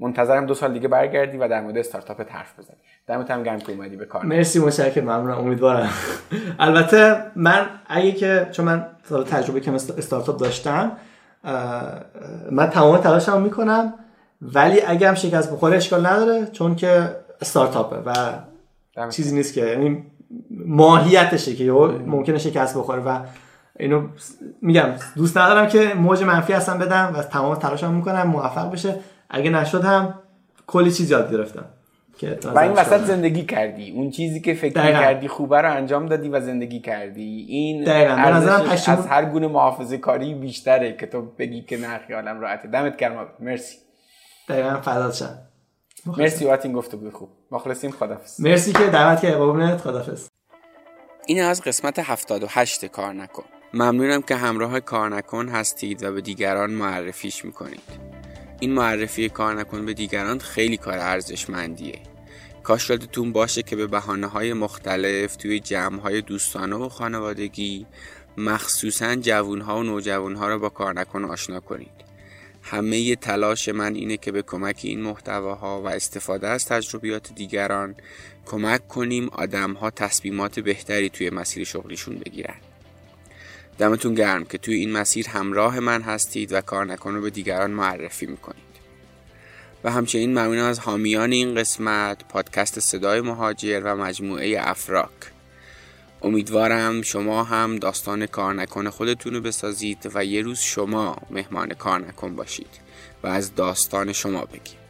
منتظرم دو سال دیگه برگردی و در مورد استارتاپ حرف بزنی. دمت هم گرم که اومدی به کار. مرسی متشکرم ممنونم امیدوارم. [laughs] البته من اگه که چون من تجربه که استارتاپ داشتم من تمام تلاشمو می‌کنم ولی اگه هم شکست بخوره اشکال نداره چون که استارتاپه و چیزی نیست که یعنی ماهیتشه که ممکنه شکست بخوره و اینو میگم دوست ندارم که موج منفی هستم بدم و تمام تلاشم می‌کنم موفق بشه. اگه نشد هم کلی چیز یاد گرفتم. و این وسط زندگی کردی. اون چیزی که فکر کردی خوبه رو انجام دادی و زندگی کردی. این ارزشش از هر گونه محافظه کاری بیشتره که تو بگی که نه خیالم راحته. دمت گرم مرسی. دقیقا. فدات شد مرسی. وقت این گفته بود. خوب. مخلصیم. خدافز مرسی که دعوت کردی. قربونت خدافز این از قسمت 78 کار نکن. ممنونم که همراه کار نکن هستید و به دیگران معرفیش می‌کنید. این معرفی کار نکن به دیگران خیلی کار ارزشمندیه. کاش یادتون باشه که به بحانه های مختلف توی جمع های دوستانه و خانوادگی مخصوصا جوون ها و نوجوان ها رو با کار نکن آشنا کنید. همه تلاش من اینه که به کمک این محتواها و استفاده از تجربیات دیگران کمک کنیم آدم ها تصمیمات بهتری توی مسیر شغلیشون بگیرن. دمتون گرم که توی این مسیر همراه من هستید و کار رو به دیگران معرفی می‌کنید. و همچنین ممنونم از حامیان این قسمت پادکست صدای مهاجر و مجموعه افراک. امیدوارم شما هم داستان کار نکن خودتون رو بسازید و یه روز شما مهمان کار نکن باشید و از داستان شما بگید